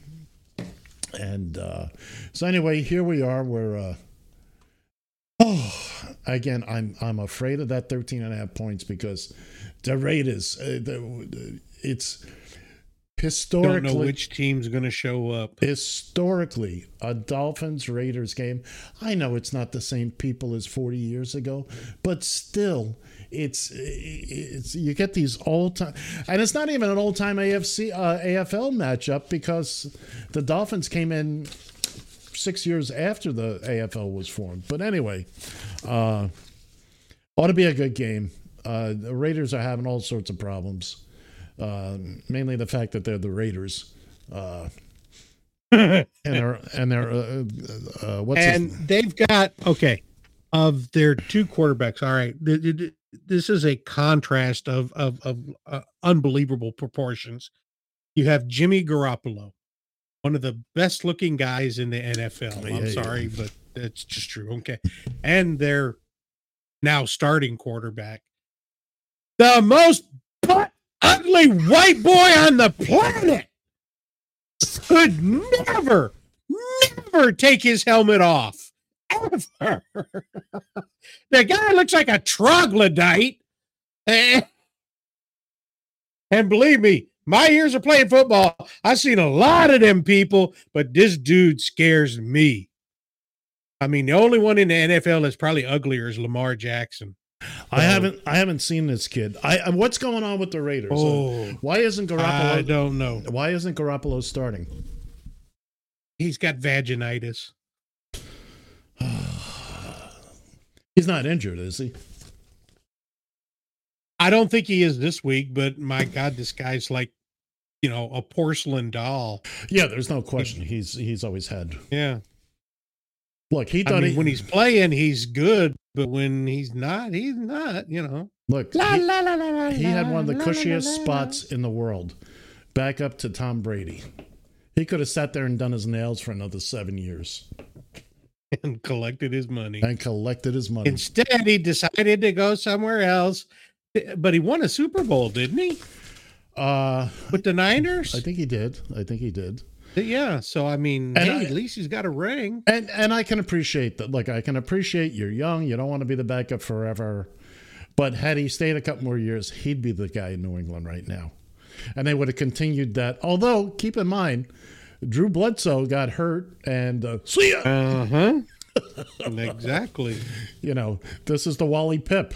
Speaker 5: And uh, so anyway, here we are. We're uh, oh again. I'm I'm afraid of that 13 and a half points because the Raiders. Uh, the, it's historically
Speaker 6: Don't know which team's going to show up.
Speaker 5: historically a Dolphins Raiders game. I know it's not the same people as 40 years ago, but still it's it's you get these old time and it's not even an old time AFC uh, AFL matchup because the Dolphins came in 6 years after the AFL was formed. But anyway, uh ought to be a good game. Uh, the Raiders are having all sorts of problems, uh, mainly the fact that they're the Raiders. Uh, and they're and they're uh, uh, what's
Speaker 6: and they've got okay of their two quarterbacks. All right, this is a contrast of of of uh, unbelievable proportions. You have Jimmy Garoppolo, one of the best looking guys in the NFL.
Speaker 5: Yeah,
Speaker 6: I'm
Speaker 5: yeah.
Speaker 6: sorry, but that's just true. Okay, and their now starting quarterback, the most butt ugly white boy on the planet, could never, never take his helmet off. Ever. the guy looks like a troglodyte. Eh. And believe me, my years of playing football, I've seen a lot of them people, but this dude scares me. I mean, the only one in the NFL that's probably uglier is Lamar Jackson.
Speaker 5: I haven't I haven't seen this kid. I what's going on with the Raiders? Uh,
Speaker 6: Oh,
Speaker 5: why isn't Garoppolo?
Speaker 6: I don't know.
Speaker 5: Why isn't Garoppolo starting?
Speaker 6: He's got vaginitis.
Speaker 5: He's not injured, is he?
Speaker 6: I don't think he is this week, but my God, this guy's like, you know, a porcelain doll.
Speaker 5: Yeah, there's no question. He's he's always had.
Speaker 6: Yeah.
Speaker 5: Look, he
Speaker 6: I mean,
Speaker 5: he,
Speaker 6: when he's playing, he's good, but when he's not, he's not, you know.
Speaker 5: look.
Speaker 6: La,
Speaker 5: he,
Speaker 6: la, la, la, la,
Speaker 5: he had one of the cushiest spots in the world, back up to Tom Brady. He could have sat there and done his nails for another seven years
Speaker 6: and collected his money.
Speaker 5: and collected his money.
Speaker 6: Instead, he decided to go somewhere else. But he won a Super Bowl, didn't he?
Speaker 5: Uh,
Speaker 6: With the Niners?
Speaker 5: I think he did. I think he did.
Speaker 6: Yeah. So, I mean, hey,
Speaker 5: I-
Speaker 6: at least he's got a ring.
Speaker 5: And and I can appreciate that. Like I can appreciate you're young. You don't want to be the backup forever. But had he stayed a couple more years, he'd be the guy in New England right now. And they would have continued that. Although, keep in mind, Drew Bledsoe got hurt and uh, see ya.
Speaker 6: Uh huh. exactly.
Speaker 5: You know, this is the Wally Pipp.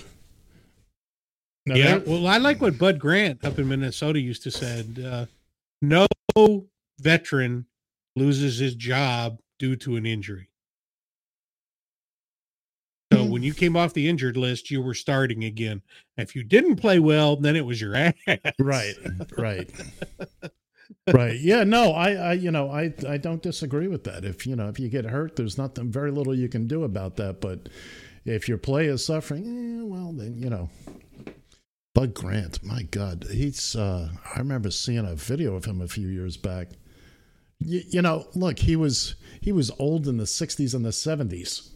Speaker 5: Now,
Speaker 6: yeah. Well, I like what Bud Grant up in Minnesota used to said. Uh, no veteran loses his job due to an injury. So when you came off the injured list, you were starting again. If you didn't play well, then it was your ass.
Speaker 5: right, right, right. Yeah, no, I, I, you know, I, I don't disagree with that. If you know, if you get hurt, there's nothing, very little you can do about that. But if your play is suffering, eh, well, then you know. Bud Grant, my God, he's. uh I remember seeing a video of him a few years back. You, you know, look, he was he was old in the '60s and the '70s.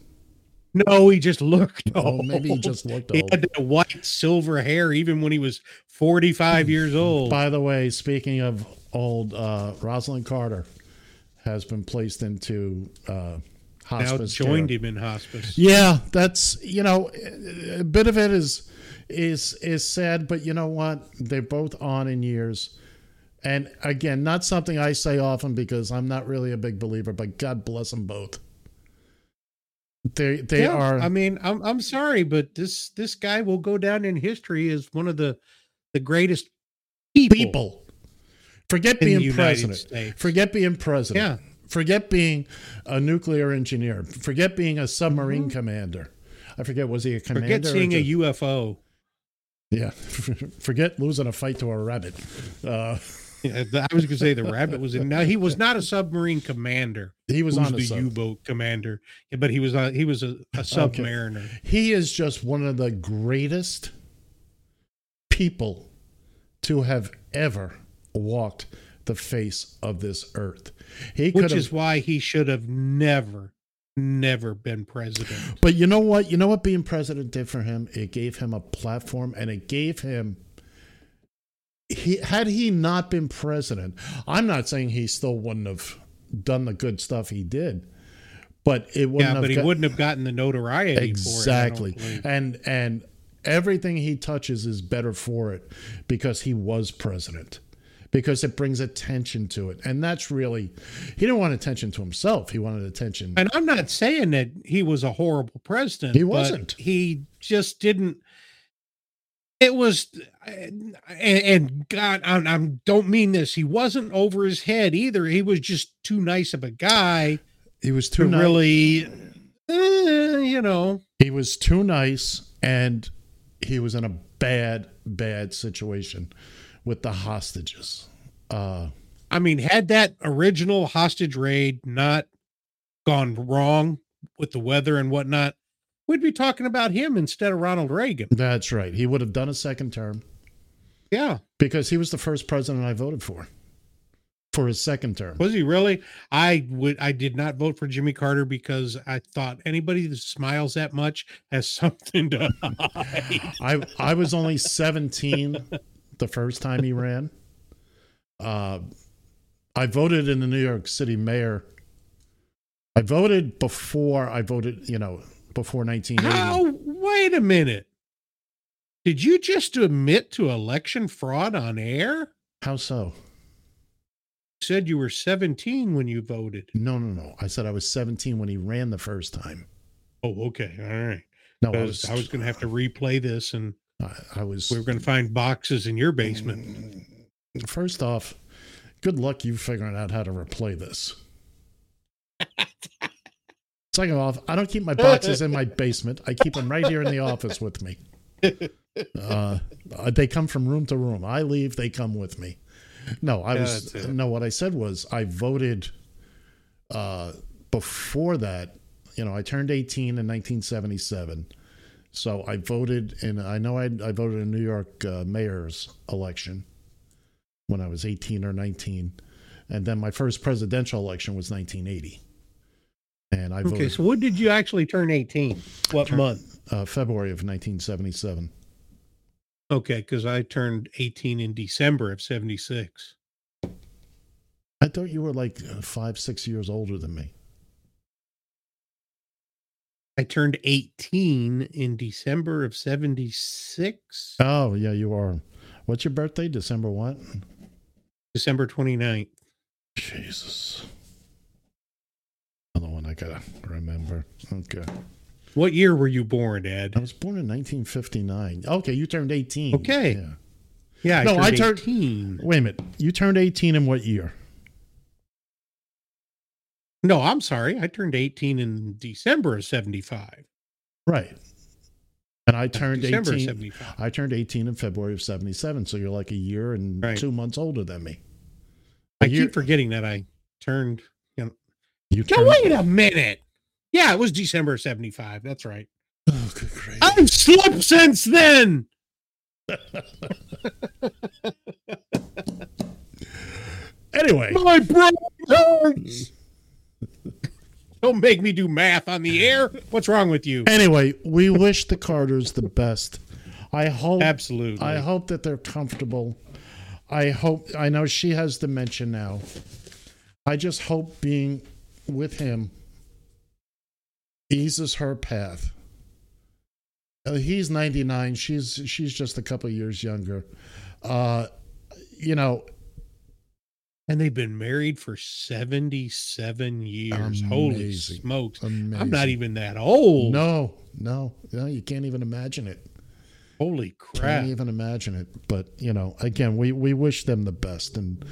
Speaker 6: No, he just looked
Speaker 5: Oh,
Speaker 6: old.
Speaker 5: maybe he just looked old.
Speaker 6: He had that white silver hair even when he was 45 years old.
Speaker 5: By the way, speaking of old, uh, Rosalynn Carter has been placed into uh,
Speaker 6: now
Speaker 5: hospice.
Speaker 6: joined
Speaker 5: care.
Speaker 6: him in hospice.
Speaker 5: Yeah, that's you know, a bit of it is is is sad, but you know what? They're both on in years. And again, not something I say often because I'm not really a big believer, but God bless them both. They they
Speaker 6: Yeah,
Speaker 5: are
Speaker 6: I mean, I'm I'm sorry, but this this guy will go down in history as one of the the greatest people.
Speaker 5: people. Forget
Speaker 6: in
Speaker 5: being
Speaker 6: United
Speaker 5: president.
Speaker 6: States.
Speaker 5: Forget being president.
Speaker 6: Yeah.
Speaker 5: Forget being a nuclear engineer. Forget being a submarine
Speaker 6: Mhm.
Speaker 5: commander. I forget was he a commander?
Speaker 6: Forget
Speaker 5: or
Speaker 6: seeing a UFO.
Speaker 5: Yeah. Forget losing a fight to a rabbit. Uh,
Speaker 6: Yeah, I was going to say the rabbit was in. Now he was not a submarine commander.
Speaker 5: He was on
Speaker 6: the
Speaker 5: sub.
Speaker 6: U-boat commander, but he was he was a, a submariner.
Speaker 5: he is just one of the greatest people to have ever walked the face of this earth. He
Speaker 6: which is why he should have never, never been president.
Speaker 5: But you know what? You know what being president did for him? It gave him a platform and it gave him he had he not been president, I'm not saying he still wouldn't have done the good stuff he did. But it wouldn't
Speaker 6: Yeah,
Speaker 5: have
Speaker 6: but he
Speaker 5: got-
Speaker 6: wouldn't have gotten the notoriety
Speaker 5: exactly.
Speaker 6: for it. I don't believe.
Speaker 5: and and everything he touches is better for it because he was president. Because it brings attention to it. And that's really he didn't want attention to himself. He wanted attention
Speaker 6: And I'm not saying that he was a horrible president.
Speaker 5: He wasn't.
Speaker 6: He just didn't. It was, and, and God, I, I don't mean this. He wasn't over his head either. He was just too nice of a guy
Speaker 5: He was
Speaker 6: to
Speaker 5: too nice.
Speaker 6: really, eh, you know.
Speaker 5: He was too nice and he was in a bad, bad situation with the hostages. Uh,
Speaker 6: I mean, had that original hostage raid not gone wrong with the weather and whatnot, we'd be talking about him instead of Ronald Reagan.
Speaker 5: That's right. He would have done a second term
Speaker 6: Yeah.
Speaker 5: because he was the first president I voted for for his second term.
Speaker 6: Was he really? I would. I did not vote for Jimmy Carter because I thought anybody that smiles that much has something to hide.
Speaker 5: I I was only 17 the first time he ran. Uh, I voted in the New York City mayor. I voted before I voted, you know, before 1980.
Speaker 6: How? Wait a minute. Did you just admit to election fraud on air?
Speaker 5: How so?
Speaker 6: You said you were 17 when you voted.
Speaker 5: No, no, no. I said I was 17 when he ran the first time.
Speaker 6: Oh, okay. All right.
Speaker 5: No, I was,
Speaker 6: I was going to have to replay this and
Speaker 5: I, I was
Speaker 6: we were going to find boxes in your basement.
Speaker 5: First off, good luck you figuring out how to replay this. Second off, I don't keep my boxes in my basement. I keep them right here in the office with me. Uh, they come from room to room. I leave, they come with me. No, I
Speaker 6: Yeah,
Speaker 5: was no. What I said was I voted uh, before that. You know, I turned 18 in 1977, so I voted, and I know I, I voted in New York uh, mayor's election when I was 18 or 19, and then my first presidential election was 1980, and I voted
Speaker 6: Okay, so when did you actually turn 18? What
Speaker 5: Turn-
Speaker 6: month?
Speaker 5: uh, February of 1977.
Speaker 6: Okay, because I turned 18 in December of 76.
Speaker 5: I thought you were like uh, five, six years older than me.
Speaker 6: I turned 18 in December of 76,
Speaker 5: Oh, yeah, you are. What's your birthday? December what?
Speaker 6: December 29th.
Speaker 5: Jesus. Another one I gotta remember. Okay.
Speaker 6: What year were you born, Ed?
Speaker 5: I was born in 1959. Okay, you turned 18.
Speaker 6: Okay.
Speaker 5: Yeah.
Speaker 6: Yeah, I
Speaker 5: no,
Speaker 6: turned
Speaker 5: I turned
Speaker 6: 18.
Speaker 5: Wait a minute. You turned 18 in what year?
Speaker 6: No, I'm sorry. I turned 18 in December of 75.
Speaker 5: Right. And I turned
Speaker 6: December
Speaker 5: 18. I turned 18 in February of 77. So you're like a year and
Speaker 6: Right.
Speaker 5: two months older than me.
Speaker 6: I
Speaker 5: A year-
Speaker 6: keep forgetting that I turned. You know,
Speaker 5: You turned,
Speaker 6: wait a minute. Yeah, it was December of 75. That's right.
Speaker 5: Oh, good grief.
Speaker 6: I've slept since then.
Speaker 5: Anyway,
Speaker 6: My brain hurts. Don't make me do math on the air. What's wrong with you?
Speaker 5: anyway, we wish the Carters the best. I hope
Speaker 6: Absolutely.
Speaker 5: I hope that they're comfortable. I hope I know she has dementia now. I just hope being with him eases her path. Uh, he's 99, she's she's just a couple years younger. Uh you know,
Speaker 6: And they've been married for 77 years. Holy
Speaker 5: Amazing.
Speaker 6: smokes. I'm not even that old.
Speaker 5: no, no, no, you can't even imagine it.
Speaker 6: Holy crap.
Speaker 5: Can't even imagine it. But you know, again, we we wish them the best, and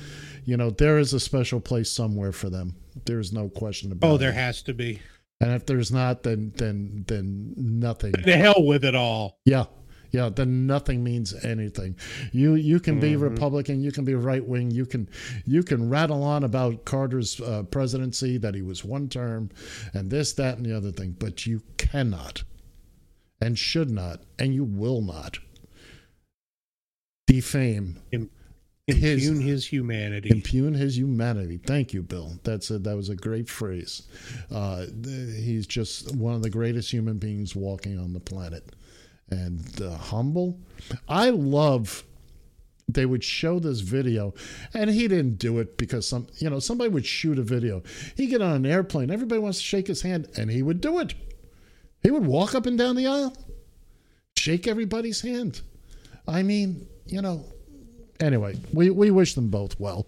Speaker 5: you know, there is a special place somewhere for them. There's no question oh, about. It.
Speaker 6: Oh,
Speaker 5: it.
Speaker 6: there has to be.
Speaker 5: And if there's not, then then then nothing.
Speaker 6: The hell with it all.
Speaker 5: Yeah, yeah. Then nothing means anything. You you can be
Speaker 6: Mhm.
Speaker 5: Republican, you can be right wing, you can you can rattle on about Carter's uh, presidency that he was one term, and this that and the other thing, but you cannot, and should not, and you will not defame
Speaker 6: Im- Impugn his humanity.
Speaker 5: impugn his humanity. Thank you, Bill. That's a, that was a great phrase. Uh, he's just one of the greatest human beings walking on the planet, and uh, humble. I love. They would show this video, and he didn't do it because some, you know, somebody would shoot a video. he'd get on an airplane, everybody wants to shake his hand, and he would do it. He would walk up and down the aisle, shake everybody's hand. I mean, you know, anyway, we, we wish them both well.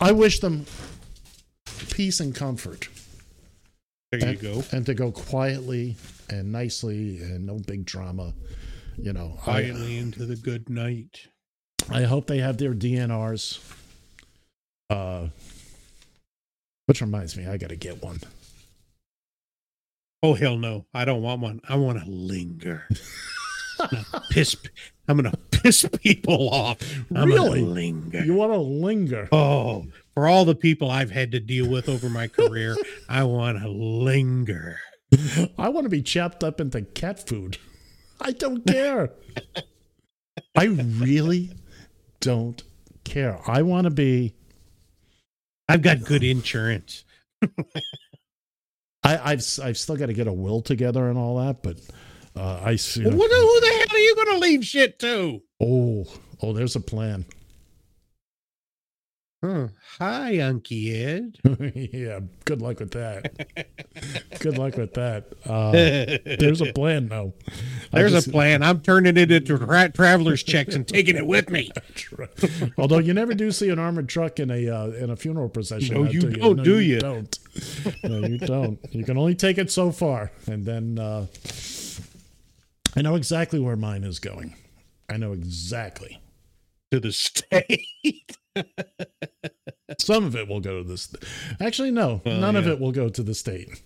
Speaker 5: I wish them peace and comfort.
Speaker 6: There you go.
Speaker 5: And to go quietly and nicely and no big drama. You know,
Speaker 6: Quietly into the good night.
Speaker 5: I, I hope they have their DNRs. Uh, which reminds me, I got to get one.
Speaker 6: Oh hell no! I don't want one. I want to linger. Piss. I'm gonna piss people off. I'm
Speaker 5: Really?
Speaker 6: gonna linger.
Speaker 5: You want to linger?
Speaker 6: Oh, for all the people I've had to deal with over my career, I want to linger.
Speaker 5: I want to be chopped up into cat food. I don't care. I really don't care. I want to be.
Speaker 6: I've got good insurance.
Speaker 5: I, I've I've still got to get a will together and all that, but uh, I see.
Speaker 6: Well, who the hell are you going to leave shit to?
Speaker 5: Oh, oh, there's a plan.
Speaker 6: Huh. Hi, Unky Ed.
Speaker 5: yeah, good luck with that. good luck with that. Uh, there's a plan, though.
Speaker 6: There's
Speaker 5: just-
Speaker 6: a plan. I'm turning it into tra- traveler's checks and taking it with me.
Speaker 5: Although you never do see an armored truck in a uh, in a funeral procession.
Speaker 6: No, you
Speaker 5: do
Speaker 6: don't,
Speaker 5: No,
Speaker 6: do you?
Speaker 5: Don't. No, you don't. You can only take it so far, and then uh, I know exactly where mine is going. I know exactly
Speaker 6: to the state.
Speaker 5: Some of it will go to this. Actually, no,
Speaker 6: Oh,
Speaker 5: none of it will go to the state.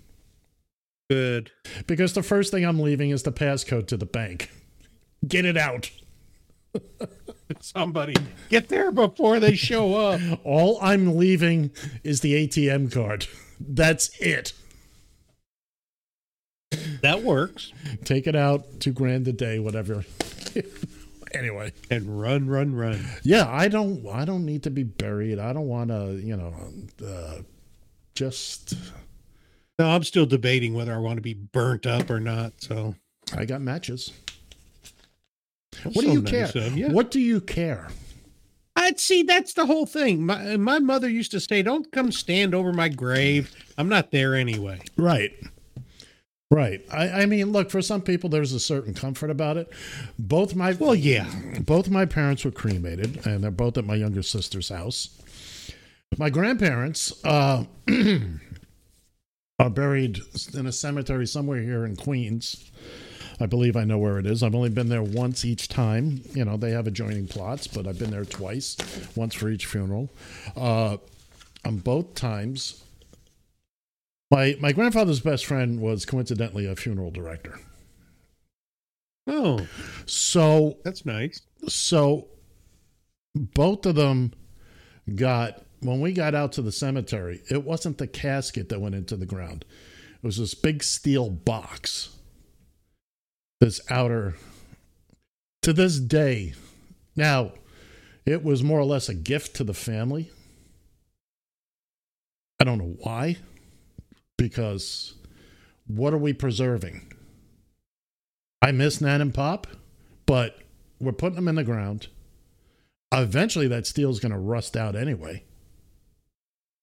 Speaker 6: Good.
Speaker 5: Because the first thing I'm leaving is the passcode to the bank. Get it out.
Speaker 6: Somebody get there before they show up.
Speaker 5: All I'm leaving is the ATM card. That's it.
Speaker 6: That works.
Speaker 5: Take it out, two grand a day, whatever. anyway,
Speaker 6: and run, run, run.
Speaker 5: Yeah, I don't. I don't need to be buried. I don't want to. You know, uh, just.
Speaker 6: No, I'm still debating whether I want to be burnt up or not. So
Speaker 5: I got matches.
Speaker 6: That's
Speaker 5: what do you
Speaker 6: nice
Speaker 5: care?
Speaker 6: of you.
Speaker 5: What do you care?
Speaker 6: I'd see that's the whole thing. My my mother used to say, "Don't come stand over my grave. I'm not there anyway."
Speaker 5: Right. Right. I, I mean, look, for some people, there's a certain comfort about it. Both my
Speaker 6: well, yeah,
Speaker 5: both my parents were cremated, and they're both at my younger sister's house. My grandparents uh, are buried in a cemetery somewhere here in Queens. I believe I know where it is. I've only been there once each time. You know, they have adjoining plots, but I've been there twice, once for each funeral. Uh, on both times, my my grandfather's best friend was coincidentally a funeral director.
Speaker 6: Oh,
Speaker 5: so
Speaker 6: that's nice.
Speaker 5: So both of them got when we got out to the cemetery. It wasn't the casket that went into the ground. It was this big steel box. This outer. To this day, now it was more or less a gift to the family. I don't know why because what are we preserving? I miss Nan and Pop, but we're putting them in the ground. Eventually, that steel's going to rust out anyway.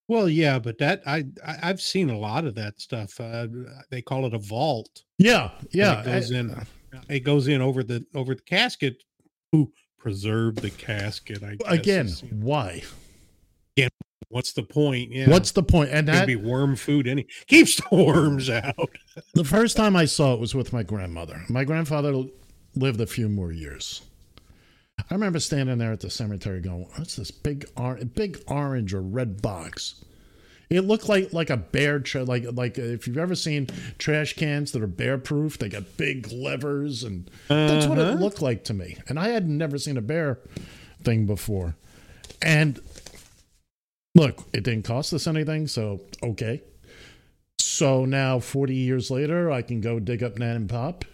Speaker 6: Well, yeah, but that I, I I've seen a lot of that stuff. Uh, they call it a vault.
Speaker 5: Yeah, yeah.
Speaker 6: it goes
Speaker 5: I-
Speaker 6: in. It goes in over the over the casket. Who preserved the casket? I guess
Speaker 5: Again, why?
Speaker 6: Again, what's the point? Yeah.
Speaker 5: What's the point? And
Speaker 6: Could
Speaker 5: that
Speaker 6: be worm food. Any keeps the worms out.
Speaker 5: the first time I saw it was with my grandmother. My grandfather lived a few more years. I remember standing there at the cemetery going, "What's this big or- big orange or red box?" It looked like like a bear tra- like like if you've ever seen trash cans that are bear proof, they got big levers and that's what it
Speaker 6: Uh-huh.
Speaker 5: looked like to me. And I had never seen a bear thing before. And look, it didn't cost us anything, so okay. So now 40 years later, I can go dig up Nan and Pop.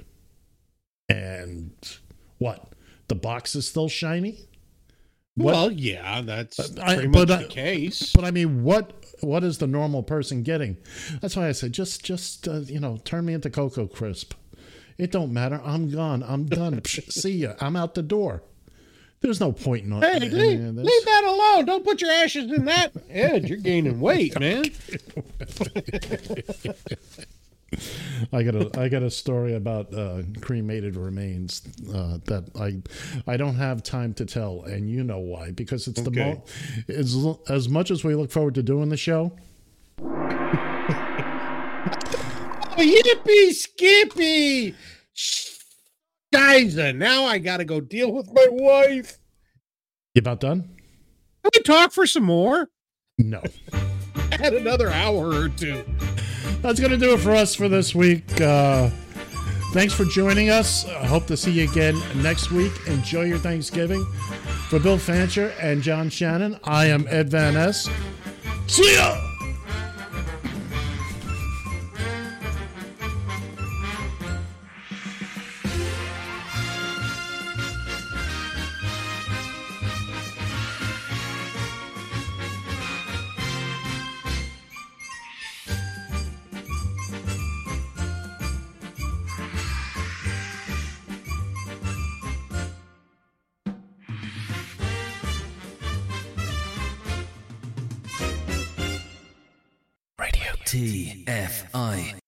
Speaker 5: And what? The box is still shiny? What-
Speaker 6: Well, yeah, that's pretty
Speaker 5: but
Speaker 6: much
Speaker 5: I-
Speaker 6: the case.
Speaker 5: But I mean, what what is the normal person getting? That's why I said just just uh, you know turn me into Cocoa Crisp. It don't matter. I'm gone. I'm done. See ya. I'm out the door. There's no point in
Speaker 6: Hey,
Speaker 5: in-
Speaker 6: leave, leave that alone. Don't put your ashes in that. Ed, you're gaining weight, man.
Speaker 5: I got a I got a story about uh, cremated remains uh, that I I don't have time to tell, and you know why? Because it's the
Speaker 6: Okay.
Speaker 5: mo- as as much as we look forward to doing the show.
Speaker 6: Oh, yippee skippy. Guys, uh, now I got to go deal with my wife.
Speaker 5: You about done?
Speaker 6: Can we talk for some more?
Speaker 5: No.
Speaker 6: Add another hour or two.
Speaker 5: That's going to do it for us for this week. Uh, thanks for joining us. I hope to see you again next week. Enjoy your Thanksgiving. For Bill Fancher and John Shannon, I am Ed Van Ness. See ya!
Speaker 33: TFI.